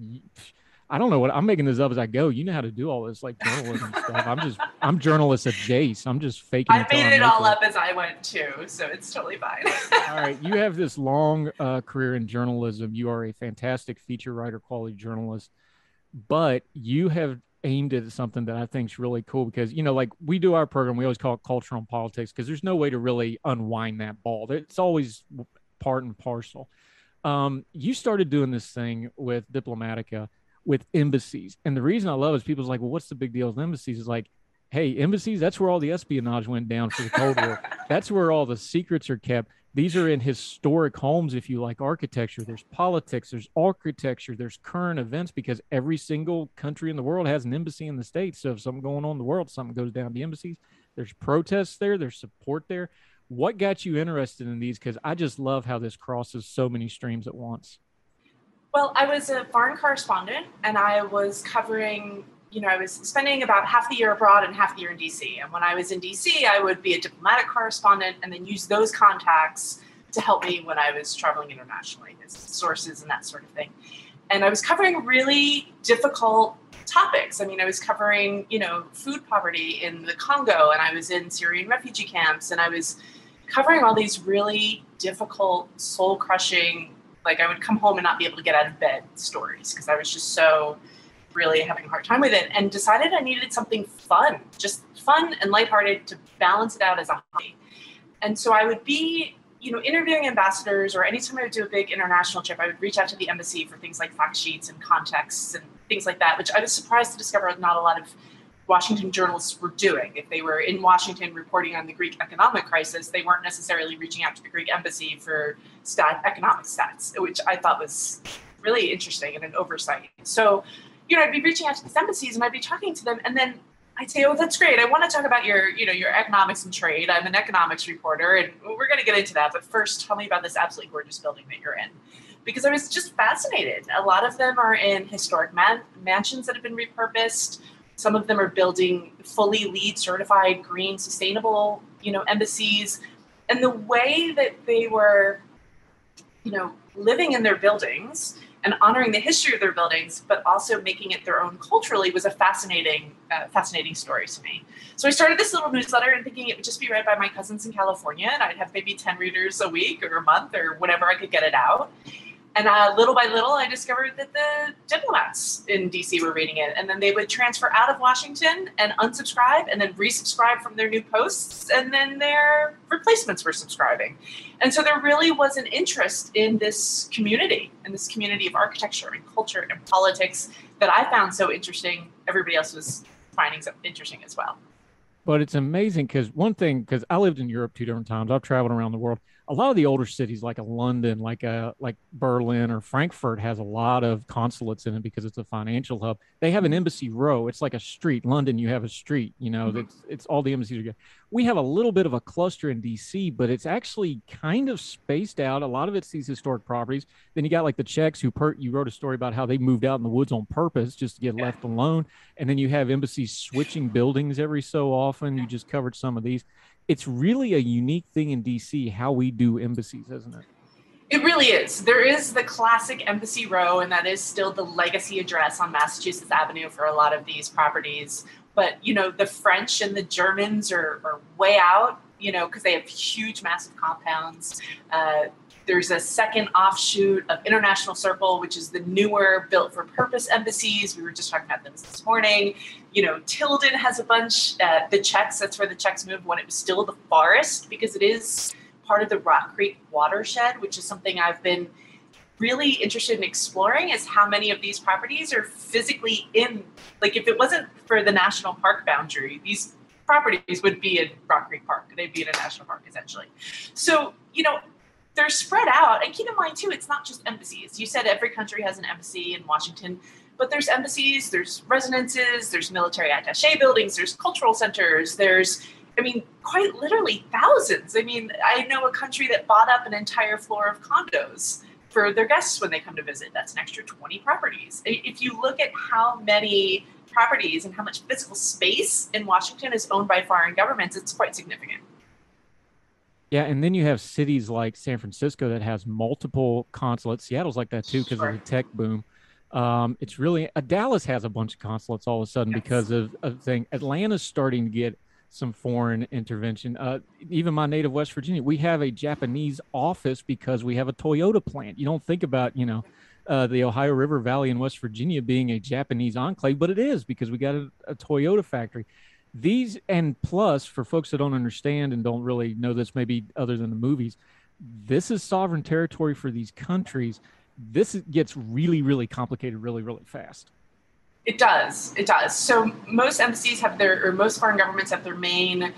I don't know what I'm making this up as I go. You know how to do all this like journalism stuff. I'm just I'm journalist at Jace. I'm just faking. I made it all up as I went too, so it's totally fine. all right, you have this long uh, career in journalism. You are a fantastic feature writer, quality journalist, but you have aimed at something that I think is really cool because you know, like we do our program, we always call it cultural and politics because there's no way to really unwind that ball. It's always part and parcel. Um, you started doing this thing with Diplomatica with embassies. And the reason I love it is people's like, well, what's the big deal with embassies? Is like, hey, embassies, that's where all the espionage went down for the Cold War. That's where all the secrets are kept. These are in historic homes, if you like architecture. There's politics, there's architecture, there's current events because every single country in the world has an embassy in the States. So if something going on in the world, something goes down the embassies. There's protests there, there's support there. What got you interested in these? Because I just love how this crosses so many streams at once. Well, I was a foreign correspondent and I was covering, you know, I was spending about half the year abroad and half the year in DC. And when I was in DC, I would be a diplomatic correspondent and then use those contacts to help me when I was traveling internationally as sources and that sort of thing. And I was covering really difficult topics. I mean, I was covering, you know, food poverty in the Congo and I was in Syrian refugee camps and I was covering all these really difficult, soul crushing like I would come home and not be able to get out of bed stories because I was just so really having a hard time with it and decided I needed something fun, just fun and lighthearted to balance it out as a hobby. And so I would be you know, interviewing ambassadors or anytime I would do a big international trip, I would reach out to the embassy for things like fact sheets and contexts and things like that, which I was surprised to discover not a lot of Washington journalists were doing. If they were in Washington reporting on the Greek economic crisis, they weren't necessarily reaching out to the Greek embassy for stat economic stats, which I thought was really interesting and an oversight. So, you know, I'd be reaching out to these embassies and I'd be talking to them, and then I'd say, "Oh, that's great. I want to talk about your, you know, your economics and trade. I'm an economics reporter, and we're going to get into that. But first, tell me about this absolutely gorgeous building that you're in." Because I was just fascinated. A lot of them are in historic man- mansions that have been repurposed some of them are building fully LEED certified green sustainable, you know, embassies. And the way that they were, you know, living in their buildings and honoring the history of their buildings, but also making it their own culturally was a fascinating, uh, fascinating story to me. So I started this little newsletter and thinking it would just be read by my cousins in California, and I'd have maybe 10 readers a week or a month or whenever I could get it out. And uh, little by little, I discovered that the diplomats in DC were reading it. And then they would transfer out of Washington and unsubscribe and then resubscribe from their new posts. And then their replacements were subscribing. And so there really was an interest in this community, in this community of architecture and culture and politics that I found so interesting. Everybody else was finding so interesting as well. But it's amazing because one thing, because I lived in Europe two different times, I've traveled around the world a lot of the older cities like a London, like a like Berlin or Frankfurt has a lot of consulates in it because it's a financial hub. They have an mm-hmm. embassy row. It's like a street. London, you have a street. You know, mm-hmm. it's it's all the embassies are good. We have a little bit of a cluster in DC, but it's actually kind of spaced out. A lot of it's these historic properties. Then you got like the Czechs who per, you wrote a story about how they moved out in the woods on purpose just to get left alone. And then you have embassies switching buildings every so often. You just covered some of these it's really a unique thing in DC how we do embassies, isn't it? It really is. There is the classic Embassy Row, and that is still the legacy address on Massachusetts Avenue for a lot of these properties. But you know, the French and the Germans are, are way out. You know, because they have huge, massive compounds. Uh, there's a second offshoot of International Circle, which is the newer built for purpose embassies. We were just talking about this this morning. You know, Tilden has a bunch. Uh, the Czechs, that's where the Czechs moved when it was still the forest, because it is part of the Rock Creek watershed, which is something I've been really interested in exploring is how many of these properties are physically in like if it wasn't for the national park boundary these properties would be in rock creek park they'd be in a national park essentially so you know they're spread out. And keep in mind, too, it's not just embassies. You said every country has an embassy in Washington, but there's embassies, there's residences, there's military attache buildings, there's cultural centers, there's, I mean, quite literally thousands. I mean, I know a country that bought up an entire floor of condos for their guests when they come to visit. That's an extra 20 properties. If you look at how many properties and how much physical space in Washington is owned by foreign governments, it's quite significant. Yeah, and then you have cities like San Francisco that has multiple consulates. Seattle's like that too because sure. of the tech boom. Um, it's really uh, Dallas has a bunch of consulates all of a sudden yes. because of a thing. Atlanta's starting to get some foreign intervention. Uh, even my native West Virginia, we have a Japanese office because we have a Toyota plant. You don't think about you know uh, the Ohio River Valley in West Virginia being a Japanese enclave, but it is because we got a, a Toyota factory these and plus for folks that don't understand and don't really know this maybe other than the movies this is sovereign territory for these countries. This gets really really complicated really really fast. It does. It does. So most embassies have their or most foreign governments have their main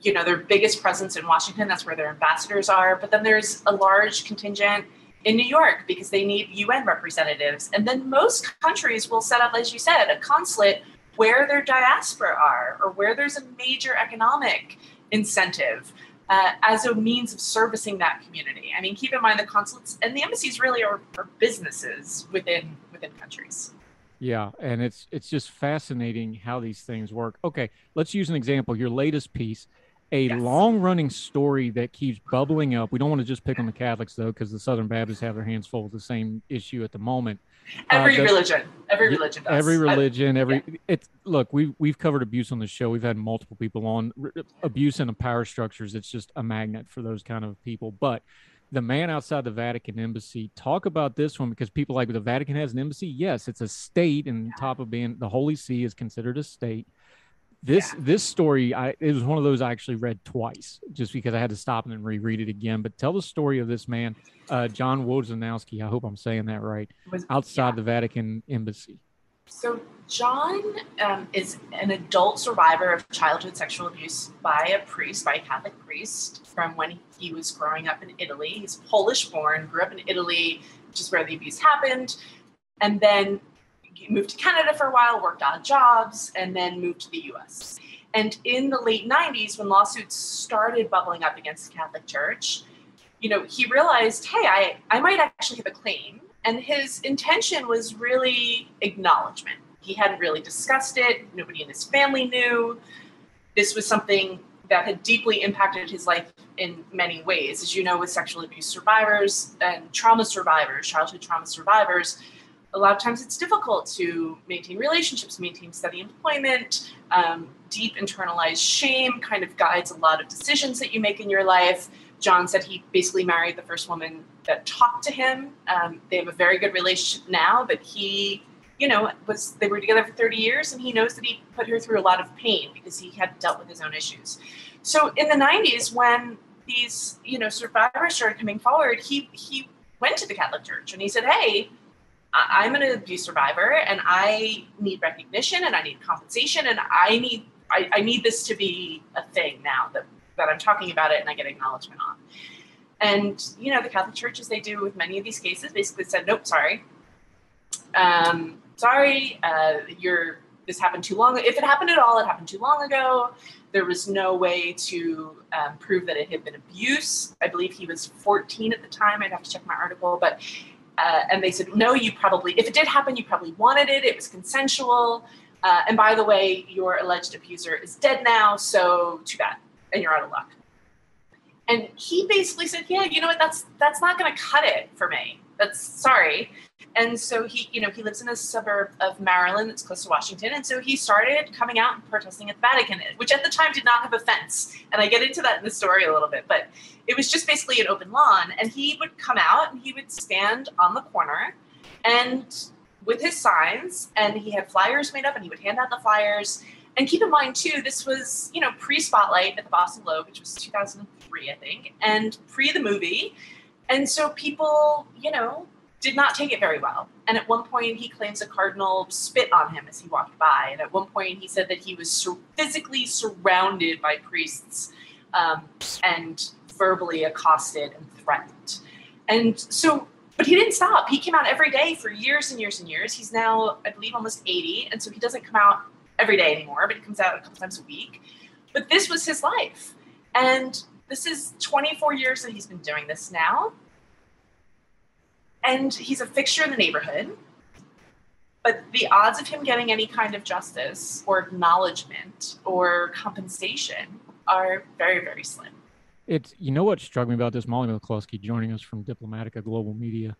you know their biggest presence in washington. That's where their ambassadors are. But then there's a large contingent in New York because they need UN representatives. And then most countries will set up, as you said, a consulate where their diaspora are or where there's a major economic incentive uh, as a means of servicing that community. I mean, keep in mind the consulates and the embassies really are, are businesses within within countries. Yeah, and it's it's just fascinating how these things work. Okay, let's use an example. Your latest piece, a yes. long-running story that keeps bubbling up. We don't want to just pick on the Catholics though, because the Southern Baptists have their hands full with the same issue at the moment. Every uh, religion, every religion does. Every religion, every yeah. it's look. We've we've covered abuse on the show. We've had multiple people on abuse in the power structures. It's just a magnet for those kind of people. But the man outside the Vatican embassy, talk about this one because people like the Vatican has an embassy. Yes, it's a state, and top of being the Holy See is considered a state. This yeah. this story, I it was one of those I actually read twice, just because I had to stop and then reread it again. But tell the story of this man, uh, John Wojnarowski. I hope I'm saying that right. Was, outside yeah. the Vatican embassy. So John um, is an adult survivor of childhood sexual abuse by a priest, by a Catholic priest, from when he was growing up in Italy. He's Polish born, grew up in Italy, which is where the abuse happened, and then moved to Canada for a while, worked odd jobs, and then moved to the US. And in the late 90s, when lawsuits started bubbling up against the Catholic Church, you know, he realized, hey, I, I might actually have a claim. And his intention was really acknowledgement. He hadn't really discussed it, nobody in his family knew. This was something that had deeply impacted his life in many ways. As you know, with sexual abuse survivors and trauma survivors, childhood trauma survivors, a lot of times it's difficult to maintain relationships, maintain steady employment. Um, deep internalized shame kind of guides a lot of decisions that you make in your life. John said he basically married the first woman that talked to him. Um, they have a very good relationship now, but he, you know, was they were together for 30 years, and he knows that he put her through a lot of pain because he had dealt with his own issues. So in the 90s, when these, you know, survivors started coming forward, he he went to the Catholic Church and he said, "Hey, I'm an abuse survivor and I need recognition and I need compensation and I need I, I, need this to be a thing now that, that I'm talking about it and I get acknowledgement on. And you know, the Catholic Church, as they do with many of these cases, basically said, "Nope, sorry, um, sorry, uh, you're this happened too long. If it happened at all, it happened too long ago. There was no way to um, prove that it had been abuse. I believe he was 14 at the time. I'd have to check my article, but uh, and they said, no, you probably, if it did happen, you probably wanted it. It was consensual. Uh, and by the way, your alleged abuser is dead now, so too bad, and you're out of luck. And he basically said, yeah, you know what? That's that's not going to cut it for me. That's sorry. And so he, you know, he lives in a suburb of Maryland that's close to Washington. And so he started coming out and protesting at the Vatican, which at the time did not have a fence. And I get into that in the story a little bit, but it was just basically an open lawn. And he would come out and he would stand on the corner and with his signs, and he had flyers made up and he would hand out the flyers. And keep in mind, too, this was, you know, pre Spotlight at the Boston Globe, which was 2003, I think, and pre the movie. And so people, you know, did not take it very well. And at one point, he claims a cardinal spit on him as he walked by. And at one point, he said that he was sur- physically surrounded by priests um, and verbally accosted and threatened. And so, but he didn't stop. He came out every day for years and years and years. He's now, I believe, almost 80. And so he doesn't come out every day anymore, but he comes out a couple times a week. But this was his life. And this is 24 years that he's been doing this now and he's a fixture in the neighborhood. But the odds of him getting any kind of justice or acknowledgement or compensation are very, very slim. It's you know what struck me about this, Molly McCluskey joining us from Diplomatic Global Media.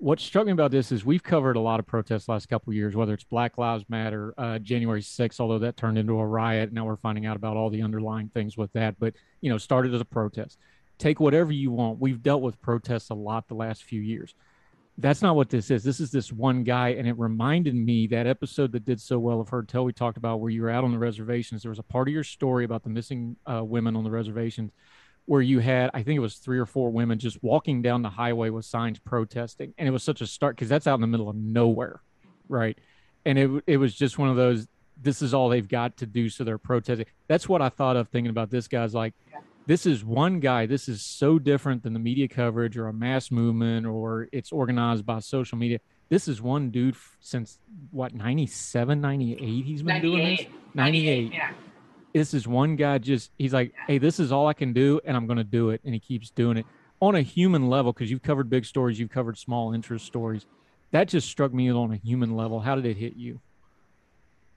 What struck me about this is we've covered a lot of protests last couple years, whether it's Black Lives Matter, uh, January 6th, although that turned into a riot. Now we're finding out about all the underlying things with that. But you know, started as a protest. Take whatever you want. We've dealt with protests a lot the last few years that's not what this is. This is this one guy, and it reminded me that episode that did so well of Tell we talked about where you were out on the reservations. There was a part of your story about the missing uh, women on the reservations where you had, I think it was three or four women just walking down the highway with signs protesting, and it was such a start because that's out in the middle of nowhere, right? And it it was just one of those. This is all they've got to do, so they're protesting. That's what I thought of thinking about this guy's like this is one guy. This is so different than the media coverage or a mass movement or it's organized by social media. This is one dude since what 97, 98 he's been doing this. 98. 98. Yeah. This is one guy just he's like, "Hey, this is all I can do and I'm going to do it." And he keeps doing it on a human level because you've covered big stories, you've covered small interest stories. That just struck me on a human level. How did it hit you?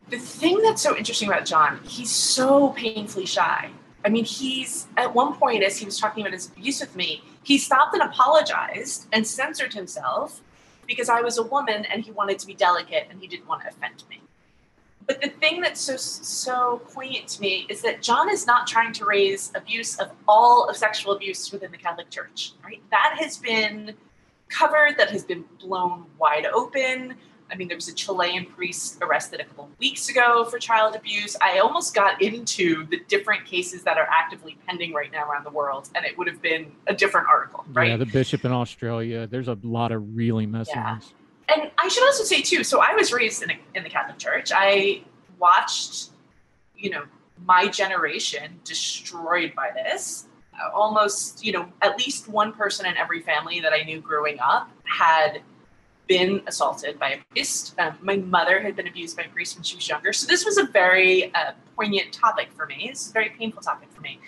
The thing that's so interesting about John, he's so painfully shy. I mean, he's at one point, as he was talking about his abuse with me, he stopped and apologized and censored himself because I was a woman and he wanted to be delicate and he didn't want to offend me. But the thing that's so so poignant to me is that John is not trying to raise abuse of all of sexual abuse within the Catholic Church, right? That has been covered, that has been blown wide open. I mean, there was a Chilean priest arrested a couple of weeks ago for child abuse. I almost got into the different cases that are actively pending right now around the world, and it would have been a different article, right? Yeah, the bishop in Australia. There's a lot of really messy yeah. ones. And I should also say too. So I was raised in, a, in the Catholic Church. I watched, you know, my generation destroyed by this. Almost, you know, at least one person in every family that I knew growing up had been assaulted by a priest. Um, my mother had been abused by a priest when she was younger. So this was a very uh, poignant topic for me. It's a very painful topic for me.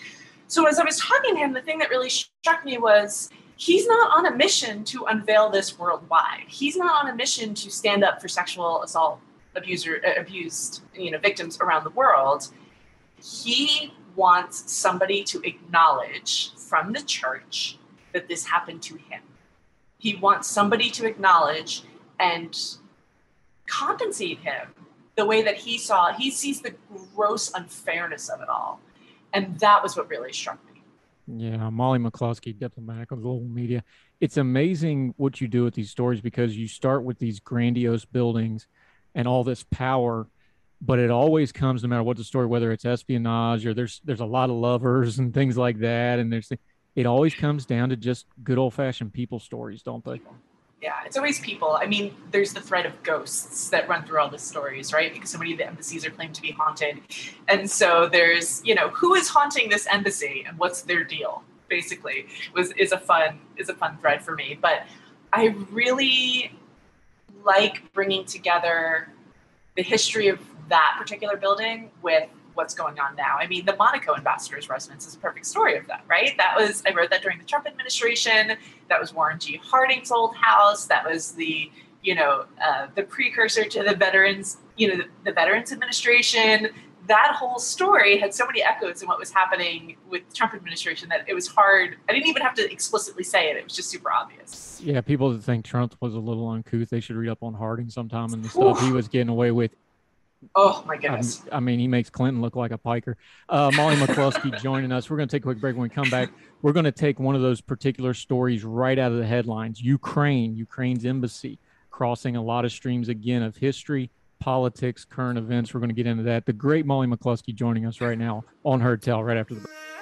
So as I was talking to him, the thing that really struck me was he's not on a mission to unveil this worldwide. He's not on a mission to stand up for sexual assault abuser uh, abused you know victims around the world. He wants somebody to acknowledge from the church that this happened to him he wants somebody to acknowledge and compensate him the way that he saw he sees the gross unfairness of it all and that was what really struck me yeah molly McCluskey diplomatic of global media it's amazing what you do with these stories because you start with these grandiose buildings and all this power but it always comes no matter what the story whether it's espionage or there's there's a lot of lovers and things like that and there's it always comes down to just good old fashioned people stories, don't they? Yeah, it's always people. I mean, there's the thread of ghosts that run through all the stories, right? Because so many of the embassies are claimed to be haunted. And so there's, you know, who is haunting this embassy and what's their deal? Basically, was is a fun is a fun thread for me. But I really like bringing together the history of that particular building with what's going on now. I mean, the Monaco ambassador's residence is a perfect story of that, right? That was, I wrote that during the Trump administration. That was Warren G. Harding's old house. That was the, you know, uh, the precursor to the veterans, you know, the, the Veterans Administration. That whole story had so many echoes in what was happening with the Trump administration that it was hard. I didn't even have to explicitly say it. It was just super obvious. Yeah, people that think Trump was a little uncouth, they should read up on Harding sometime and the stuff Oof. he was getting away with Oh my goodness! I, I mean, he makes Clinton look like a piker. Uh, Molly McCluskey joining us. We're going to take a quick break. When we come back, we're going to take one of those particular stories right out of the headlines. Ukraine, Ukraine's embassy, crossing a lot of streams again of history, politics, current events. We're going to get into that. The great Molly McCluskey joining us right now on her Tell right after the break.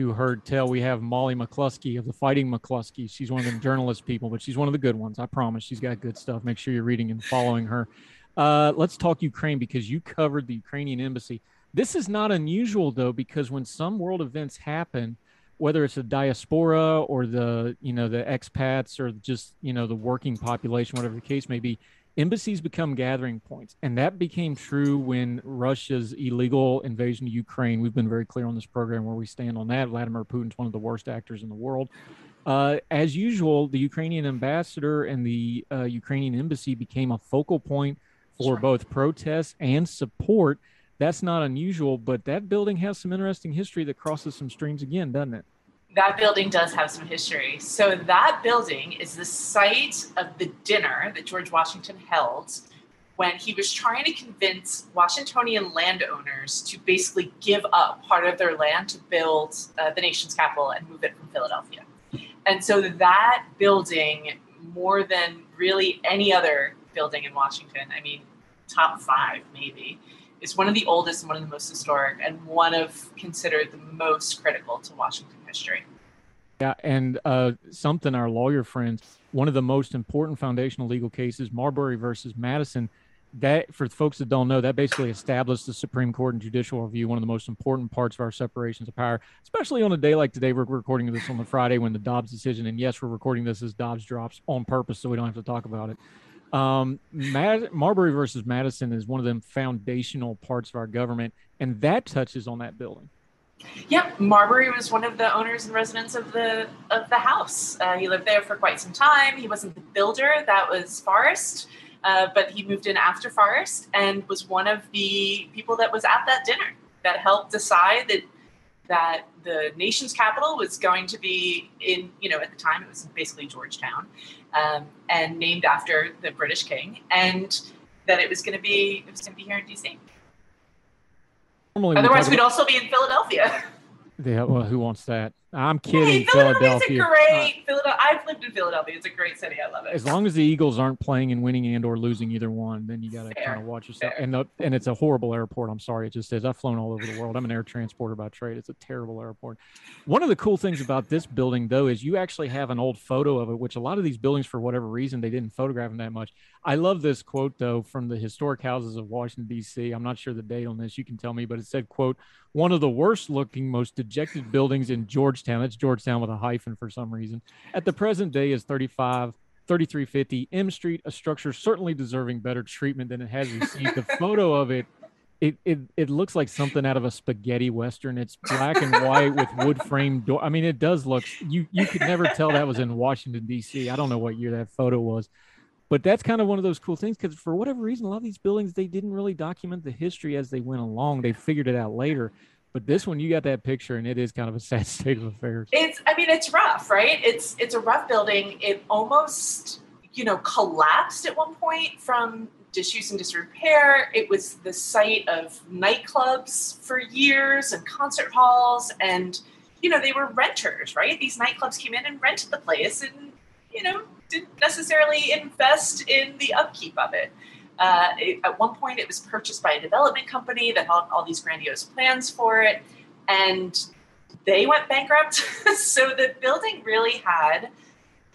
To Heard Tell. We have Molly McCluskey of the Fighting McCluskey. She's one of the journalist people, but she's one of the good ones. I promise. She's got good stuff. Make sure you're reading and following her. Uh, let's talk Ukraine because you covered the Ukrainian embassy. This is not unusual though, because when some world events happen, whether it's the diaspora or the you know the expats or just you know the working population, whatever the case may be, embassies become gathering points. And that became true when Russia's illegal invasion of Ukraine. We've been very clear on this program where we stand on that. Vladimir Putin's one of the worst actors in the world. Uh, as usual, the Ukrainian ambassador and the uh, Ukrainian embassy became a focal point for both protests and support. That's not unusual, but that building has some interesting history that crosses some streams again, doesn't it? That building does have some history. So that building is the site of the dinner that George Washington held when he was trying to convince Washingtonian landowners to basically give up part of their land to build uh, the nation's capital and move it from Philadelphia. And so that building, more than really any other building in Washington, I mean, top five maybe, is one of the oldest and one of the most historic and one of considered the most critical to Washington Yeah, and uh, something our lawyer friends, one of the most important foundational legal cases, Marbury versus Madison, that for folks that don't know, that basically established the Supreme Court and judicial review, one of the most important parts of our separations of power, especially on a day like today. We're recording this on the Friday when the Dobbs decision, and yes, we're recording this as Dobbs drops on purpose, so we don't have to talk about it. Um, Mad- Marbury versus Madison is one of them foundational parts of our government, and that touches on that building. Yep, Marbury was one of the owners and residents of the of the house. Uh, he lived there for quite some time. He wasn't the builder; that was Forrest, uh, but he moved in after Forrest and was one of the people that was at that dinner that helped decide that that the nation's capital was going to be in, you know, at the time it was basically Georgetown, um, and named after the British king, and that it was going to be it was going to be here in DC. Normally Otherwise, we would also be in Philadelphia. Yeah, well, who wants that? I'm kidding. Hey, Philadelphia. great. Uh, Philadelphia. I've lived in Philadelphia. It's a great city. I love it. As long as the Eagles aren't playing and winning and or losing either one, then you got to kind of watch yourself. Fair. And the, and it's a horrible airport. I'm sorry, it just is. I've flown all over the world. I'm an air transporter by trade. It's a terrible airport. One of the cool things about this building, though, is you actually have an old photo of it, which a lot of these buildings, for whatever reason, they didn't photograph them that much. I love this quote though from the historic houses of Washington D.C. I'm not sure the date on this. You can tell me, but it said, "quote One of the worst looking, most dejected buildings in Georgetown. That's Georgetown with a hyphen for some reason. At the present day is 35." 3350 M Street, a structure certainly deserving better treatment than it has received. the photo of it, it, it, it looks like something out of a spaghetti western. It's black and white with wood frame door. I mean, it does look. You you could never tell that was in Washington D.C. I don't know what year that photo was, but that's kind of one of those cool things because for whatever reason, a lot of these buildings they didn't really document the history as they went along. They figured it out later. But this one, you got that picture, and it is kind of a sad state of affairs. It's, I mean, it's rough, right? It's it's a rough building. It almost, you know, collapsed at one point from disuse and disrepair. It was the site of nightclubs for years and concert halls, and you know, they were renters, right? These nightclubs came in and rented the place, and you know, didn't necessarily invest in the upkeep of it. Uh, it, at one point, it was purchased by a development company that had all these grandiose plans for it, and they went bankrupt. so the building really had,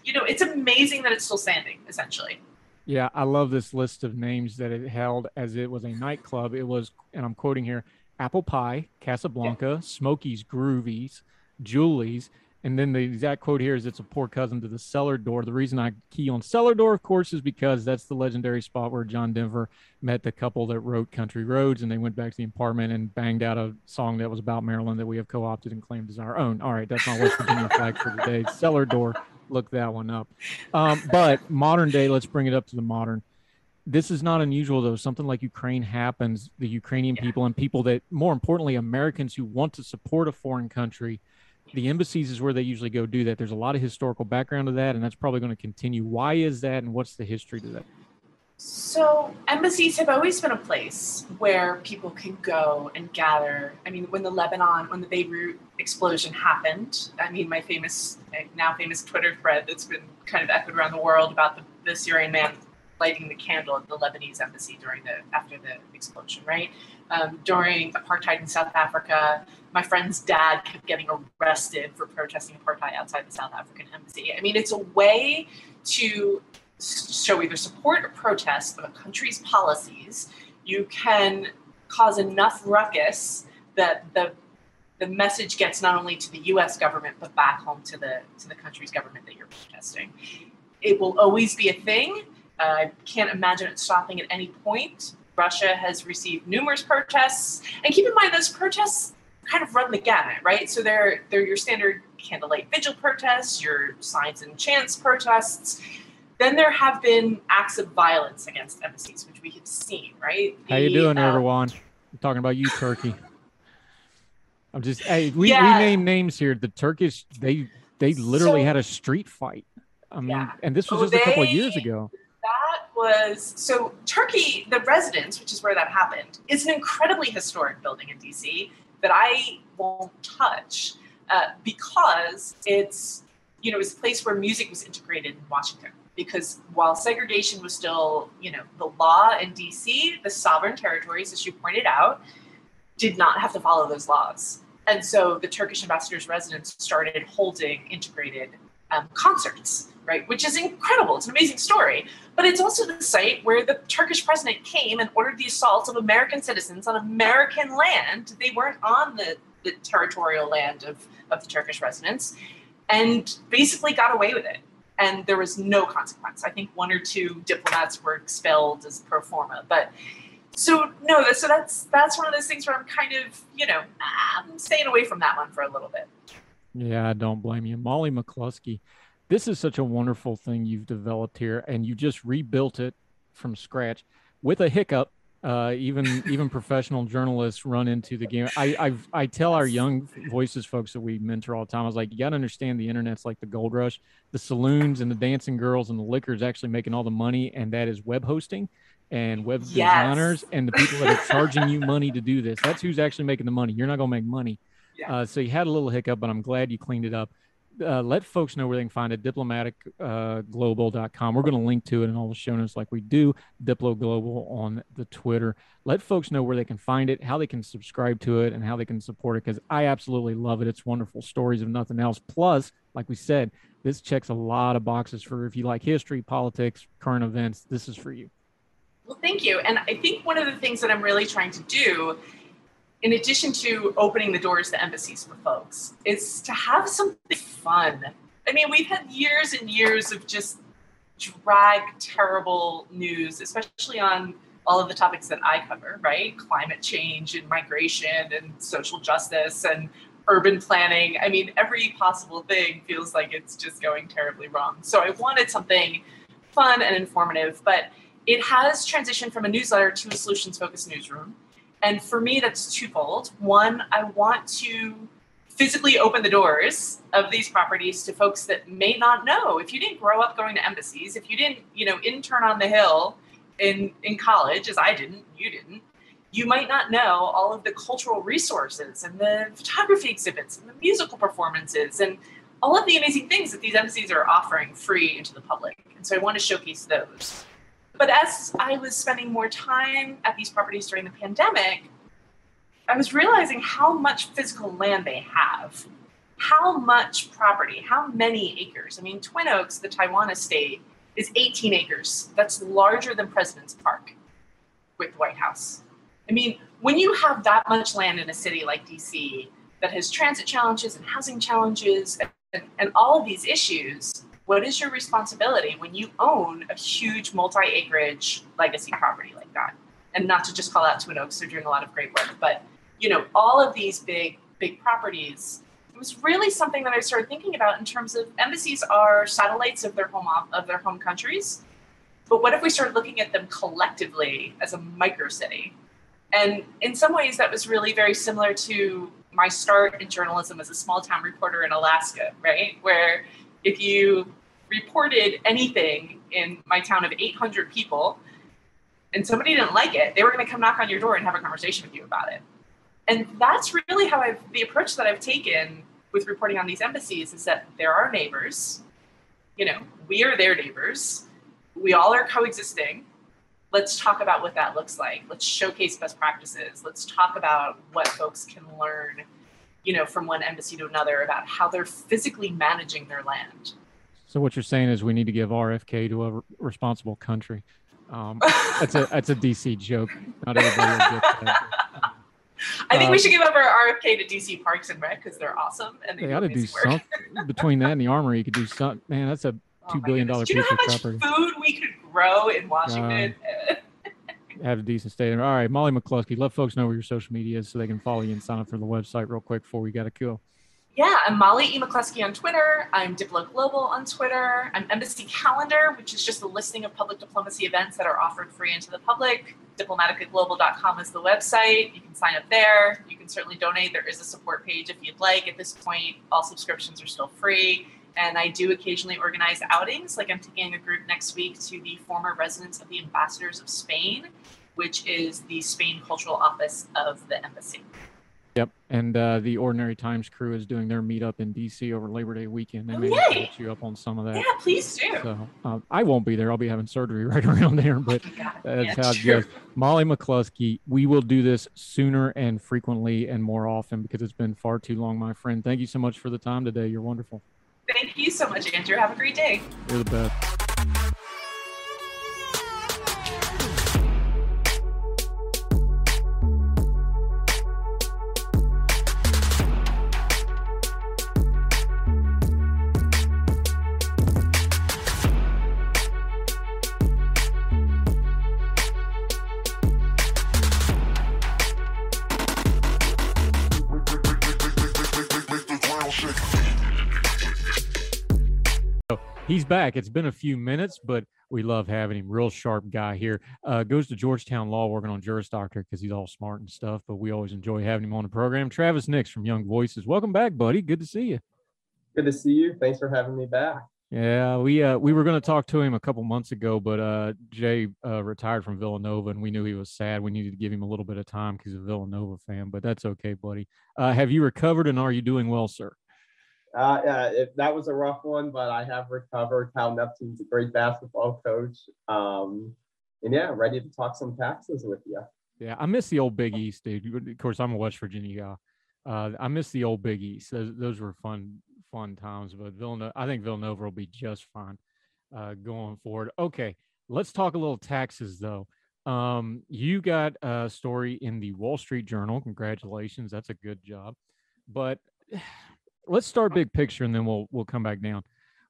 you know, it's amazing that it's still standing, essentially. Yeah, I love this list of names that it held as it was a nightclub. It was, and I'm quoting here Apple Pie, Casablanca, yeah. Smokey's Groovies, Julie's, and then the exact quote here is it's a poor cousin to the cellar door. The reason I key on cellar door, of course, is because that's the legendary spot where John Denver met the couple that wrote Country Roads and they went back to the apartment and banged out a song that was about Maryland that we have co opted and claimed as our own. All right, that's my West Virginia fact for today. Cellar door, look that one up. Um, but modern day, let's bring it up to the modern this is not unusual though something like ukraine happens the ukrainian yeah. people and people that more importantly americans who want to support a foreign country the embassies is where they usually go do that. There's a lot of historical background to that, and that's probably going to continue. Why is that, and what's the history to that? So, embassies have always been a place where people can go and gather. I mean, when the Lebanon, when the Beirut explosion happened, I mean, my famous, now famous Twitter thread that's been kind of echoed around the world about the, the Syrian man lighting the candle at the Lebanese embassy during the after the explosion, right? Um, during apartheid in South Africa, my friend's dad kept getting arrested for protesting apartheid outside the South African embassy. I mean, it's a way to show either support or protest of a country's policies. You can cause enough ruckus that the the message gets not only to the U.S. government but back home to the to the country's government that you're protesting. It will always be a thing. I can't imagine it stopping at any point. Russia has received numerous protests, and keep in mind those protests kind of run the gamut, right? So they're they're your standard candlelight vigil protests, your signs and chants protests. Then there have been acts of violence against embassies, which we have seen, right? The, How you doing, um, Erdogan? I'm talking about you, Turkey. I'm just hey, we, yeah. we name names here. The Turkish they they literally so, had a street fight. I mean, yeah. and this was just they, a couple of years ago was so Turkey, the residence, which is where that happened, is an incredibly historic building in DC that I won't touch uh, because it's you know it's a place where music was integrated in Washington. Because while segregation was still you know the law in DC, the sovereign territories, as you pointed out, did not have to follow those laws. And so the Turkish ambassador's residence started holding integrated um, concerts right? Which is incredible. It's an amazing story. But it's also the site where the Turkish president came and ordered the assault of American citizens on American land. They weren't on the, the territorial land of, of the Turkish residents and basically got away with it. And there was no consequence. I think one or two diplomats were expelled as pro forma. But so no, so that's that's one of those things where I'm kind of you know I'm staying away from that one for a little bit. Yeah, I don't blame you, Molly McCluskey. This is such a wonderful thing you've developed here, and you just rebuilt it from scratch with a hiccup uh, even even professional journalists run into the game. I I've, i tell our young voices folks that we mentor all the time. I was like, you got to understand the internet's like the gold rush. The saloons and the dancing girls and the liquor is actually making all the money, and that is web hosting and web yes. designers and the people that are charging you money to do this. That's who's actually making the money. You're not going to make money. Yeah. Uh, so you had a little hiccup, but I'm glad you cleaned it up. Uh, let folks know where they can find it diplomaticglobal.com uh, we're going to link to it in all the show notes like we do diplo global on the twitter. Let folks know where they can find it how they can subscribe to it and how they can support it because i absolutely love it. It's wonderful stories of nothing else. Plus like we said this checks a lot of boxes for if you like history politics current events this is for you. Well thank you. And i think one of the things that i'm really trying to do in addition to opening the doors to embassies for folks, is to have something fun. I mean, we've had years and years of just drag terrible news, especially on all of the topics that I cover, right? Climate change and migration and social justice and urban planning. I mean, every possible thing feels like it's just going terribly wrong. So I wanted something fun and informative, but it has transitioned from a newsletter to a solutions focused newsroom. And for me, that's twofold. One, I want to physically open the doors of these properties to folks that may not know. If you didn't grow up going to embassies, if you didn't, you know, intern on the Hill in in college, as I didn't, you didn't, you might not know all of the cultural resources and the photography exhibits and the musical performances and all of the amazing things that these embassies are offering free into the public. And so I want to showcase those. But as I was spending more time at these properties during the pandemic, I was realizing how much physical land they have, how much property, how many acres. I mean, Twin Oaks, the Taiwan estate, is 18 acres. That's larger than President's Park with the White House. I mean, when you have that much land in a city like DC that has transit challenges and housing challenges and, and all of these issues, what is your responsibility when you own a huge multi-acreage legacy property like that? And not to just call out Twin Oaks, they're doing a lot of great work, but you know, all of these big, big properties, it was really something that I started thinking about in terms of embassies are satellites of their home of their home countries. But what if we started looking at them collectively as a micro city? And in some ways, that was really very similar to my start in journalism as a small town reporter in Alaska, right? Where if you reported anything in my town of 800 people and somebody didn't like it, they were going to come knock on your door and have a conversation with you about it. And that's really how I've the approach that I've taken with reporting on these embassies is that there are neighbors, you know, we are their neighbors, we all are coexisting. Let's talk about what that looks like. Let's showcase best practices. Let's talk about what folks can learn you know, from one embassy to another about how they're physically managing their land. So what you're saying is we need to give RFK to a responsible country. Um, that's a that's a DC joke. Not everybody will get that. I think uh, we should give over RFK to DC Parks and Rec because they're awesome and they, they got to do something between that and the Armory. You could do something. Man, that's a oh two billion dollar piece of property. Food we could grow in Washington. Uh, have a decent stadium. All right, Molly McCluskey, let folks know where your social media is so they can follow you and sign up for the website real quick before we got to go. Yeah, I'm Molly E. McCluskey on Twitter. I'm Diplo Global on Twitter. I'm Embassy Calendar, which is just a listing of public diplomacy events that are offered free into the public. Diplomaticglobal.com is the website. You can sign up there. You can certainly donate. There is a support page if you'd like. At this point, all subscriptions are still free. And I do occasionally organize outings, like I'm taking a group next week to the former residence of the ambassadors of Spain, which is the Spain cultural office of the embassy. Yep, and uh, the Ordinary Times crew is doing their meetup in DC over Labor Day weekend. They oh, may get you up on some of that. Yeah, please do. So uh, I won't be there. I'll be having surgery right around there, but oh that's yeah, how it goes. Molly McCluskey, we will do this sooner and frequently and more often because it's been far too long, my friend. Thank you so much for the time today. You're wonderful. Thank you so much, Andrew. Have a great day. You're the best. He's back. It's been a few minutes, but we love having him. Real sharp guy here. Uh, goes to Georgetown Law working on Juris Doctor because he's all smart and stuff, but we always enjoy having him on the program. Travis Nix from Young Voices. Welcome back, buddy. Good to see you. Good to see you. Thanks for having me back. Yeah, we uh, we were going to talk to him a couple months ago, but uh, Jay uh, retired from Villanova, and we knew he was sad. We needed to give him a little bit of time because he's a Villanova fan, but that's okay, buddy. Uh, have you recovered, and are you doing well, sir? Uh, yeah, it, that was a rough one, but I have recovered. Kyle Neptune's a great basketball coach, um, and yeah, ready to talk some taxes with you. Yeah, I miss the old Big East, dude. Of course, I'm a West Virginia guy. Uh, I miss the old Big East. Those, those were fun fun times. But Villanova, I think Villanova will be just fine uh, going forward. Okay, let's talk a little taxes though. Um, you got a story in the Wall Street Journal. Congratulations, that's a good job. But let's start big picture, and then we'll we'll come back down.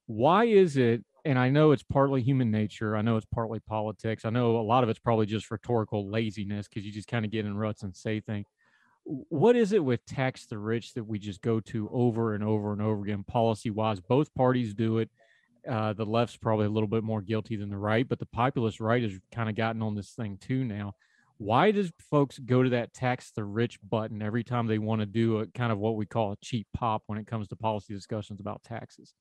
Why is it? And I know it's partly human nature. I know it's partly politics. I know a lot of it's probably just rhetorical laziness because you just kind of get in ruts and say things what is it with tax the rich that we just go to over and over and over again policy wise both parties do it uh, the left's probably a little bit more guilty than the right but the populist right has kind of gotten on this thing too now why does folks go to that tax the rich button every time they want to do a kind of what we call a cheap pop when it comes to policy discussions about taxes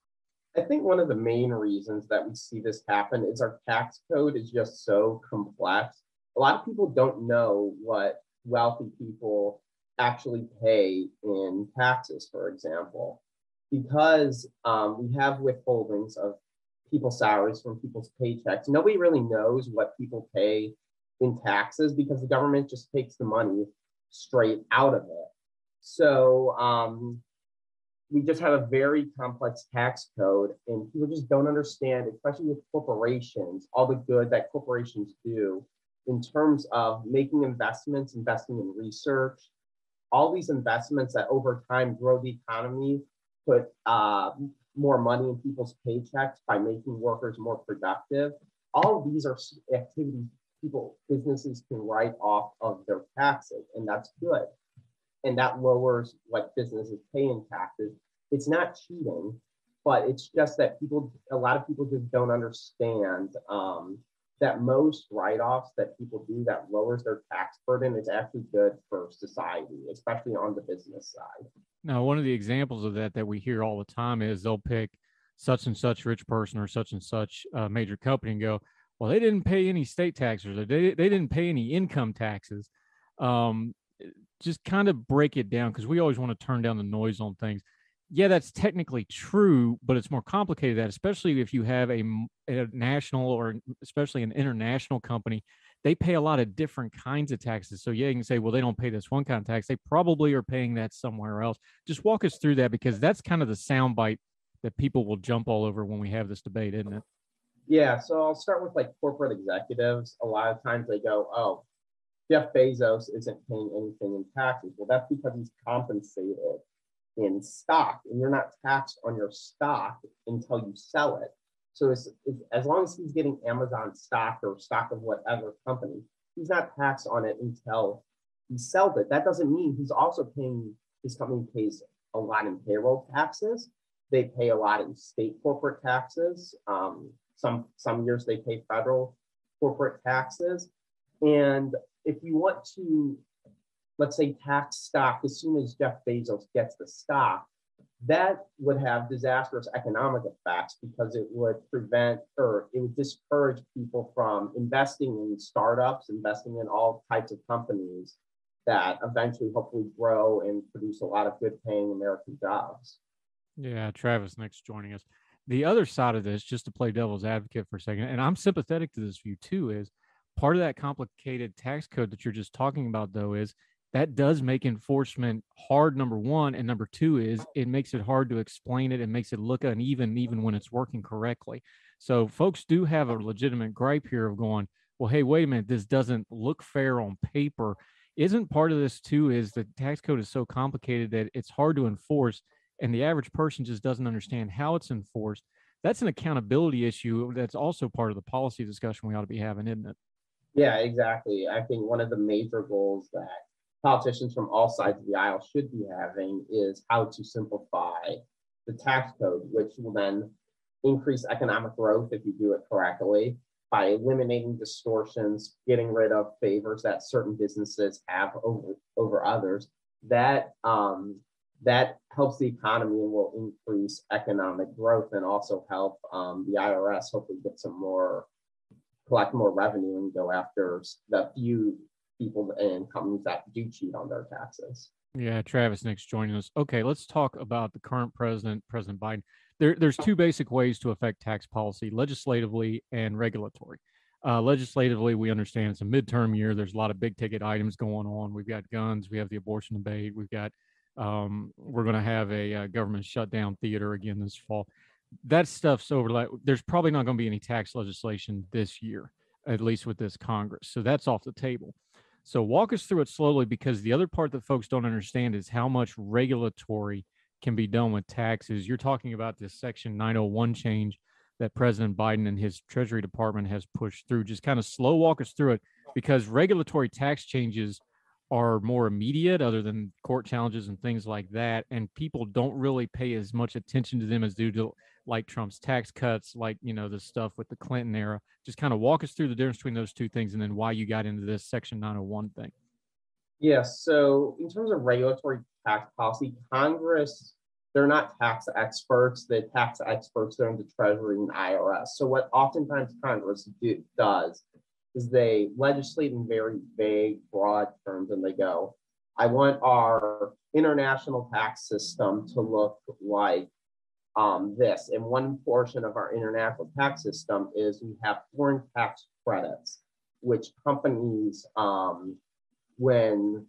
i think one of the main reasons that we see this happen is our tax code is just so complex a lot of people don't know what wealthy people actually pay in taxes, for example, because um, we have withholdings of people's salaries from people's paychecks. Nobody really knows what people pay in taxes because the government just takes the money straight out of it. So um, we just have a very complex tax code, and people just don't understand, especially with corporations, all the good that corporations do in terms of making investments, investing in research, all these investments that over time grow the economy, put uh, more money in people's paychecks by making workers more productive. All of these are activities people, businesses can write off of their taxes, and that's good. And that lowers what businesses pay in taxes. It's not cheating, but it's just that people, a lot of people just don't understand um, that most write-offs that people do that lowers their tax burden is actually good for society, especially on the business side. Now, one of the examples of that that we hear all the time is they'll pick such and such rich person or such and such uh, major company and go, well, they didn't pay any state taxes or they, they didn't pay any income taxes. Um, just kind of break it down because we always want to turn down the noise on things yeah, that's technically true, but it's more complicated that, especially if you have a, a, national or especially an international company, they pay a lot of different kinds of taxes. So yeah, you can say, well, they don't pay this one kind of tax. They probably are paying that somewhere else. Just walk us through that because that's kind of the soundbite that people will jump all over when we have this debate, isn't it? Yeah. So I'll start with like corporate executives. A lot of times they go, oh, Jeff Bezos isn't paying anything in taxes. Well, that's because he's compensated in stock and you're not taxed on your stock until you sell it. So it's, as long as he's getting Amazon stock or stock of whatever company, he's not taxed on it until he sells it. That doesn't mean he's also paying, his company pays a lot in payroll taxes. They pay a lot in state corporate taxes. Um, some, some years they pay federal corporate taxes. And if you want to let's say tax stock as soon as Jeff Bezos gets the stock, that would have disastrous economic effects because it would prevent or it would discourage people from investing in startups, investing in all types of companies that eventually hopefully grow and produce a lot of good paying American jobs. Yeah, Travis Nix joining us. The other side of this, just to play devil's advocate for a second, and I'm sympathetic to this view too, is part of that complicated tax code that you're just talking about, though, is that does make enforcement hard number one and number two is it makes it hard to explain it and makes it look uneven even when it's working correctly. So folks do have a legitimate gripe here of going well hey wait a minute this doesn't look fair on paper. Isn't part of this too is the tax code is so complicated that it's hard to enforce and the average person just doesn't understand how it's enforced that's an accountability issue that's also part of the policy discussion we ought to be having isn't it yeah exactly i think one of the major goals that politicians from all sides of the aisle should be having is how to simplify the tax code, which will then increase economic growth if you do it correctly by eliminating distortions, getting rid of favors that certain businesses have over, over others. That um, that helps the economy and will increase economic growth and also help um, the IRS hopefully get some more, collect more revenue and go after the few people and companies that do cheat on their taxes. Yeah, Travis Nix joining us. Okay, let's talk about the current president, President Biden. There, there's two basic ways to affect tax policy legislatively and regulatory. Uh, legislatively, we understand it's a midterm year. There's a lot of big ticket items going on. We've got guns, we have the abortion debate, we've got, um, we're going to have a, a uh, government shutdown theater again this fall. That stuff's over. Like, there's probably not going to be any tax legislation this year, at least with this Congress. So that's off the table. So walk us through it slowly because the other part that folks don't understand is how much regulatory can be done with taxes. You're talking about this Section 901 change that President Biden and his Treasury Department has pushed through. Just kind of slow walk us through it because regulatory tax changes are more immediate other than court challenges and things like that and people don't really pay as much attention to them as do to like Trump's tax cuts like you know the stuff with the Clinton era. Just kind of walk us through the difference between those two things and then why you got into this section 901 thing. Yes so in terms of regulatory tax policy congress they're not tax experts. The tax experts they're in the treasury and irs so what oftentimes congress do, does is they legislate in very vague, broad terms, and they go, I want our international tax system to look like um, this. And one portion of our international tax system is we have foreign tax credits, which companies, um, when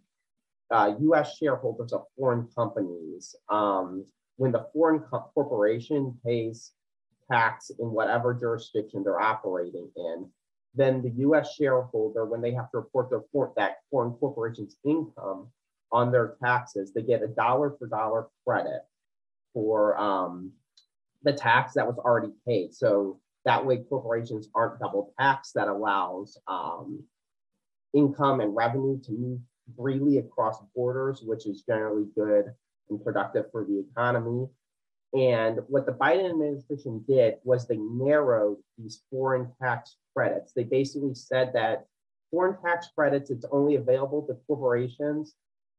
uh, US shareholders of foreign companies, um, when the foreign co- corporation pays tax in whatever jurisdiction they're operating in, then the US shareholder, when they have to report their for, that foreign corporation's income on their taxes, they get a dollar for dollar credit for um, the tax that was already paid. So that way corporations aren't double taxed. That allows um, income and revenue to move freely across borders, which is generally good and productive for the economy. And what the Biden administration did was they narrowed these foreign tax credits. They basically said that foreign tax credits, it's only available to corporations,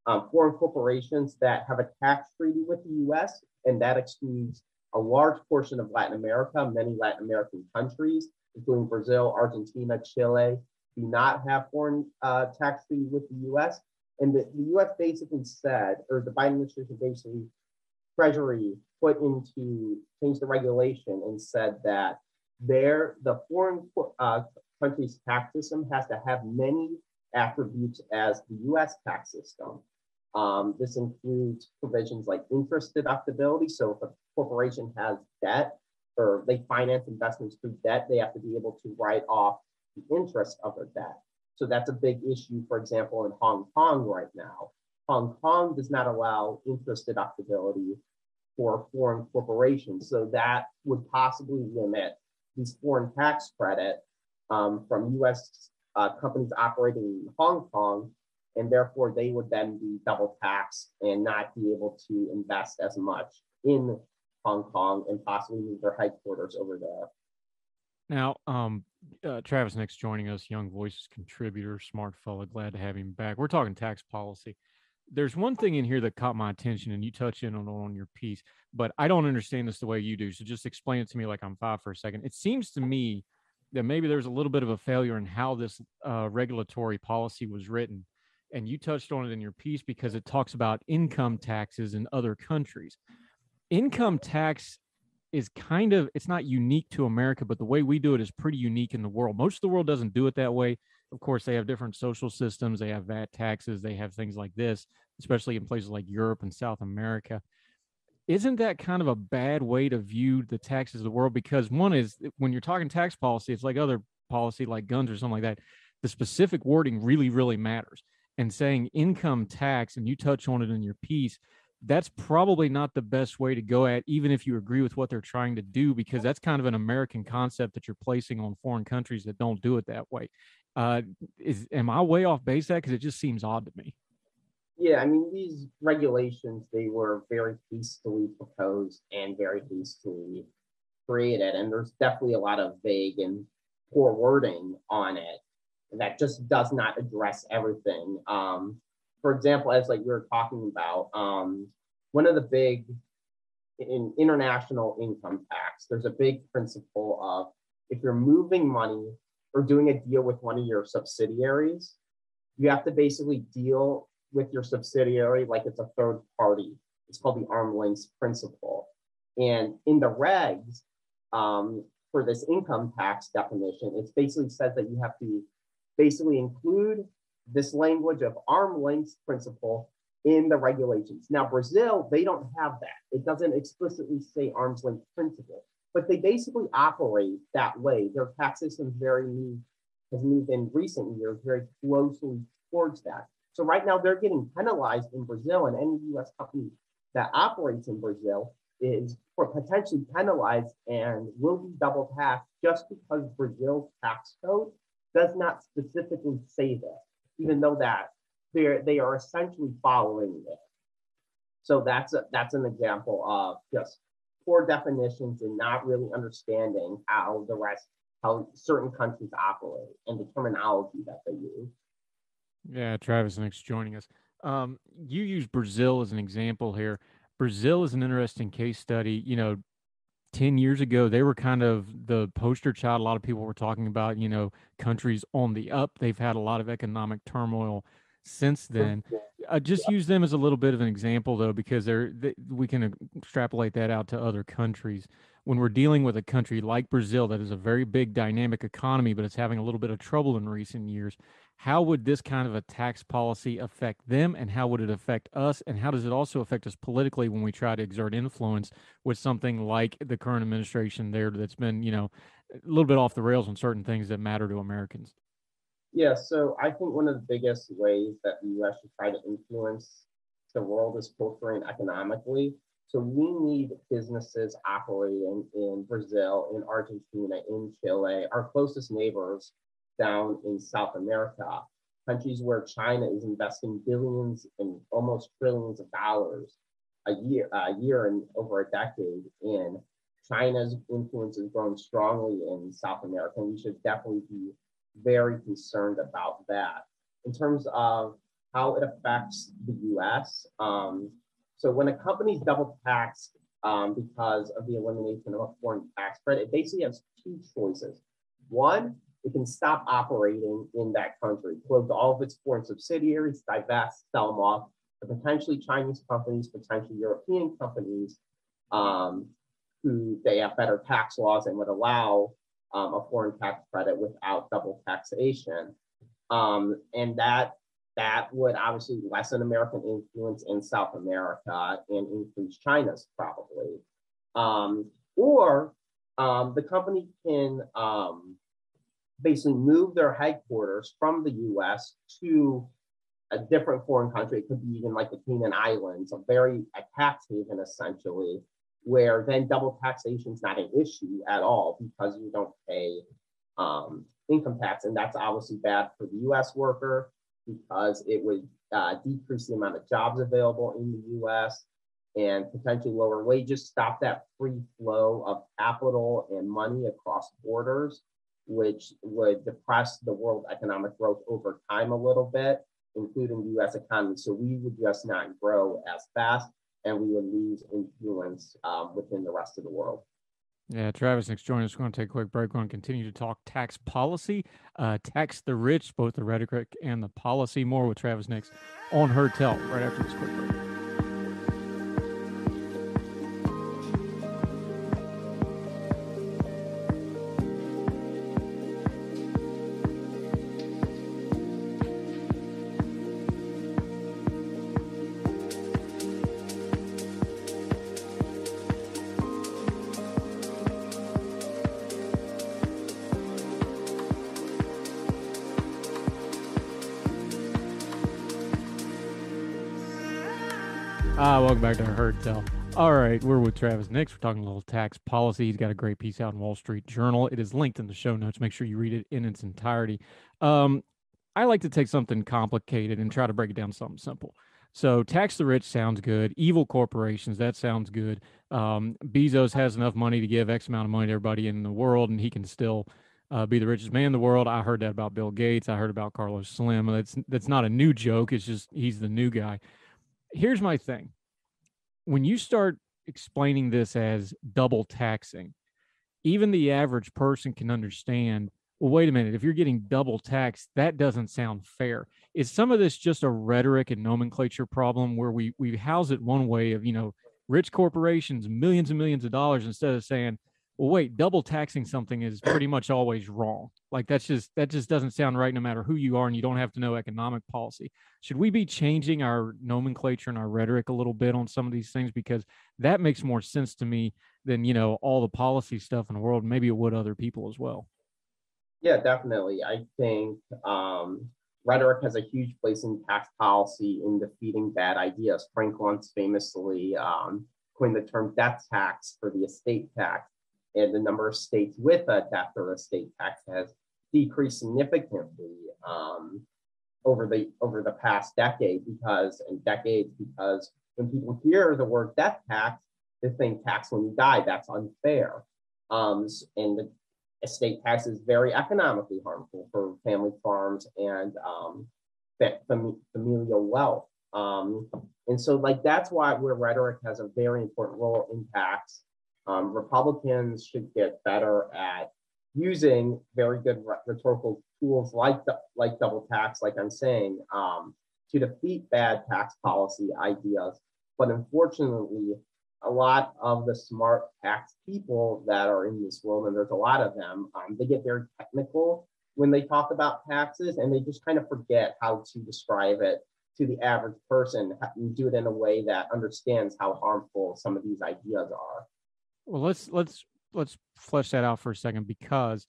um, foreign corporations that have a tax treaty with the US, and that excludes a large portion of Latin America. Many Latin American countries, including Brazil, Argentina, Chile, do not have foreign uh, tax treaty with the US. And the, the US basically said, or the Biden administration basically, Treasury put into, changed the regulation and said that there, the foreign uh, country's tax system has to have many attributes as the US tax system. Um, this includes provisions like interest deductibility. So if a corporation has debt or they finance investments through debt, they have to be able to write off the interest of their debt. So that's a big issue, for example, in Hong Kong right now. Hong Kong does not allow interest deductibility for foreign corporations. So that would possibly limit these foreign tax credit um, from US uh, companies operating in Hong Kong, and therefore they would then be double taxed and not be able to invest as much in Hong Kong and possibly move their headquarters over there. Now, um, uh, Travis Nix joining us, Young Voices contributor, smart fella. Glad to have him back. We're talking tax policy there's one thing in here that caught my attention and you touch in on on your piece but i don't understand this the way you do so just explain it to me like i'm five for a second. It seems to me that maybe there's a little bit of a failure in how this uh, regulatory policy was written and you touched on it in your piece because it talks about income taxes in other countries. Income tax is kind of it's not unique to america but the way we do it is pretty unique in the world. Most of the world doesn't do it that way of course, they have different social systems. They have VAT taxes. They have things like this, especially in places like Europe and South America. Isn't that kind of a bad way to view the taxes of the world? Because one is when you're talking tax policy, it's like other policy, like guns or something like that. The specific wording really, really matters. And saying income tax, and you touch on it in your piece, that's probably not the best way to go at, even if you agree with what they're trying to do, because that's kind of an American concept that you're placing on foreign countries that don't do it that way. Uh, is am I way off base that because it just seems odd to me? Yeah, I mean these regulations they were very hastily proposed and very hastily created, and there's definitely a lot of vague and poor wording on it that just does not address everything. Um, for example, as like you were talking about, um, one of the big in international income tax, there's a big principle of if you're moving money or doing a deal with one of your subsidiaries, you have to basically deal with your subsidiary like it's a third party. It's called the arm length principle. And in the regs um, for this income tax definition, it basically says that you have to basically include this language of arm length principle in the regulations. Now, Brazil, they don't have that. It doesn't explicitly say arm's length principle, but they basically operate that way. Their tax system very new, has moved in recent years very closely towards that. So right now they're getting penalized in Brazil, and any U.S. company that operates in Brazil is potentially penalized and will be double taxed just because Brazil's tax code does not specifically say this, even though that they're they are essentially following it. So that's a, that's an example of just poor definitions and not really understanding how the rest how certain countries operate and the terminology that they use. Yeah, Travis Nix joining us. Um, you use Brazil as an example here. Brazil is an interesting case study. You know, 10 years ago, they were kind of the poster child. A lot of people were talking about, you know, countries on the up. They've had a lot of economic turmoil since then. I just use them as a little bit of an example, though, because they're they, we can extrapolate that out to other countries. When we're dealing with a country like Brazil, that is a very big dynamic economy, but it's having a little bit of trouble in recent years, how would this kind of a tax policy affect them and how would it affect us and how does it also affect us politically when we try to exert influence with something like the current administration there that's been you know a little bit off the rails on certain things that matter to americans yeah so i think one of the biggest ways that the us should try to influence the world is and economically so we need businesses operating in brazil in argentina in chile our closest neighbors down in South America, countries where China is investing billions and almost trillions of dollars a year, a year and over a decade in. China's influence is growing strongly in South America, and we should definitely be very concerned about that. In terms of how it affects the US, um, so when a company is double taxed um, because of the elimination of a foreign tax credit, it basically has two choices. One, it can stop operating in that country, close all of its foreign subsidiaries, divest, sell them off to potentially Chinese companies, potentially European companies, um, who they have better tax laws and would allow um, a foreign tax credit without double taxation. Um, and that that would obviously lessen American influence in South America and increase China's probably. Um, or um, the company can um, basically move their headquarters from the US to a different foreign country. It could be even like the Cayman Islands, a very a tax haven essentially, where then double taxation is not an issue at all because you don't pay um, income tax. And that's obviously bad for the US worker because it would uh, decrease the amount of jobs available in the US and potentially lower wages, stop that free flow of capital and money across borders which would depress the world economic growth over time a little bit, including the US economy. So we would just not grow as fast and we would lose influence um, within the rest of the world. Yeah, Travis, Nix join us. We're going to take a quick break. We're going to continue to talk tax policy, uh, tax the rich, both the rhetoric and the policy. More with Travis Nix on Heard Tell right after this quick break. Welcome back to Heard Tell. All right, we're with Travis Nix. We're talking a little tax policy. He's got a great piece out in Wall Street Journal. It is linked in the show notes. Make sure you read it in its entirety. Um, I like to take something complicated and try to break it down something simple. So tax the rich sounds good. Evil corporations, that sounds good. Um, Bezos has enough money to give X amount of money to everybody in the world, and he can still uh, be the richest man in the world. I heard that about Bill Gates. I heard about Carlos Slim. That's that's not a new joke. It's just he's the new guy. Here's my thing: when you start explaining this as double taxing, even the average person can understand. Well, wait a minute. If you're getting double taxed, that doesn't sound fair. Is some of this just a rhetoric and nomenclature problem where we we house it one way of you know rich corporations, millions and millions of dollars, instead of saying well wait double taxing something is pretty much always wrong. Like that's just that just doesn't sound right no matter who you are and you don't have to know economic policy. Should we be changing our nomenclature and our rhetoric a little bit on some of these things? Because that makes more sense to me than you know all the policy stuff in the world maybe it would other people as well. Yeah definitely. I think um, rhetoric has a huge place in tax policy in defeating bad ideas. Frank once famously um, coined the term death tax for the estate tax and the number of states with a death or estate tax has decreased significantly um, over the over the past decade because and decades because when people hear the word death tax, they think tax when you die. That's unfair. Um, and the estate tax is very economically harmful for family farms and um, familial wealth. Um, and so, like that's why where rhetoric has a very important role in tax um, Republicans should get better at using very good rhetorical tools like the, like double tax, like I'm saying, um, to defeat bad tax policy ideas. But unfortunately, a lot of the smart tax people that are in this world, and there's a lot of them, um, they get very technical when they talk about taxes, and they just kind of forget how to describe it to the average person and do it in a way that understands how harmful some of these ideas are. Well, let's let's let's flesh that out for a second because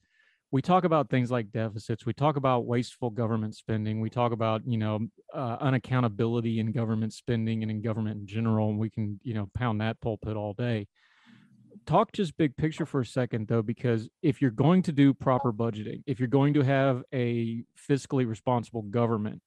we talk about things like deficits. We talk about wasteful government spending. We talk about you know uh, unaccountability in government spending and in government in general. And we can you know pound that pulpit all day. Talk just big picture for a second though because if you're going to do proper budgeting if you're going to have a fiscally responsible government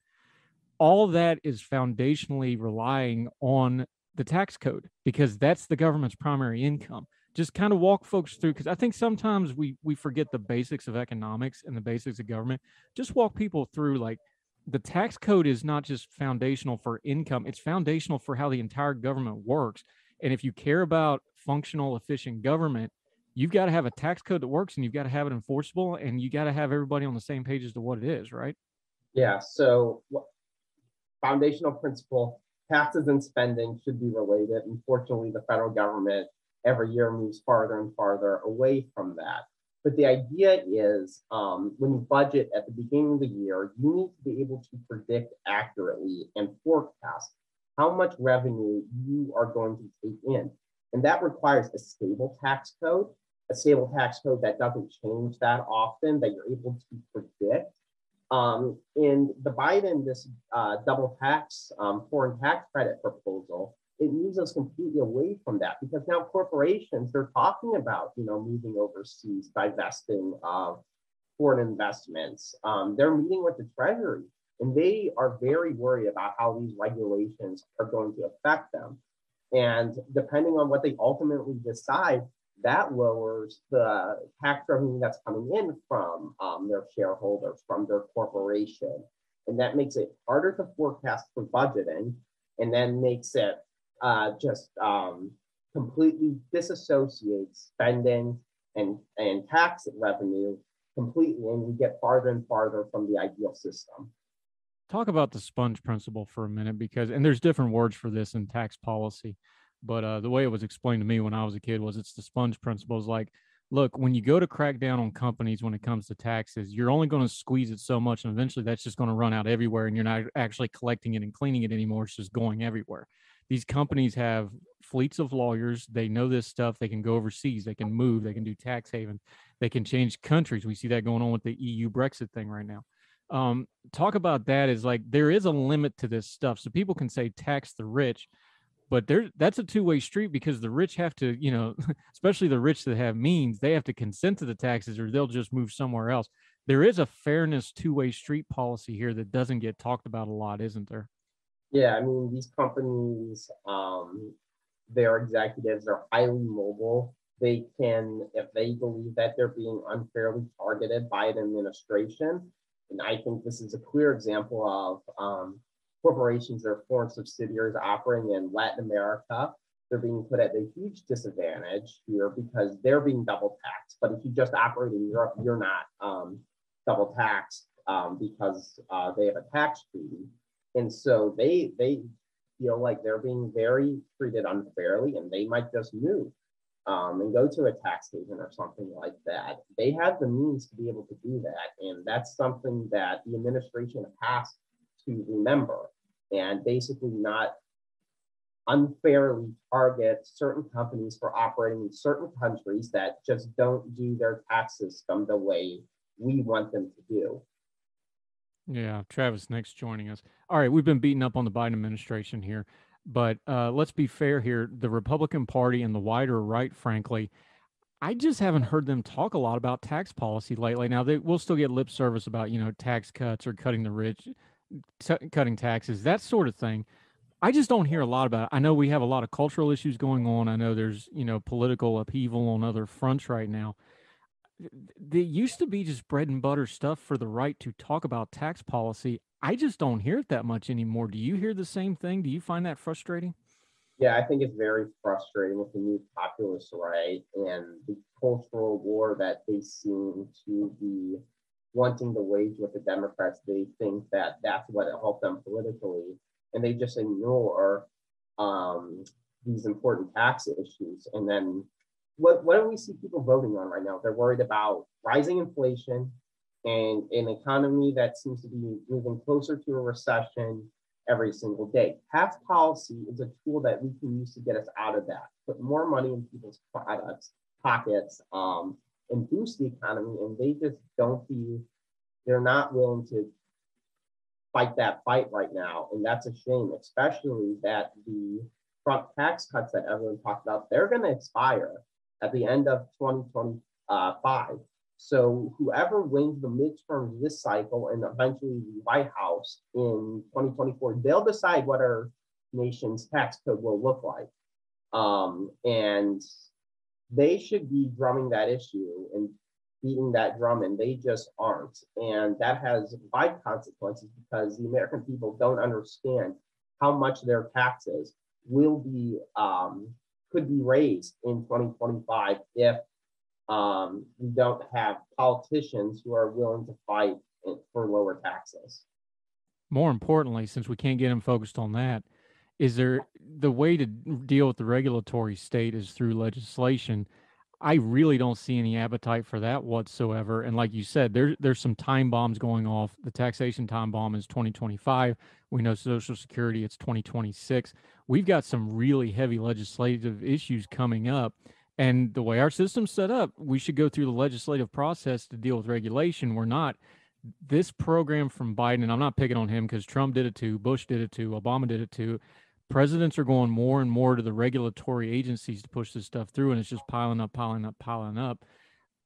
all that is foundationally relying on the tax code because that's the government's primary income just kind of walk folks through because I think sometimes we we forget the basics of economics and the basics of government. Just walk people through like the tax code is not just foundational for income, it's foundational for how the entire government works. And if you care about functional, efficient government, you've got to have a tax code that works and you've got to have it enforceable and you got to have everybody on the same page as to what it is, right? Yeah. So, foundational principle taxes and spending should be related. Unfortunately, the federal government every year moves farther and farther away from that. But the idea is um, when you budget at the beginning of the year, you need to be able to predict accurately and forecast how much revenue you are going to take in. And that requires a stable tax code, a stable tax code that doesn't change that often, that you're able to predict. Um, in the Biden, this uh, double tax, um, foreign tax credit proposal it moves us completely away from that because now corporations they're talking about you know moving overseas divesting of foreign investments. Um, they're meeting with the treasury and they are very worried about how these regulations are going to affect them. And depending on what they ultimately decide that lowers the tax revenue that's coming in from um, their shareholders from their corporation. And that makes it harder to forecast for budgeting and then makes it uh, just um, completely disassociates spending and, and tax revenue completely, and we get farther and farther from the ideal system. Talk about the sponge principle for a minute, because and there's different words for this in tax policy, but uh, the way it was explained to me when I was a kid was it's the sponge principle. Is like, look, when you go to crack down on companies when it comes to taxes, you're only going to squeeze it so much, and eventually that's just going to run out everywhere, and you're not actually collecting it and cleaning it anymore. It's just going everywhere these companies have fleets of lawyers. They know this stuff. They can go overseas. They can move. They can do tax havens. They can change countries. We see that going on with the EU Brexit thing right now. Um, talk about that is like there is a limit to this stuff. So people can say tax the rich, but there that's a two-way street because the rich have to, you know, especially the rich that have means, they have to consent to the taxes or they'll just move somewhere else. There is a fairness two-way street policy here that doesn't get talked about a lot, isn't there? Yeah, I mean, these companies, um, their executives are highly mobile. They can, if they believe that they're being unfairly targeted by an administration, and I think this is a clear example of um, corporations or foreign subsidiaries operating in Latin America. They're being put at a huge disadvantage here because they're being double taxed. But if you just operate in Europe, you're not um, double taxed um, because uh, they have a tax treaty and so they they feel like they're being very treated unfairly and they might just move um, and go to a tax haven or something like that. They have the means to be able to do that. And that's something that the administration has to remember and basically not unfairly target certain companies for operating in certain countries that just don't do their tax system the way we want them to do yeah, Travis Nix joining us. All right, we've been beating up on the Biden administration here, but uh, let's be fair here. The Republican Party and the wider right, frankly, I just haven't heard them talk a lot about tax policy lately. Now they will still get lip service about you know tax cuts or cutting the rich, t- cutting taxes, that sort of thing. I just don't hear a lot about it. I know we have a lot of cultural issues going on. I know there's you know political upheaval on other fronts right now there used to be just bread and butter stuff for the right to talk about tax policy. I just don't hear it that much anymore. Do you hear the same thing? Do you find that frustrating? Yeah, I think it's very frustrating with the new populist right and the cultural war that they seem to be wanting to wage with the Democrats. They think that that's what will help them politically, and they just ignore um, these important tax issues. And then what, what do we see people voting on right now? They're worried about rising inflation and an economy that seems to be moving closer to a recession every single day. Tax policy is a tool that we can use to get us out of that, put more money in people's products, pockets, um, and boost the economy. And they just don't be, they're not willing to fight that fight right now. And that's a shame, especially that the Trump tax cuts that everyone talked about, they're going to expire at the end of 2025. So whoever wins the midterms this cycle and eventually the White House in 2024, they'll decide what our nation's tax code will look like. Um, and they should be drumming that issue and beating that drum, and they just aren't. And that has wide consequences because the American people don't understand how much their taxes will be um, could be raised in 2025 if um, we don't have politicians who are willing to fight for lower taxes. More importantly, since we can't get them focused on that, is there the way to deal with the regulatory state is through legislation? I really don't see any appetite for that whatsoever. And like you said, there, there's some time bombs going off. The taxation time bomb is 2025. We know Social Security, it's 2026. We've got some really heavy legislative issues coming up. And the way our system's set up, we should go through the legislative process to deal with regulation. We're not. This program from Biden, and I'm not picking on him because Trump did it too, Bush did it too, Obama did it too presidents are going more and more to the regulatory agencies to push this stuff through and it's just piling up piling up piling up.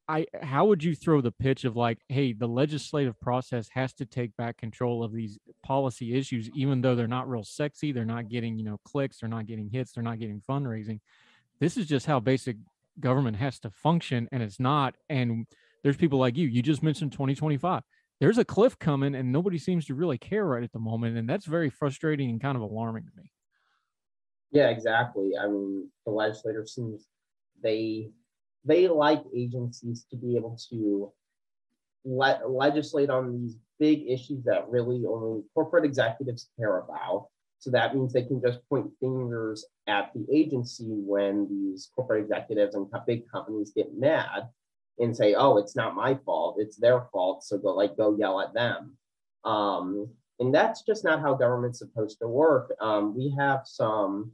I how would you throw the pitch of like hey the legislative process has to take back control of these policy issues even though they're not real sexy they're not getting you know clicks they're not getting hits they're not getting fundraising? This is just how basic government has to function and it's not and there's people like you you just mentioned 2025 there's a cliff coming and nobody seems to really care right at the moment and that's very frustrating and kind of alarming to me yeah, exactly. I mean, the legislature seems they they like agencies to be able to let legislate on these big issues that really only corporate executives care about. So that means they can just point fingers at the agency when these corporate executives and big companies get mad and say, "Oh, it's not my fault; it's their fault." So go like go yell at them. Um, and that's just not how government's supposed to work. Um, we have some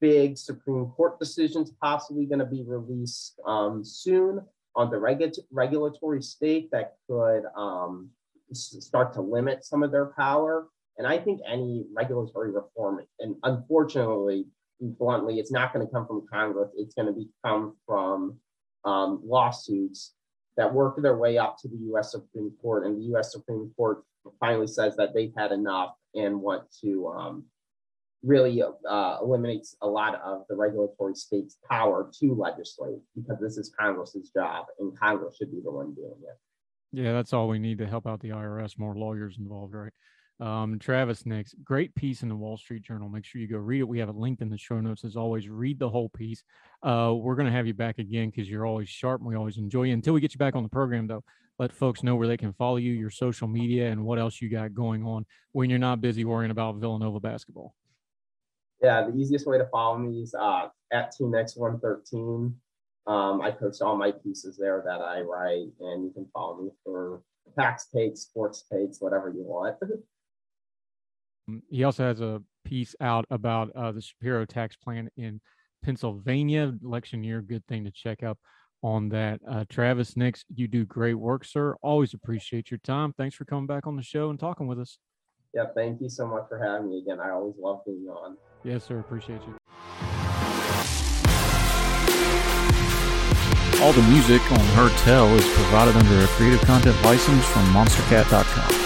big Supreme Court decisions possibly going to be released um, soon on the regu- regulatory state that could um, start to limit some of their power. And I think any regulatory reform, and unfortunately, bluntly, it's not going to come from Congress. It's going to come from um, lawsuits that work their way up to the U.S. Supreme Court, and the U.S. Supreme Court finally says that they've had enough and want to um, really uh, eliminates a lot of the regulatory state's power to legislate because this is Congress's job and Congress should be the one doing it. Yeah, that's all we need to help out the IRS. More lawyers involved, right? Um, Travis Nix, great piece in the Wall Street Journal. Make sure you go read it. We have it linked in the show notes as always. Read the whole piece. Uh, we're going to have you back again because you're always sharp and we always enjoy you. Until we get you back on the program, though, let folks know where they can follow you, your social media, and what else you got going on when you're not busy worrying about Villanova basketball. Yeah, the easiest way to follow me is uh, at TeamX113. Um, I post all my pieces there that I write, and you can follow me for tax takes, sports takes, whatever you want. Um, he also has a piece out about uh, the Shapiro tax plan in Pennsylvania. Election year, good thing to check up on that. Uh, Travis Nix, you do great work, sir. Always appreciate your time. Thanks for coming back on the show and talking with us. Yeah, thank you so much for having me again. I always love being on. Yes, sir. Appreciate you. All the music on Heard Tell is provided under a creative content license from monstercat.com.